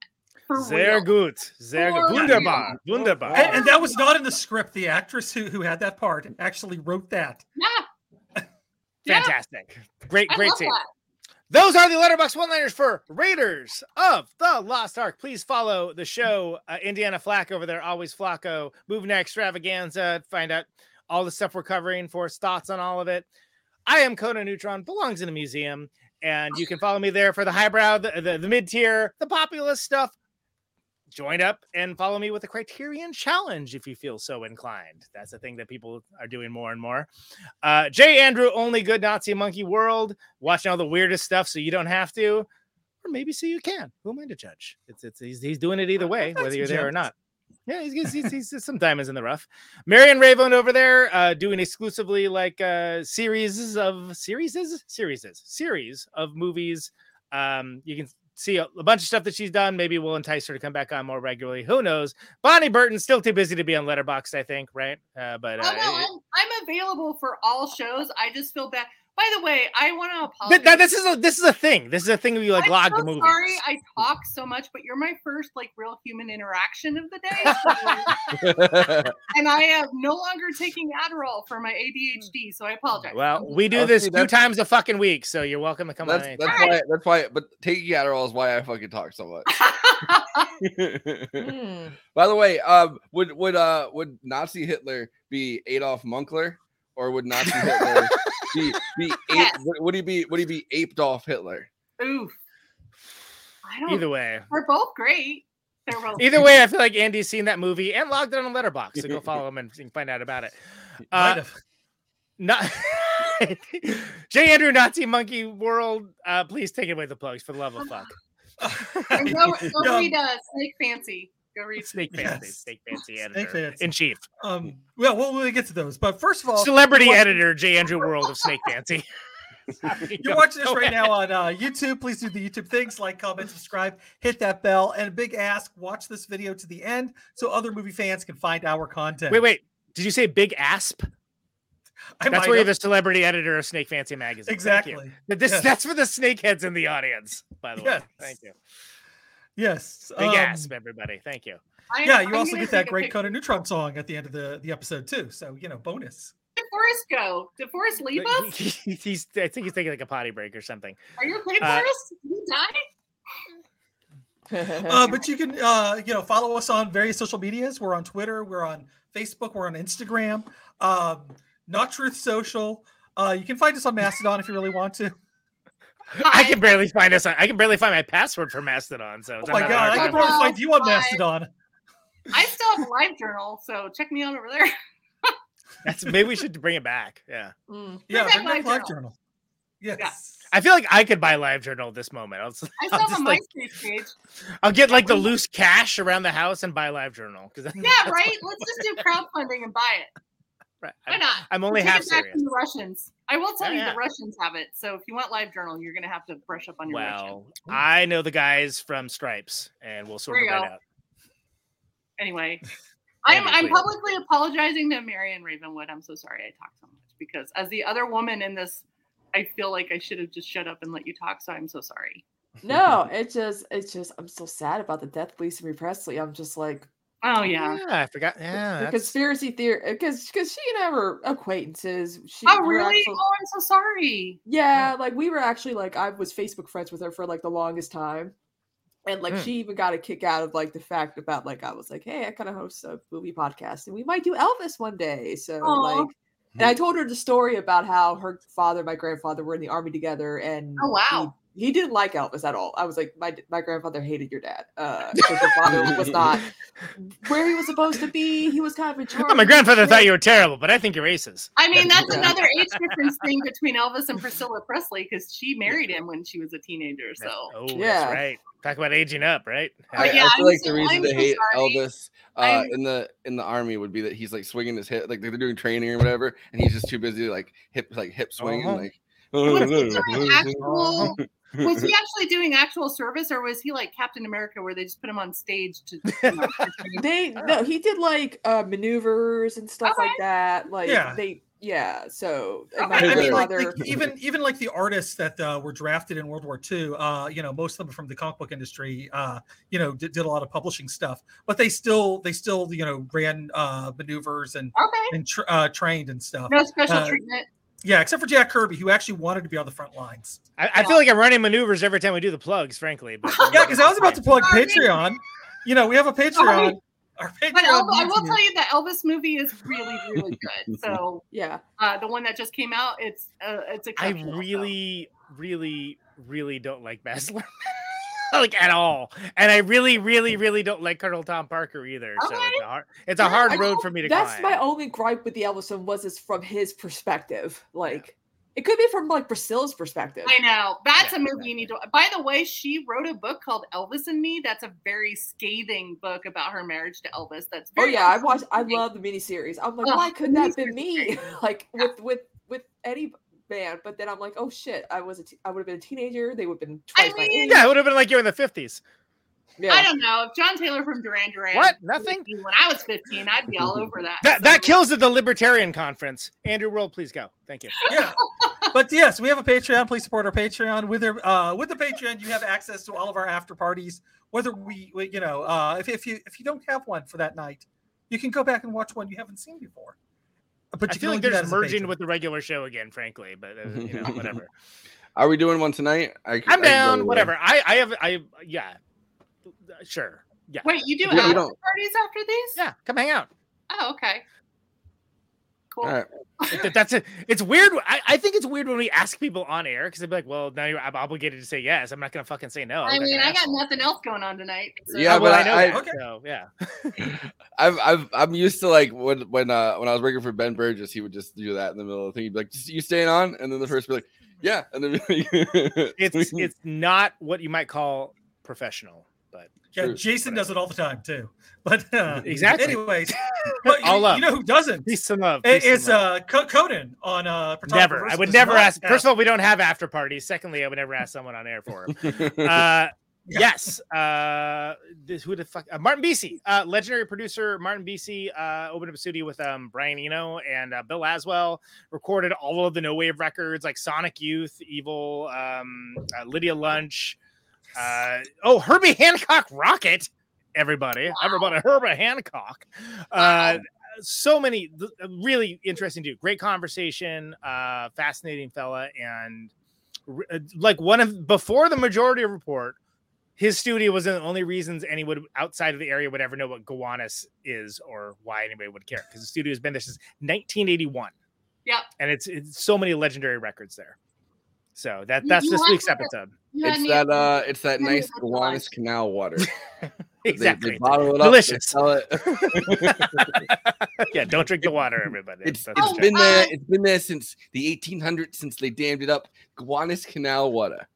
For Sehr real. gut, sehr gut, For wunderbar, real. wunderbar. And, and that was not in the script. The actress who, who had that part actually wrote that. Yeah. Yeah. Fantastic. Great, I great love scene. that. Those are the Letterboxd one liners for Raiders of the Lost Ark. Please follow the show, uh, Indiana Flack over there, always Flacco, Moving Extravaganza. Find out all the stuff we're covering for his thoughts on all of it. I am Conan Neutron, belongs in a museum, and you can follow me there for the highbrow, the, the, the mid tier, the populist stuff. Join up and follow me with a Criterion Challenge if you feel so inclined. That's a thing that people are doing more and more. Uh, J. Andrew, only good Nazi monkey world, watching all the weirdest stuff so you don't have to, or maybe so you can. Who am I to judge? It's it's he's, he's doing it either way, whether you're there or not. Yeah, he's, he's, he's, some diamonds in the rough. Marion Raven over there, uh, doing exclusively like uh series of series series series of movies. Um, you can see a, a bunch of stuff that she's done. Maybe we'll entice her to come back on more regularly. Who knows? Bonnie Burton's still too busy to be on Letterboxd, I think, right? Uh, but uh, Oh, no, I'm, I'm available for all shows. I just feel bad. By the way, I want to but apologize. that, this is a this is a thing. This is a thing where you like I'm log so the movie. sorry I talk so much, but you're my first like real human interaction of the day. so- and I am no longer taking Adderall for my ADHD, so I apologize. Well, we do Oh, this two times a fucking week, so you're welcome to come That's on. that's anytime. why that's why. But taking Adderall is why I fucking talk so much. By the way, um, would would uh would Nazi Hitler be Adolf Munkler, or would Nazi Hitler be be ape, would, would he be would he be aped off Hitler? Oof. I don't. Either way. They're both great. They're both Either way, I feel like Andy's seen that movie and logged it on Letterboxd. So go follow him and find out about it. Uh, not J. Andrew Nazi Monkey World. Uh, please take away the plugs for the love of fuck. And go, go Yeah. read uh, Fancy. Go read Snake Fancy, Yes. Snake Fancy Snake editor Fancy. in chief. Um, well, we'll, we'll get to those. But first of all, Celebrity you're editor J. Andrew World of Snake Fancy. You're watching this right now on uh, YouTube. Please do the YouTube things like, comment, subscribe, hit that bell, and a big ask: watch this video to the end so other movie fans can find our content. Wait, wait. Did you say Big Asp? I that's where you're the celebrity editor of Snake Fancy magazine. Exactly. This Yes. that's for the snakeheads in the audience, by the way. Thank you. Yes. Big um, Asp, everybody. Thank you. Yeah, you also get that great Conan Neutron song at the end of the, the episode too. So you know, bonus. Did Forrest go? Did Forrest leave us? he's I think he's taking like a potty break or something. Are you okay, Uh, Forrest? Did you die? uh, but you can uh, you know follow us on various social medias. We're on Twitter, we're on Facebook, we're on Instagram, um, Not Truth Social. Uh, you can find us on Mastodon if you really want to. I can barely find us on, I can barely find my password for Mastodon. So oh it's Oh my not god, I can probably find. find you on Mastodon. I still have a live journal, so check me out over there. That's maybe we should bring it back. Yeah. Mm. Yeah, back bring back Live Live Journal. Journal. Yes. I feel like I could buy Live Journal this moment. I'll, I I'll still have just a like MySpace page. I'll get like the loose cash around the house and buy Live Journal because Yeah, right. Let's just do crowdfunding and buy it. Right. Why not? I'm only We'll half back serious. from the Russians. I will tell Yeah, you, yeah. the Russians have it. So if you want live journal, you're gonna have to brush up on your Russian. Well, I know the guys from Stripes, and we'll sort it you right go. out. Anyway, I'm I'm please. publicly apologizing to Marion Ravenwood. I'm so sorry I talked so much because as the other woman in this, I feel like I should have just shut up and let you talk. So I'm so sorry. No, it just it's just I'm so sad about the death of Lisa Marie Presley. I'm just like, oh yeah, I forgot. Yeah, the conspiracy theory because because she and I were acquaintances. She, Oh really? actually- oh, I'm so sorry. yeah, like we were actually like I was Facebook friends with her for like the longest time. And like Hmm. she even got a kick out of like the fact about like I was like, hey, I kind of host a movie podcast and we might do Elvis one day. So Aw. like and I told her the story about how her father, and my grandfather were in the army together and Oh, wow. He, he didn't like Elvis at all. I was like, my my grandfather hated your dad. Uh because your father was not where he was supposed to be. He was kind of in charge. Oh, my grandfather thought you were terrible, but I think you're aces. I mean, that's another age difference thing between Elvis and Priscilla Presley because she married him when she was a teenager. So Oh, Yeah. that's right. Talk about aging up, right? Oh, I, yeah, I feel I'm like so- the reason I'm they so hate sorry. Elvis uh, in the in the army would be that he's like swinging his hip, like they're doing training or whatever, and he's just too busy like hip like hip swinging, Uh-huh. like. was he doing actual? Was he actually doing actual service, or was he like Captain America, where they just put him on stage to? You know. They no, he did like uh maneuvers and stuff like that. Like Yeah. they yeah, so and I mean, like, like, even even like the artists that uh, were drafted in World War II, uh, you know, most of them from the comic book industry. Uh, you know, did, did a lot of publishing stuff, but they still they still you know ran uh, maneuvers and Okay. and tr- uh, trained and stuff. No special Uh, treatment. Yeah, except for Jack Kirby, who actually wanted to be on the front lines. I, I feel like I'm running maneuvers every time we do the plugs, frankly. But Yeah, because I was about to plug Patreon. You know, we have a Patreon. Our But Patreon. Elvis, I will tell you that Elvis movie is really, really good. So yeah, uh, the one that just came out, it's uh, it's I exceptional. really, really, really don't like Baz Luhrmann. like at all. And I really, really, really don't like Colonel Tom Parker either. So it's a hard, it's a Yeah, hard I road know for me to That's climb. my only gripe with the Elvis one was it's from his perspective. Like it could be from like Priscilla's perspective. I know that's a movie you need to. By the way, she wrote a book called Elvis and Me. That's a very scathing book about her marriage to Elvis. That's Oh very yeah, I watched. I love the miniseries. I'm like, Ugh, why couldn't that have been me? like with with with any man. But then I'm like, oh shit, I was a t- I would have been a teenager. They would have been twice my age. yeah, it would have been like you're in the 50s. Yeah. I don't know if John Taylor from Duran Duran. What? Nothing? When I was 15, I'd be all over that. That that kills at the Libertarian Conference. Andrew Roll, please go. Thank you. Yeah. but yes, we have a Patreon. Please support our Patreon. With their uh, with the Patreon, you have access to all of our after parties. Whether we, we you know, uh, if, if you if you don't have one for that night, you can go back and watch one you haven't seen before. But I you feel like they're just merging with the regular show again, frankly. But uh, you know, whatever. Are we doing one tonight? I, I'm I down. either Whatever. way. I I have I yeah. Sure. Yeah. Wait, you do Yeah, after parties after these? Yeah, come hang out. Oh, okay. Cool. All right. It- that's it. It's weird. I, I think it's weird when we ask people on air because they'd be like, "Well, now you're I'm obligated to say yes. I'm not going to fucking say no." I I'm not mean, I ask got nothing else going on tonight. So. Yeah, Oh, well, but I know I- that, I- so yeah. I've, I've, I'm used to like when when uh when I was working for Ben Burgis, he would just do that in the middle of the thing. He'd be like, "Just- "You staying on?" And then the first be like, "Yeah," and then be like, It's it's not what you might call professional, but Yeah, True. Jason does it all the time too. But uh, Exactly. Anyways, but All you, you know who doesn't? Peace and love. It- peace and It's love. uh, Conan on uh, never. I would never ask. First of all, we don't have after parties. Secondly, I would never ask someone on air for him. Uh, Yes. Uh, this, who the fuck? Uh, Martin Bisi, uh, legendary producer Martin Bisi, uh, opened up a studio with um, Brian Eno and uh, Bill Laswell. Recorded all of the No Wave records like Sonic Youth, Evil, um, uh, Lydia Lunch. Uh, oh, Herbie Hancock Rockit. Everybody, everybody, Herbie Hancock. Uh, so many really interesting dude. Great conversation. Uh, fascinating fella, and uh, like one of before the majority report his studio was the only reasons anyone outside of the area would ever know what Gowanus is or why anybody would care because the studio has been there since 1981 Yep. and it's it's so many legendary records there. So that that's you this week's the- episode. It's that at- uh, it's that you had me nice at Gowanus. Canal water. They- They, Exactly. bottle it up, they Delicious. sell it. yeah, don't drink the water, everybody. It's, That's- it's that's been right. there. It's been there since the 1800s, since they dammed it up. Gowanus Canal water.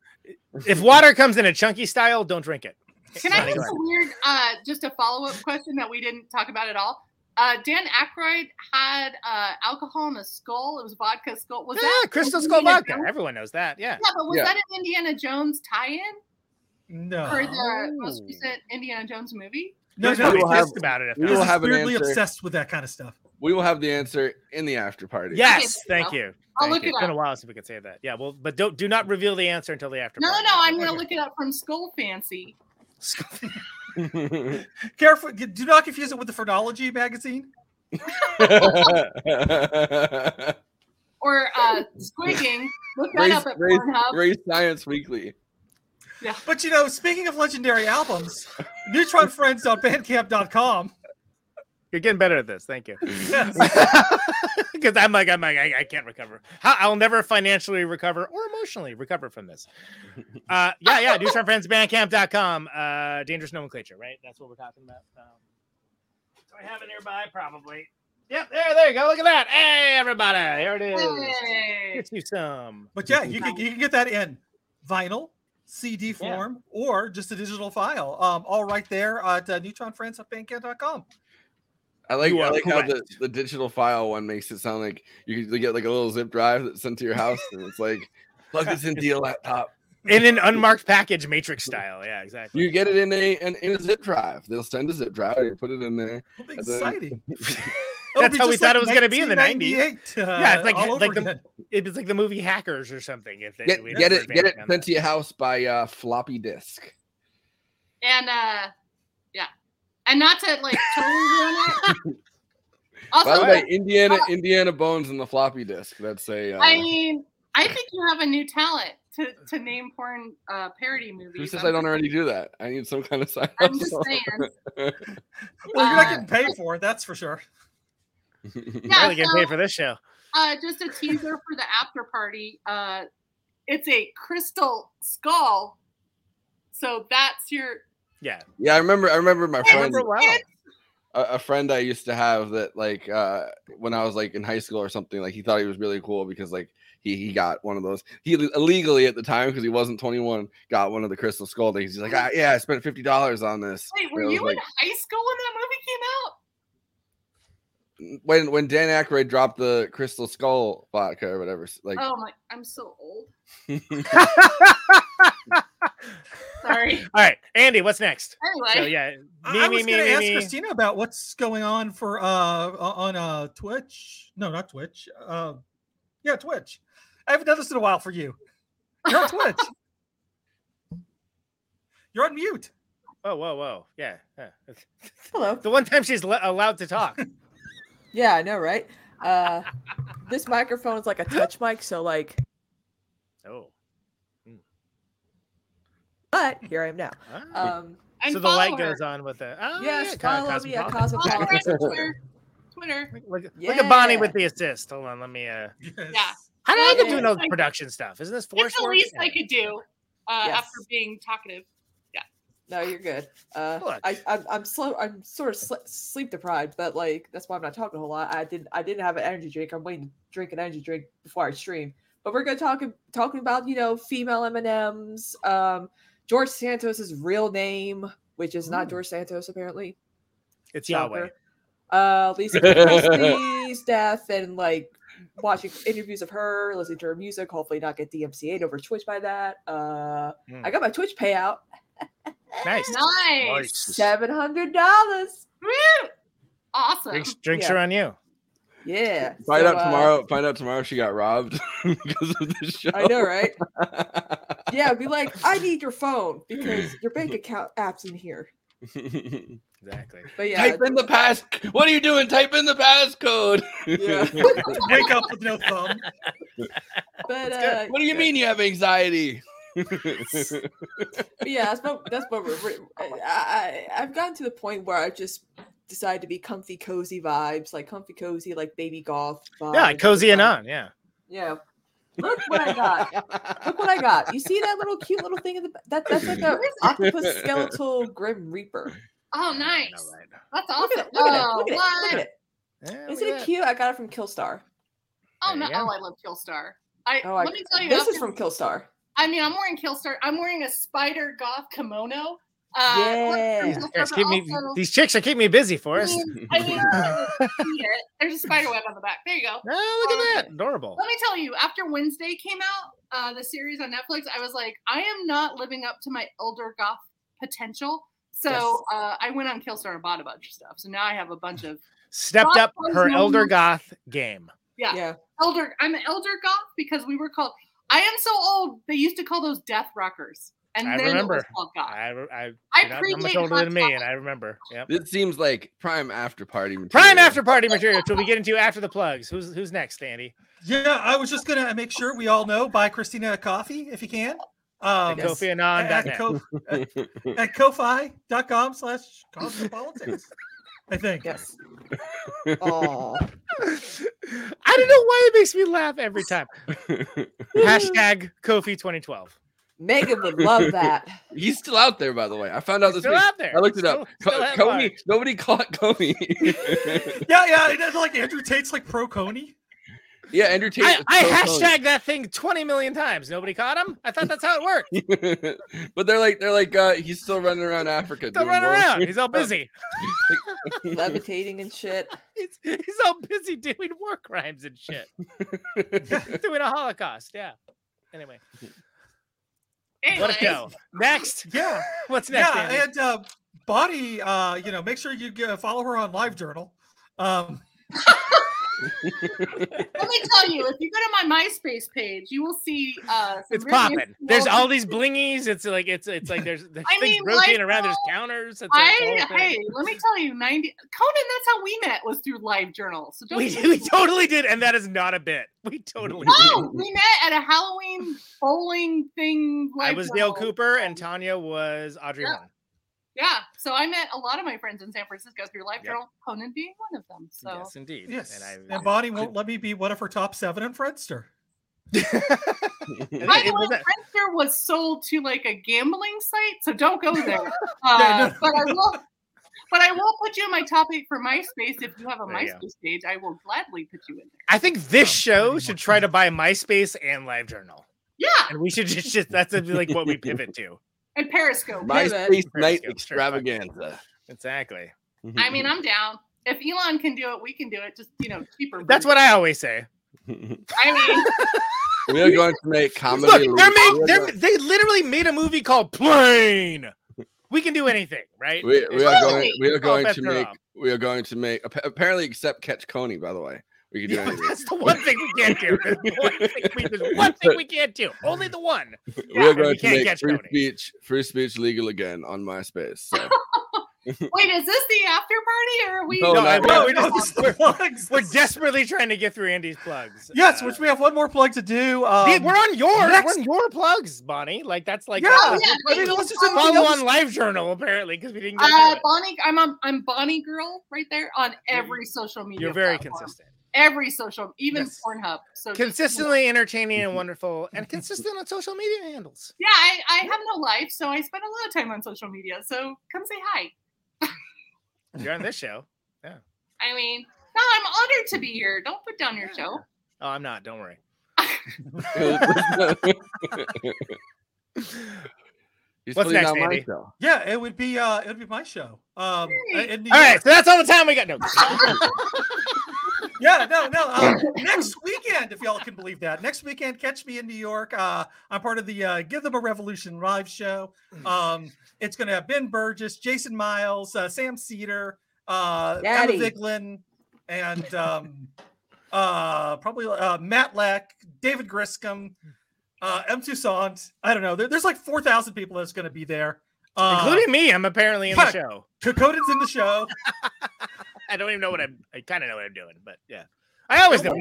if water comes in a chunky style, don't drink it. Can I ask a weird, uh, just a follow up question that we didn't talk about at all? Uh, Dan Aykroyd had uh, alcohol in a skull. It was vodka skull. Was Yeah, that Crystal Skull Indiana vodka. Jones? Everyone knows that. Yeah. Yeah, but was Yeah. that an Indiana Jones tie-in No. for the most recent Indiana Jones movie? No, no, we will have- about it. If we will He's have an weirdly answer. obsessed with that kind of stuff. We will have the answer in the after party. Yes, Okay, thank you. I'll Thank look you. it It's been a up. while since we could say that. Yeah, well, but don't do not reveal the answer until the after. No, no, party. no. I'm going to look it up from Skull Fancy. Careful, do not confuse it with the Phrenology magazine. Or uh, Squigging. Look that Race, up at Race- Pornhub. Race Science Weekly. Yeah. But you know, speaking of legendary albums, neutronfriends.bandcamp.com. You're getting better at this. Thank you. Because I'm like, I'm like, I, I can't recover. I'll never financially recover or emotionally recover from this. Uh, yeah, yeah. DoucheOnFriendsBandcamp.com. Uh, dangerous nomenclature, right? That's what we're talking about. Um, do I have it nearby? Probably. Yep, there, there you go. Look at that. Hey, everybody. here it is. Hey. Get you some. But yeah, you can you can get that in vinyl, CD form, or just a digital file. Um, all right there at uh, neutronfriends.bandcamp.com. I like I are like how the, the digital file one makes it sound like you can get like a little zip drive that's sent to your house and it's like plug this into your laptop. In an unmarked package, Matrix style. Yeah, exactly. You get it in a in, in a zip drive. They'll send a zip drive. You put it in there. It'll be and then- exciting. That's how we thought it was going to be in the 90s. uh, yeah, it's like all over like the it was like the movie Hackers or something. If they, Get, get it get it advancing on sent to your house by uh, floppy disk. And uh, yeah. And not to like totally ruin it. By the Also, way, Indiana Indiana Bones and the floppy disk. That's a. Uh, I mean, I think you have a new talent to, to name porn uh, parody movies. who says I'm I don't just- already do that? I need some kind of side I'm just saying. Well, you're not Uh, getting paid for it, that's for sure. Yeah, really getting so- paid for this show. Uh, just a teaser for the after party. Uh, it's a crystal skull. So that's your. Yeah. Yeah, I remember. I remember my friend. remember well. A, a friend I used to have that, like, uh, when I was like in high school or something, like he thought he was really cool because like he he got one of those. He illegally at the time because he wasn't 21 got one of the crystal skull things. He's like, ah, yeah, I spent fifty dollars on this. Wait, were And I was you like, in high school when that movie came out? when when Dan Aykroyd dropped the crystal skull vodka or whatever? Like, oh my, I'm so old. Sorry. All right, Andy, what's next? Anyway. So yeah, I- me, I me, was me, going to me, ask me. Christina about what's going on for uh on uh Twitch. No, not Twitch. Uh, yeah, Twitch. I haven't done this in a while for you. You're on Twitch. You're on mute. Oh, whoa, whoa! Yeah, yeah. Hello. The one time she's le- allowed to talk. Yeah, I know, right? Uh, this microphone is like a touch mic, so like, Oh. But here I am now. Um, And so the light her. goes on with the. Oh, Yes, yeah, follow me at Cosmopolitan. On Twitter. Twitter. Look, look at Bonnie with the assist. Hold on, let me. uh Yeah. How did I get Yeah. doing all the production stuff? Isn't this It's force the work? least I could do uh, Yes. after being talkative. Yeah. No, you're good. Uh, Look. I, I'm, I'm slow. I'm sort of sl- sleep deprived, but like that's why I'm not talking a whole lot. I didn't. I didn't have an energy drink. I'm waiting to drink an energy drink before I stream. But we're gonna talk talking about you know female M and M's. Um, George Santos's real name, which is not George Santos apparently. It's Yahweh. Uh, Lisa Kudrowski's death and like watching interviews of her, listening to her music. Hopefully, not get DMCA'd over Twitch by that. Uh, Hmm. I got my Twitch payout. Nice. Nice. Seven hundred dollars. Awesome. Drinks, drinks Yeah. are on you. Yeah. find so, out uh, tomorrow. Find out tomorrow she got robbed because of the show. I know, right? yeah, be like, I need your phone because your bank account app's in here. Exactly. But yeah, Type in the pass. What are you doing? Type in the passcode. Yeah. Wake up with no thumb. but uh, what do you mean you have anxiety? Yeah, that's what that's what we're. we're- I, I I've gotten to the point where I just decided to be comfy, cozy vibes, like comfy, cozy, like baby goth. Vibes. Yeah, like cozy and um, on. Yeah. Yeah. Look what I got. Look what I got. You see that little cute little thing in the ba- that that's like a octopus skeletal grim reaper. Oh, nice. That's awesome. Look at it. Look at it. Oh, Look at it. Look at it. Yeah, Isn't it cute? I got it from Killstar. Oh no! Oh. I love Killstar. I Oh, I, let me tell you. this is from Killstar. I mean, I'm wearing Killstar. I'm wearing a spider goth kimono. Uh, Yeah. from that. Killstar, Guys, but keep me, these chicks are keeping me busy for I us. mean, I mean, there's a spider web on the back. There you go. Oh, look Um, at that. Adorable. Let me tell you, after Wednesday came out, uh, the series on Netflix, I was like, I am not living up to my elder goth potential. So Yes. uh, I went on Killstar and bought a bunch of stuff. So now I have a bunch of Stepped up her no elder goth game. Yeah. Yeah. Elder. I'm an elder goth because we were called. I am so old. They used to call those death rockers, and I then it was remember. called goth. I, I, I you're not that much older than me, and I remember. Yep. This seems like prime after party material. Prime after party material, which we get into after the plugs. Who's who's next, Andy? Yeah, I was just gonna make sure we all know buy Christina a coffee if you can. Um, At KofiAnon.net. at, ko- at, at ko-fi.com slash cosmopolitics. I think. Yes. Oh. I don't know why it makes me laugh every time. Hashtag Kofi 2012. Megan would love that. He's still out there, by the way. I found out He's this still week. out there. I looked it Still- up. still Co- Kony, nobody caught Kony. Yeah, yeah. it does Like Andrew Tate's like pro Kony. yeah, Andrew Tate. I, is I so hashtag that thing 20 million times. Nobody caught him. I thought that's how it worked. But they're like, they're like, uh, he's still running around Africa. Don't doing run more around. weird He's all busy. Levitating and shit. He's, he's all busy doing war crimes and shit. doing a Holocaust. Yeah. Anyway, let it Anyways, go. Next. Yeah. What's next? yeah, Andy? and uh, Bonnie, uh, you know, make sure you uh, follow her on LiveJournal. Um, Let me tell you, if you go to my MySpace page, you will see uh, It's really popping. There's all these blingies. It's like it's it's like there's, there's I things mean, rotating like, around. There's counters. It's like I whole hey, let me tell you, ninety Conan. That's how we met was through Live Journal. So don't we, we totally did, and that is not a bit. We totally No, did. we met at a Halloween bowling thing. I Live was Dale Cooper, and Tanya was Audrey Yeah. Horne. Yeah, so I met a lot of my friends in San Francisco through Live Yep. Journal. Conan being one of them. So Yes, indeed. Yes. And And, I, Bonnie won't let me be one of her top seven on Friendster. By the way, Friendster was sold to like a gambling site, so don't go there. Uh, no. But I will. But I will put you in my top eight for MySpace. If you have a There. MySpace page, I will gladly put you in there. I think this show should try to buy MySpace and LiveJournal. Yeah, And we should just, just that's like what we pivot to. And Periscope. MySpace Night Periscope, sure. Extravaganza. Exactly. Mm-hmm. I mean, I'm down. If Elon can do it, we can do it. Just you know, cheaper. That's what I always say. I mean. We are going to make comedy. Look, elite. they're We make, are they're, they literally made a movie called Plane. We can do anything, right? We, we are going. We are going bets to make. off. We are going to make. Apparently, except catch Kony. By the way, we can do Yeah, anything. that's the one thing we can't do. There's one thing we, there's one thing we can't do. Only the one. We're and we going to can't make free Kony. speech, free speech legal again on MySpace. So. Wait, is this the after party or are we? No, No, not I- we're, No, just, this is the we're, plugs. we're desperately trying to get through Andy's plugs. Yes, Uh, which we have one more plug to do. Um, Dude, we're on yours. next- We're on your plugs, Bonnie. Like that's like Yeah, that's- yeah, I mean, thank let's just follow on else. Live Journal apparently because we didn't get Uh, it. Bonnie, I'm on, I'm Bonnie Girl right there on every social media. You're very platform. consistent, Every social, even Yes. Pornhub. So just- consistently entertaining and wonderful, and consistent on social media handles. Yeah, I, I have no life, so I spend a lot of time on social media. So come say hi. You're on this show. Yeah. I mean, no, I'm honored to be here. Don't put down your show. Oh, I'm not. Don't worry. What's next, out my Andy? show. Yeah, it would be uh, it would be my show. Um, in All right, so that's all the time we got. No. yeah, no, no. Uh, next weekend, if y'all can believe that. Next weekend, catch me in New York. Uh, I'm part of the uh, Give Them a Revolution live show. Um, it's going to have Ben Burgis, Jason Miles, uh, Sam Seder, uh, Emma Vigeland, and um, uh, probably uh, Matt Lech, David Griscom, uh, M. Toussaint. I don't know. There, there's like 4,000 people that's going to be there. Uh, Including me. I'm apparently in the show. Kokoden's in the show. I don't even know what I'm. I kind of know what I'm doing, but yeah, I always know.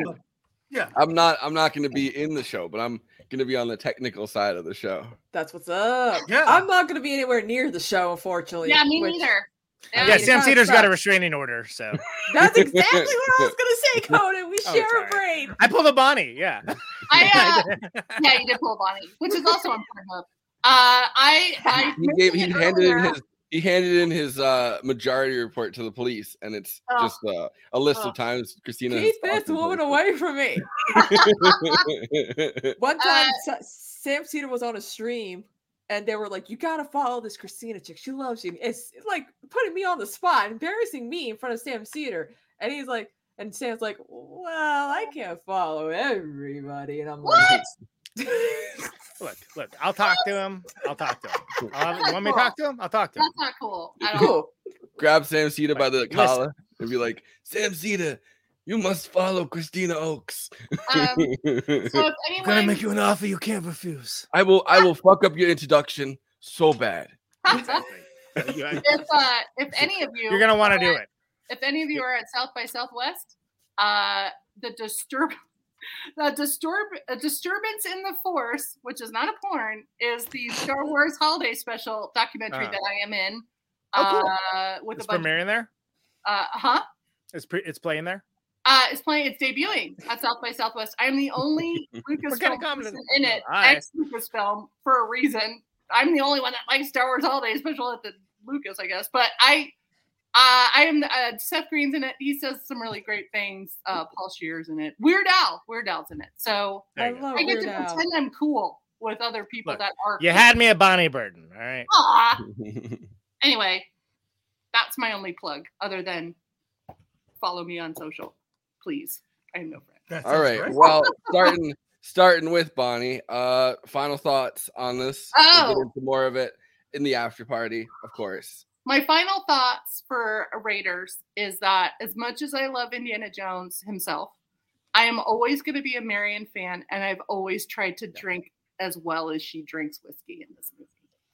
Yeah. I'm not. I'm not going to be in the show, but I'm going to be on the technical side of the show. That's what's up. Yeah. I'm not going to be anywhere near the show, unfortunately. Yeah, me which- neither. I Yeah, mean, Sam kinda Seder's got a restraining order, so That's exactly what I was going to say, Conan. We Oh, share sorry. a brain. I pulled a Bonnie. Yeah. I uh, yeah, you did pull a Bonnie, which is also on Pornhub. Uh, I I He gave. He it handed in his. He handed in his uh, majority report to the police, and it's Oh. just uh, a list Oh. of times Christina. has Keep this stalked him. woman away from me. One time, Sa- Sam Seder was on a stream, and they were like, "You gotta follow this Christina chick. She loves you." It's like putting me on the spot, embarrassing me in front of Sam Seder, and he's like, and Sam's like, "Well, I can't follow everybody," and I'm like, Look, look. I'll talk to him. I'll talk to him. I'll have, you want me to talk to him? I'll talk to him. That's not cool at all. "Cool." Grab Sam Seder by the Listen. collar and be like, "Sam Seder, you must follow Christina Oakes." Um, So if I'm gonna make you an offer you can't refuse. I will. I will fuck up your introduction so bad. You- if uh, if any of you, You're gonna want to do at- it. If any of you are at South by Southwest, uh, the disturb, the disturb, a disturbance in the force, which is not a porn, is the Star Wars Holiday Special documentary Ah. that I am in. Oh, cool. Uh, with It's a bunch. premiering there. Uh, huh. It's pre- it's playing there. Uh, it's playing. It's debuting at South by Southwest. I'm the only Lucasfilm in it, ex Lucasfilm, for a reason. I'm the only one that likes Star Wars Holiday Special at the Lucas, I guess. But I, uh, I am. Uh, Seth Green's in it. He says some really great things. Uh, Paul Scheer's in it. Weird Al. Weird Al's in it. So I love I get Weird to Al. pretend I'm cool with other people Look, that are. You had me at Bonnie Burton. All right. Aw. Anyway, that's my only plug. Other than follow me on social, please. I have no friends. That All great. Well, starting starting with Bonnie. Uh, final thoughts on this. We'll Oh. get into more of it in the after party, of course. My final thoughts for Raiders is that as much as I love Indiana Jones himself, I am always going to be a Marion fan, and I've always tried to drink as well as she drinks whiskey in this movie.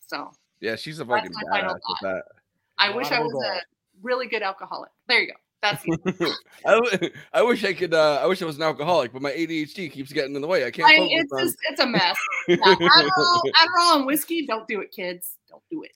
So Yeah, she's a fucking my badass with that. I wish I was a really good alcoholic. There you go. That's I wish I could. Uh, I wish I was an alcoholic, but my ADHD keeps getting in the way. I can't. I, focus it's on- just it's a mess. Yeah, Adderall, Adderall and whiskey, don't do it, kids. Don't do it.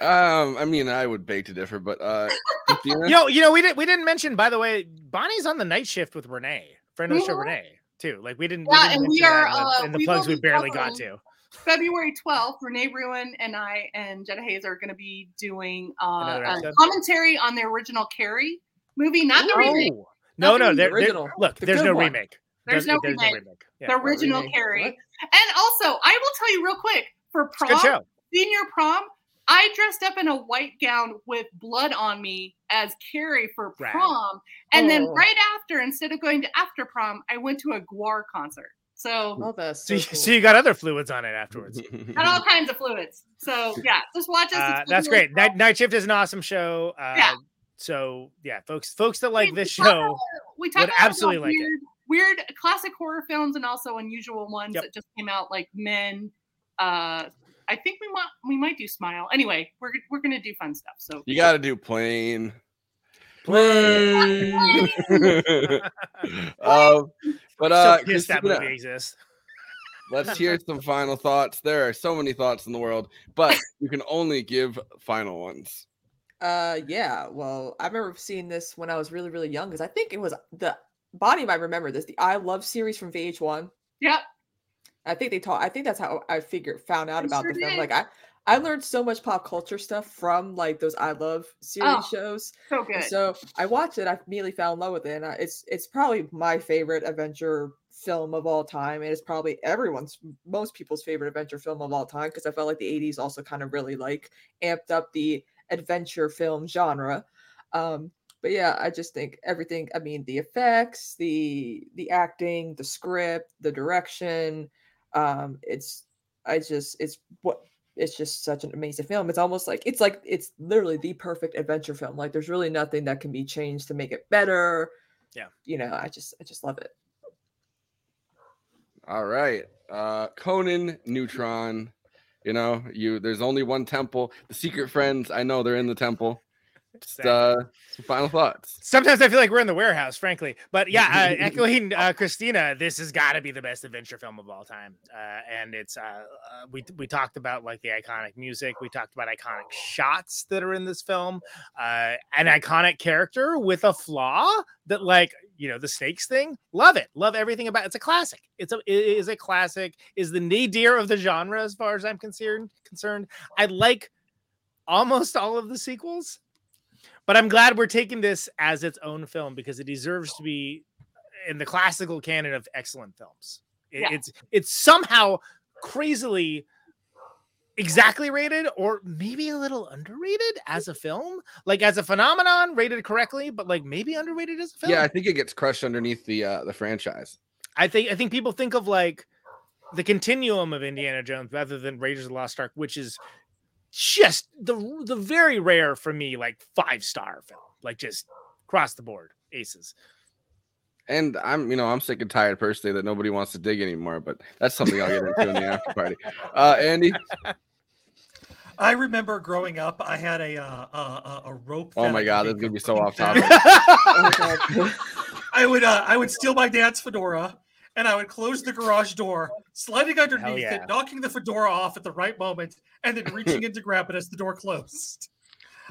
Um, I mean, I would beg to differ, but uh, Christina? Yo, you know, we didn't we didn't mention, by the way, Bonnie's on the night shift with Renee, friend of the show. Renee, too. Like we didn't. Yeah, didn't and we are in the, uh, in the we plugs we barely got to. February 12th, Renee Ruin and I and Jenna Hayes are going to be doing uh, a commentary on the original Carrie movie, not the remake. No, Not no, the there, there- original. look, The there's no one. remake. There's Does- no there's remake. Yeah. the original Carrie. And also, I will tell you real quick for prom, senior prom, I dressed up in a white gown with blood on me as Carrie for Rad. prom. And then Oh. right after, instead of going to after prom, I went to a Gwar concert. So Oh, that's So, you, so you got other fluids on it afterwards. had all kinds of fluids. So yeah, just watch us. Uh, that's great. Night, Night Shift is an awesome show. Uh, Yeah. So yeah, folks, folks that like this show we talk would about absolutely like it. weird, weird classic horror films and also unusual ones that just came out, like Men. Uh, I think we might we might do Smile. Anyway, we're we're gonna do fun stuff. So You got to do Plane. Plane. um, but uh, so pissed that Christina, movie exists. let's hear some final thoughts. There are so many thoughts in the world, but you can only give final ones. Uh, yeah. Well, I remember seeing this when I was really, really young because I think it was the body. might remember this. The I Love series from VH1. Yep. I think they taught. I think that's how I figured found out I about sure the film. did. Like I, I learned so much pop culture stuff from like those I Love series Oh, shows. so And. So I watched it. I immediately fell in love with it. And I, it's it's probably my favorite adventure film of all time. And it's probably everyone's, most people's favorite adventure film of all time because I felt like the '80s also kind of really like amped up the adventure film genre. Um, but yeah, I just think everything. I mean, the effects, the the acting, the script, the direction. Um, it's I just it's what it's just such an amazing film. It's almost like it's like it's literally the perfect adventure film. Like there's really nothing that can be changed to make it better. Yeah. You know, I just I just love it. All right. Uh Conan Neutron. You know, you there's only one temple. The secret friends, I know they're in the temple. Just uh some final thoughts. Sometimes I feel like we're in the warehouse, frankly. But yeah, uh, echoing uh, Christina, this has got to be the best adventure film of all time. Uh, and it's uh, uh, we we talked about like the iconic music. We talked about iconic shots that are in this film. Uh, an iconic character with a flaw that, like you know, the snakes thing. Love it. Love everything about. it. It's a classic. It's a it is a classic. Is the nadir of the genre as far as I'm concerned. Concerned. I like almost all of the sequels but I'm glad we're taking this as its own film because it deserves to be in the classical canon of excellent films. It- Yeah. It's it's somehow crazily exactly rated or maybe a little underrated as a film, like as a phenomenon, rated correctly, but like maybe underrated as a film. Yeah, I think it gets crushed underneath the uh the franchise. I think I think people think of like the continuum of Indiana Jones rather than Raiders of the Lost Ark, which is just the the very rare for me, like five star film, like just across the board aces. And I'm, you know, I'm sick and tired personally that nobody wants to dig anymore, but that's something I'll get into in the after party. Uh Andy, I remember growing up, I had a uh, a, a- a rope. oh my god, could this is gonna be so a off clean topic. fence. I would uh, I would steal my dad's fedora and I would close the garage door, sliding underneath yeah. it, knocking the fedora off at the right moment, and then reaching in to grab it as the door closed.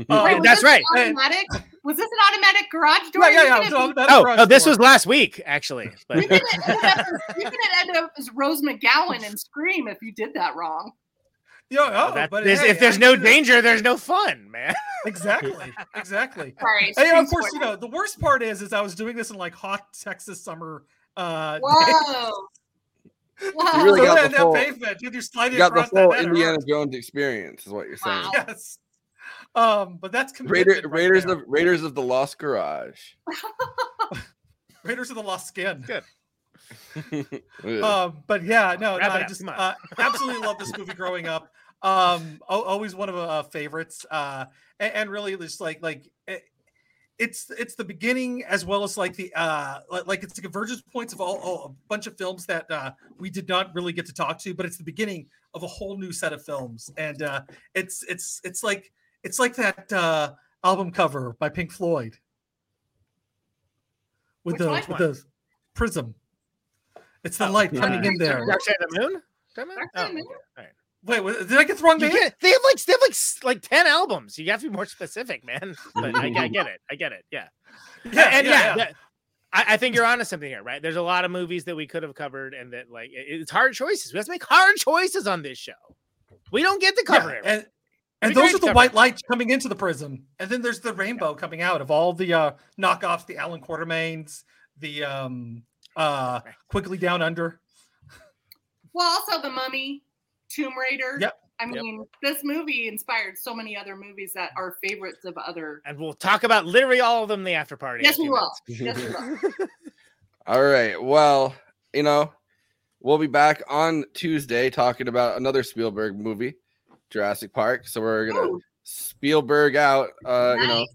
Uh, Wait, that's right. Automatic? Was this an automatic garage door? Yeah, yeah, yeah, gonna it was be- automatic Oh, garage oh, this door. was last week actually. But You're gonna end up as- end up as Rose McGowan and scream if you did that wrong. Yeah, oh, that- but there's- hey, if there's I no did it. danger, there's no fun, man. Exactly, exactly. Sorry. Hey, screen of course, you know the worst part is, is I was doing this in like hot Texas summer. Uh, Whoa. You really so got that, the that full- pavement, you're sliding you got the across that full Indiana hurts. Jones experience, is what you're saying. Wow. Yes. Um, but that's Raider, right Raiders there. of Raiders of the Lost Garage. Raiders of the Lost Skin. Good. Um, but yeah, no, no I just uh, absolutely love this movie growing up. um, al- always one of uh, favorites. Uh, and, and really, just like like it, it's it's the beginning as well as like the uh like it's the convergence points of all, all a bunch of films that uh we did not really get to talk to but it's the beginning of a whole new set of films and uh it's it's it's like it's like that uh album cover by pink floyd with Which the one? with the prism it's the Oh, light uh, coming in there Dark Side of the Moon. Dark Side of the Moon? Oh, right. Wait wa- did i get the wrong You name get- they have like they have like like ten albums. You have to be more specific, man. But I, I get it. I get it. Yeah. Yeah, and yeah, yeah, yeah. I, I think you're onto something here, right? There's a lot of movies that we could have covered, and that like it- it's hard choices. We have to make hard choices on this show. We don't get to cover Yeah, it. and and those are the white it. lights coming into the prism, and then there's the rainbow coming out of all the uh, knockoffs, the Allan Quatermains, the um, uh, Quigley Down Under. Well, also the Mummy, Tomb Raider. Yep. I Yep. mean, this movie inspired so many other movies that are favorites of other. and we'll talk about literally all of them in the after party. Yes, we will. Yes, we will. All right. Well, you know, we'll be back on Tuesday talking about another Spielberg movie, Jurassic Park. So we're gonna Ooh. Spielberg out. Uh, you know,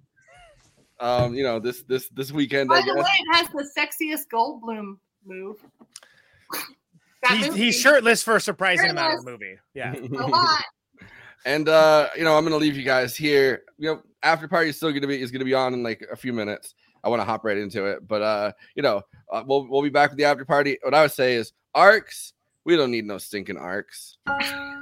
um, you know this this this weekend. By I the way, guess. it has the sexiest Goldblum move. That He's, movie- he's shirtless for a surprising amount of the movie. Yeah. a lot. And uh, you know, I'm gonna leave you guys here. You know, after party is still gonna be is gonna be on in like a few minutes. I want to hop right into it, but uh, you know, uh, we'll we'll be back with the after party. What I would say is arcs. We don't need no stinking arcs.